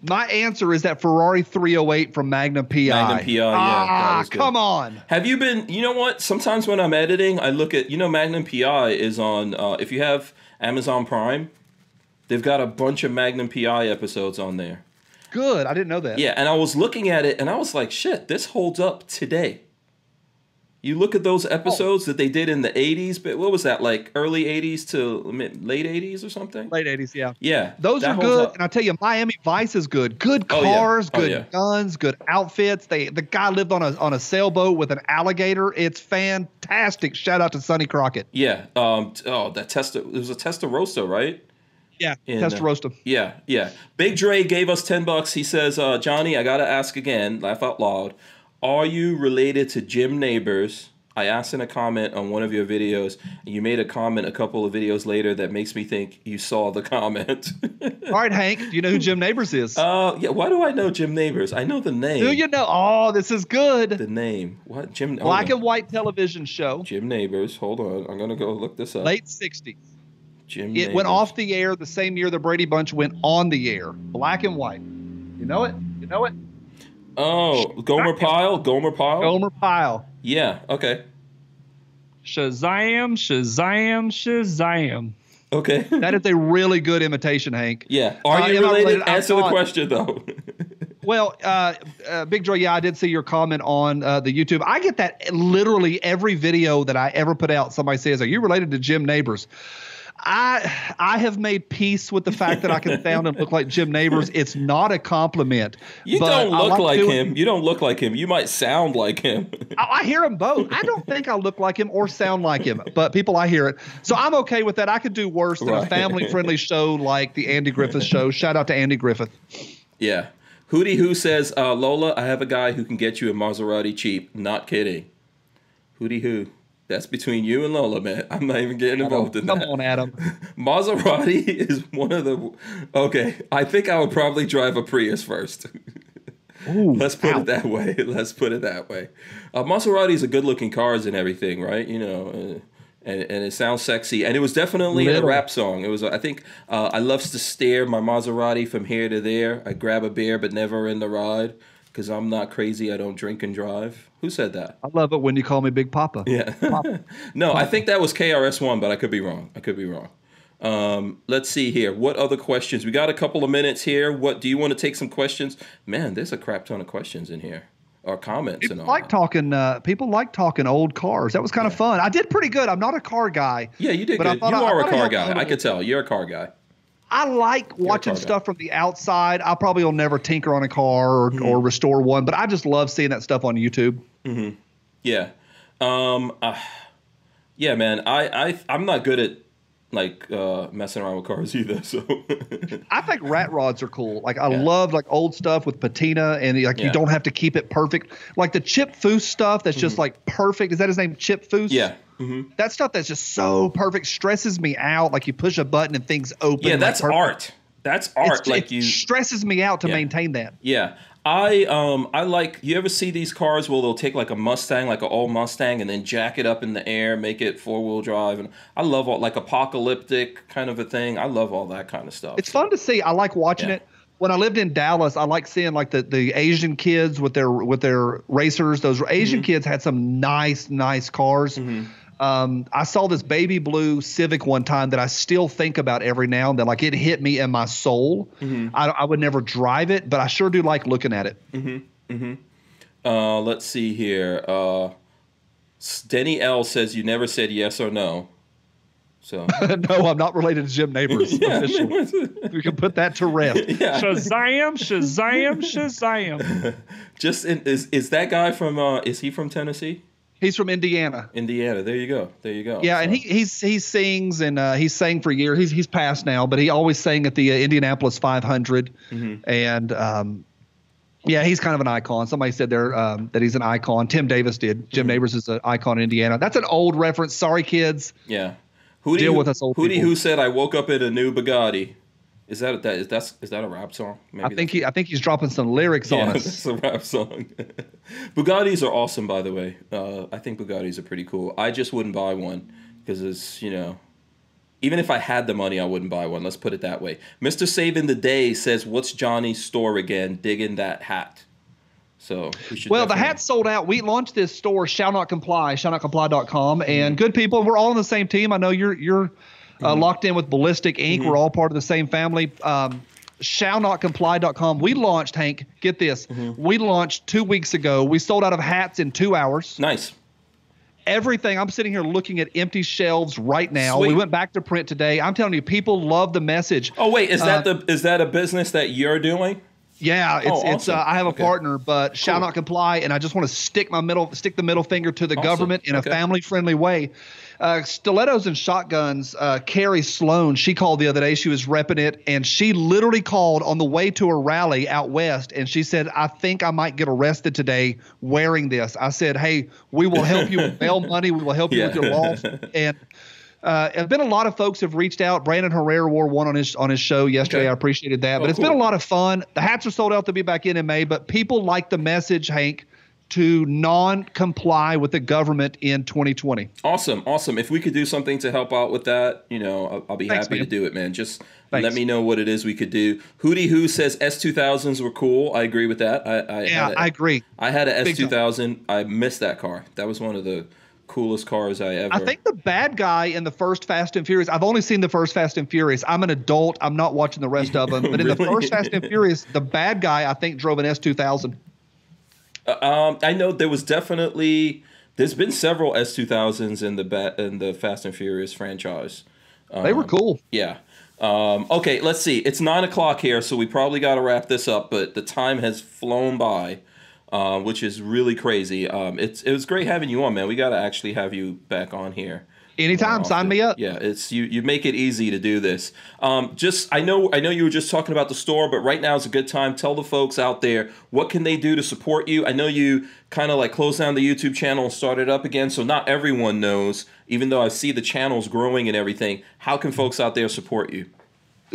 My answer is that Ferrari 308 from Magnum PI. Magnum PI, yeah, Ah, come on. Have you been? You know what? Sometimes when I'm editing, I look at you know Magnum PI is on. Uh, if you have Amazon Prime, they've got a bunch of Magnum PI episodes on there. Good. I didn't know that. Yeah, and I was looking at it and I was like, shit, this holds up today. You look at those episodes that they did in the 80s, but what was that, like early 80s to mid, late 80s or something? Late 80s, yeah. Yeah. Those are good, up. and I tell you, Miami Vice is good. Good Oh, yeah. cars, Oh, good yeah. guns, good outfits. They the guy lived on a on a sailboat with an alligator. It's fantastic. Shout out to Sonny Crockett. Yeah. Um, oh, that Testa, it was a Testarossa, right? Yeah, In, Testarossa. Yeah, yeah. Big Dre gave us 10 bucks. He says, uh, Johnny, I got to ask again, laugh out loud. Are you related to Jim Nabors? I asked in a comment on one of your videos, and you made a comment a couple of videos later that makes me think you saw the comment. All right, Hank. Do you know who Jim Nabors is? uh, yeah, why do I know Jim Nabors? I know the name. do you know? Oh, this is good. The name. What? Jim Black and white television show, Jim Nabors. Hold on. I'm going to go look this up. late 60s. Jim It went off the air the same year the Brady Bunch went on the air. Black and white. You know it? You know it? Oh, Gomer Pyle? Gomer Pyle? Gomer Pyle. Yeah, okay. Shazam, Shazam, Shazam. Okay. That is a really good imitation, Hank. Yeah. Are Uh, you related? related? Answer the question though. Well, uh, uh, Big Dre, yeah, I did see your comment on uh, the YouTube. I get that literally every video that I ever put out. Somebody says, "Are you related to Jim Nabors?" I I have made peace with the fact that I can sound and look like Jim Nabors. It's not a compliment. You don't look like, doing- him. You don't look like him. You might sound like him. I, I hear them both. I don't think I look like him or sound like him, but people I hear it. So I'm okay with that. I could do worse than a family friendly show like the Andy Griffith Show. Shout out to Andy Griffith. yeah. Hootie Who says, uh, Lola, I have a guy who can get you a Maserati cheap. Not kidding. Hootie Who. That's between you and Lola, man. I'm not even getting involved in Come that. Come on, Adam. Maserati is one of the. Okay, I think I would probably drive a Prius first. Ooh, Let's put ow. it that way. Let's put it that way. Uh, Maseratis are good looking cars and everything, right? You know, uh, and, and it sounds sexy. And it was definitely in a rap song. It was, I think, uh, I loves to steer my Maserati from here to there. I grab a beer, but never in the ride because I'm not crazy. I don't drink and drive. Who said that? I love it when you call me Big Papa. Yeah. no, I think that was KRS1, but I could be wrong. I could be wrong. Um, let's see here. What other questions? We got a couple of minutes here. What do you want to take some questions? Man, there's a crap ton of questions in here or comments People and all. like that. talking. Uh, people like talking old cars. That was kind of fun. I did pretty good. I'm not a car guy. Yeah, you did but I good. thought You I- I are a I car guy. I could tell. You're a car guy. I like watching guy. stuff from the outside. I probably will never tinker on a car or, Mm-hmm. or restore one, but I just love seeing that stuff on YouTube. Yeah. Um. uh, yeah, man. I I I'm not good at like uh messing around with cars either. So. I think rat rods are cool. Like I Yeah. love like old stuff with patina and like Yeah. you don't have to keep it perfect. Like the Chip Foose stuff that's just like perfect. Is that his name? Chip Foose? Mm-hmm. yeah. Hmm That stuff that's just so perfect stresses me out. Like you push a button and things open. Yeah, that's perfect. art. That's art. It's- like it you. stresses me out to Yeah. maintain that. Yeah. I um I like you ever see these cars where they'll take like a Mustang, like an old Mustang, and then jack it up in the air, make it four wheel drive, and I love all like apocalyptic kind of a thing. I love all that kind of stuff. It's fun to see. I like watching Yeah. it. When I lived in Dallas, I like seeing like the, the Asian kids with their with their racers. Those Mm-hmm. Asian kids had some nice nice cars. Um, I saw this baby blue Civic one time that I still think about every now and then. Like it hit me in my soul. Mm-hmm. I, I would never drive it, but I sure do like looking at it. Mhm, Uh, let's see here. Uh, Denny L says you never said yes or no. So no, I'm not related to Jim Nabors. officially. we can put that to rest. yeah, Shazam, Shazam, Shazam. just in, is is that guy from? Uh, is he from Tennessee, He's from Indiana. Indiana? There you go. There you go. Yeah, and So- he he's he sings and uh, he's sang for years. He's he's passed now, but he always sang at the uh, Indianapolis 500, Mm-hmm. and um, yeah, he's kind of an icon. Somebody said there um, that he's an icon. Tim Davis did. Jim Mm-hmm. Nabors is an icon in Indiana. That's an old reference. Sorry, kids. Yeah. Hootie, Deal with us old Hootie people. who said I woke up in a new Bugatti. Is that that is that's is that a rap song? Maybe I think he I think he's dropping some lyrics yeah, on us. that's a rap song. Bugattis are awesome, by the way. Uh, I think Bugattis are pretty cool. I just wouldn't buy one because it's you know, even if I had the money, I wouldn't buy one. Let's put it that way. Mister Saving the Day says, "What's Johnny's store again? Digging that hat." So we should. Well, the hat's sold out. We launched this store, shall not comply, shall not comply.com. And good people, we're all on the same team. I know you're you're uh, Mm-hmm. locked in with Ballistic Inc. We're all part of the same family. Um, shall not comply.com. We launched, Hank, get this. Mm-hmm. We launched two weeks ago. We sold out of hats in two hours. nice. Everything. I'm sitting here looking at empty shelves right now. We went back to print today. I'm telling you, people love the message. Oh wait, is that Uh, the is that a business that you're doing? Yeah, it's Oh, it's. Uh. I have a Okay. partner, but shall Cool. not comply, and I just want to stick my middle, stick the middle finger to the Awesome. government in Okay. a family-friendly way. Uh, stilettos and shotguns. Uh, Carrie Sloan, she called the other day. She was repping it, and she literally called on the way to a rally out west, and she said, "I think I might get arrested today wearing this." I said, "Hey, we will help you with bail money. We will help you with your loss." And uh, been a lot of folks have reached out. Brandon Herrera wore one on his on his show yesterday. Okay. I appreciated that. Oh, but it's cool. been a lot of fun. The hats are sold out to be back in in May, but people like the message, Hank, to non-comply with the government in 2020. Awesome, awesome. If we could do something to help out with that, you know, I'll, I'll be Thanks, happy man. to do it, man. Just Thanks. let me know what it is we could do. Hootie Who says S2000s were cool. I agree with that. I, I Yeah, a- I agree. I had a Big time. S2000. I missed that car. That was one of the coolest cars I ever. I think the bad guy in the first Fast and Furious. I've only seen the first Fast and Furious. I'm an adult. I'm not watching the rest of them. But in the first Fast and Furious, the bad guy I think drove an S2000. Um, I know there was definitely there's been several S2000s in the ba- in the Fast and Furious franchise. They were cool. Yeah. Um, okay, let's see. It's nine o'clock here, so we probably got to wrap this up. But the time has flown by, uh, which is really crazy. Um, it's it was great having you on, man. We got to actually have you back on here. Anytime, sign me up. Yeah, it's you. You make it easy to do this. Um, just I know I know you were just talking about the store, but right now is a good time. Tell the folks out there what can they do to support you. I know you kind of like closed down the YouTube channel and started up again, so not everyone knows. Even though I see the channels growing and everything, how can folks out there support you?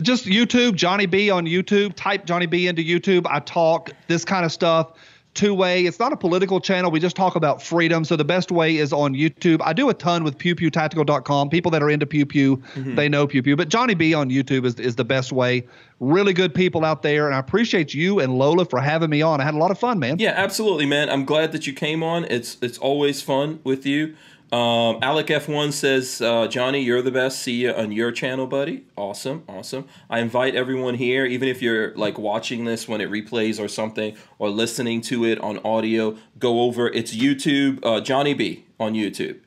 just YouTube, Johnny B on YouTube. Type Johnny B into YouTube. I talk this kind of stuff two way. It's not a political channel. We just talk about freedom. So the best way is on YouTube. I do a ton with pewpewtactical.com. People that are into pew pew, Mm-hmm. they know pew pew. But Johnny B on YouTube is, is the best way. Really good people out there. And I appreciate you and Lola for having me on. I had a lot of fun, man. Yeah, absolutely, man. I'm glad that you came on. It's it's always fun with you. Um, Alec F1 says, uh, Johnny, you're the best. See you on your channel, buddy. Awesome, awesome. I invite everyone here, even if you're like watching this when it replays or something, or listening to it on audio, go over. It's YouTube, uh, Johnny B on YouTube,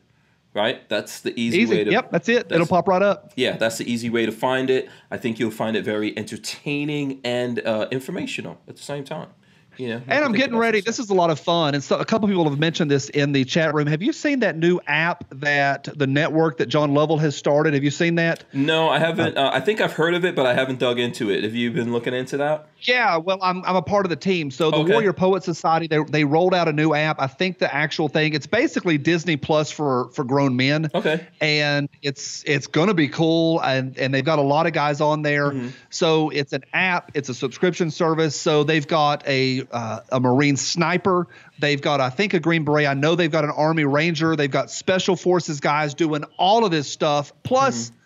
right? That's the easy, Easy. way to. Yep, that's it. It'll pop right up. Yeah, that's the easy way to find it. I think you'll find it very entertaining and uh, informational at the same time. You know, And I'm getting ready. This is a lot of fun. And so a couple people have mentioned this in the chat room. Have you seen that new app that the network that John Lovell has started? Have you seen that? No, I haven't. Uh, I think I've heard of it, but I haven't dug into it. Have you been looking into that? Yeah, well, I'm, I'm a part of the team. So the Okay. Warrior Poet Society, they, they rolled out a new app. I think the actual thing, it's basically Disney Plus for for grown men. Okay. And it's it's going to be cool, and and they've got a lot of guys on there. Mm-hmm. So it's an app, it's a subscription service. So they've got a uh, a Marine sniper, they've got I think a Green Beret. I know they've got an Army Ranger. They've got Special Forces guys doing all of this stuff. Plus Mm-hmm.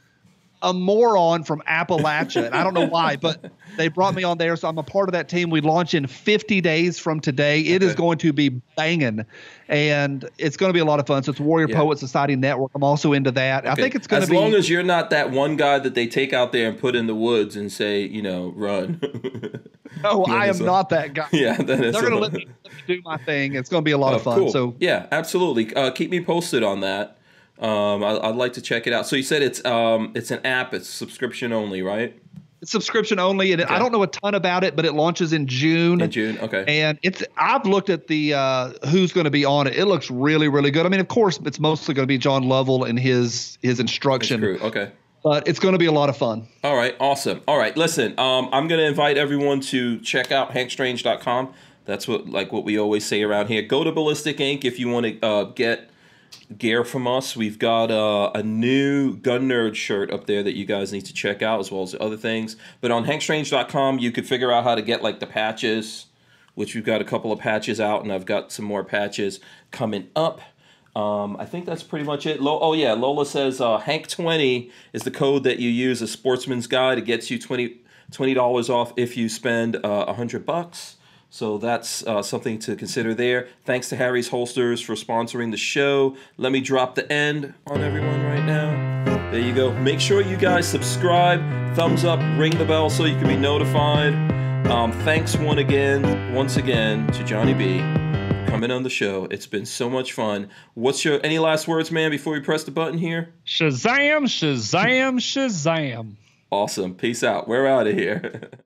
A moron from Appalachia. and I don't know why, but they brought me on there, so I'm a part of that team. We launch in 50 days from today. It is Okay. going to be banging, and it's going to be a lot of fun. So it's Warrior Yeah. Poet Society Network. I'm also into that. I think it's going to be. as long as you're not that one guy that they take out there and put in the woods and say, you know, run. no, I am not that guy. yeah, They're going to let me, do my thing. It's going to be a lot of Oh, fun. cool. So yeah, absolutely. Uh, keep me posted on that. Um, I, I'd like to check it out. So you said it's um, it's an app. It's subscription only, right? it's subscription only, and Okay. I don't know a ton about it, but it launches in June. In June. Okay. And it's I've looked at the uh, who's going to be on it. It looks really really good. I mean, of course, it's mostly going to be John Lovell and his his instruction. Okay. but it's going to be a lot of fun. All right, awesome. All right, listen, um, I'm gonna invite everyone to check out hankstrange.com. That's what like what we always say around here. Go to Ballistic Inc. if you want to uh, get gear from us. We've got uh, a new Gun Nerd shirt up there that you guys need to check out, as well as other things. But on hankstrange.com, you could figure out how to get like the patches, which we've got a couple of patches out, and I've got some more patches coming up. Um, I think that's pretty much it. Lo- oh yeah, Lola says uh, Hank twenty is the code that you use. A Sportsman's Guide. It gets you 20 dollars off if you spend uh, hundred bucks. So that's uh, something to consider there. Thanks to Harry's Holsters for sponsoring the show. Let me drop the end on everyone right now. There you go. Make sure you guys subscribe, thumbs up, ring the bell so you can be notified. Um, thanks one again, once again to Johnny B coming on the show. It's been so much fun. What's your any last words, man, before we press the button here? Shazam, Shazam, Shazam. Awesome. Peace out. We're out of here.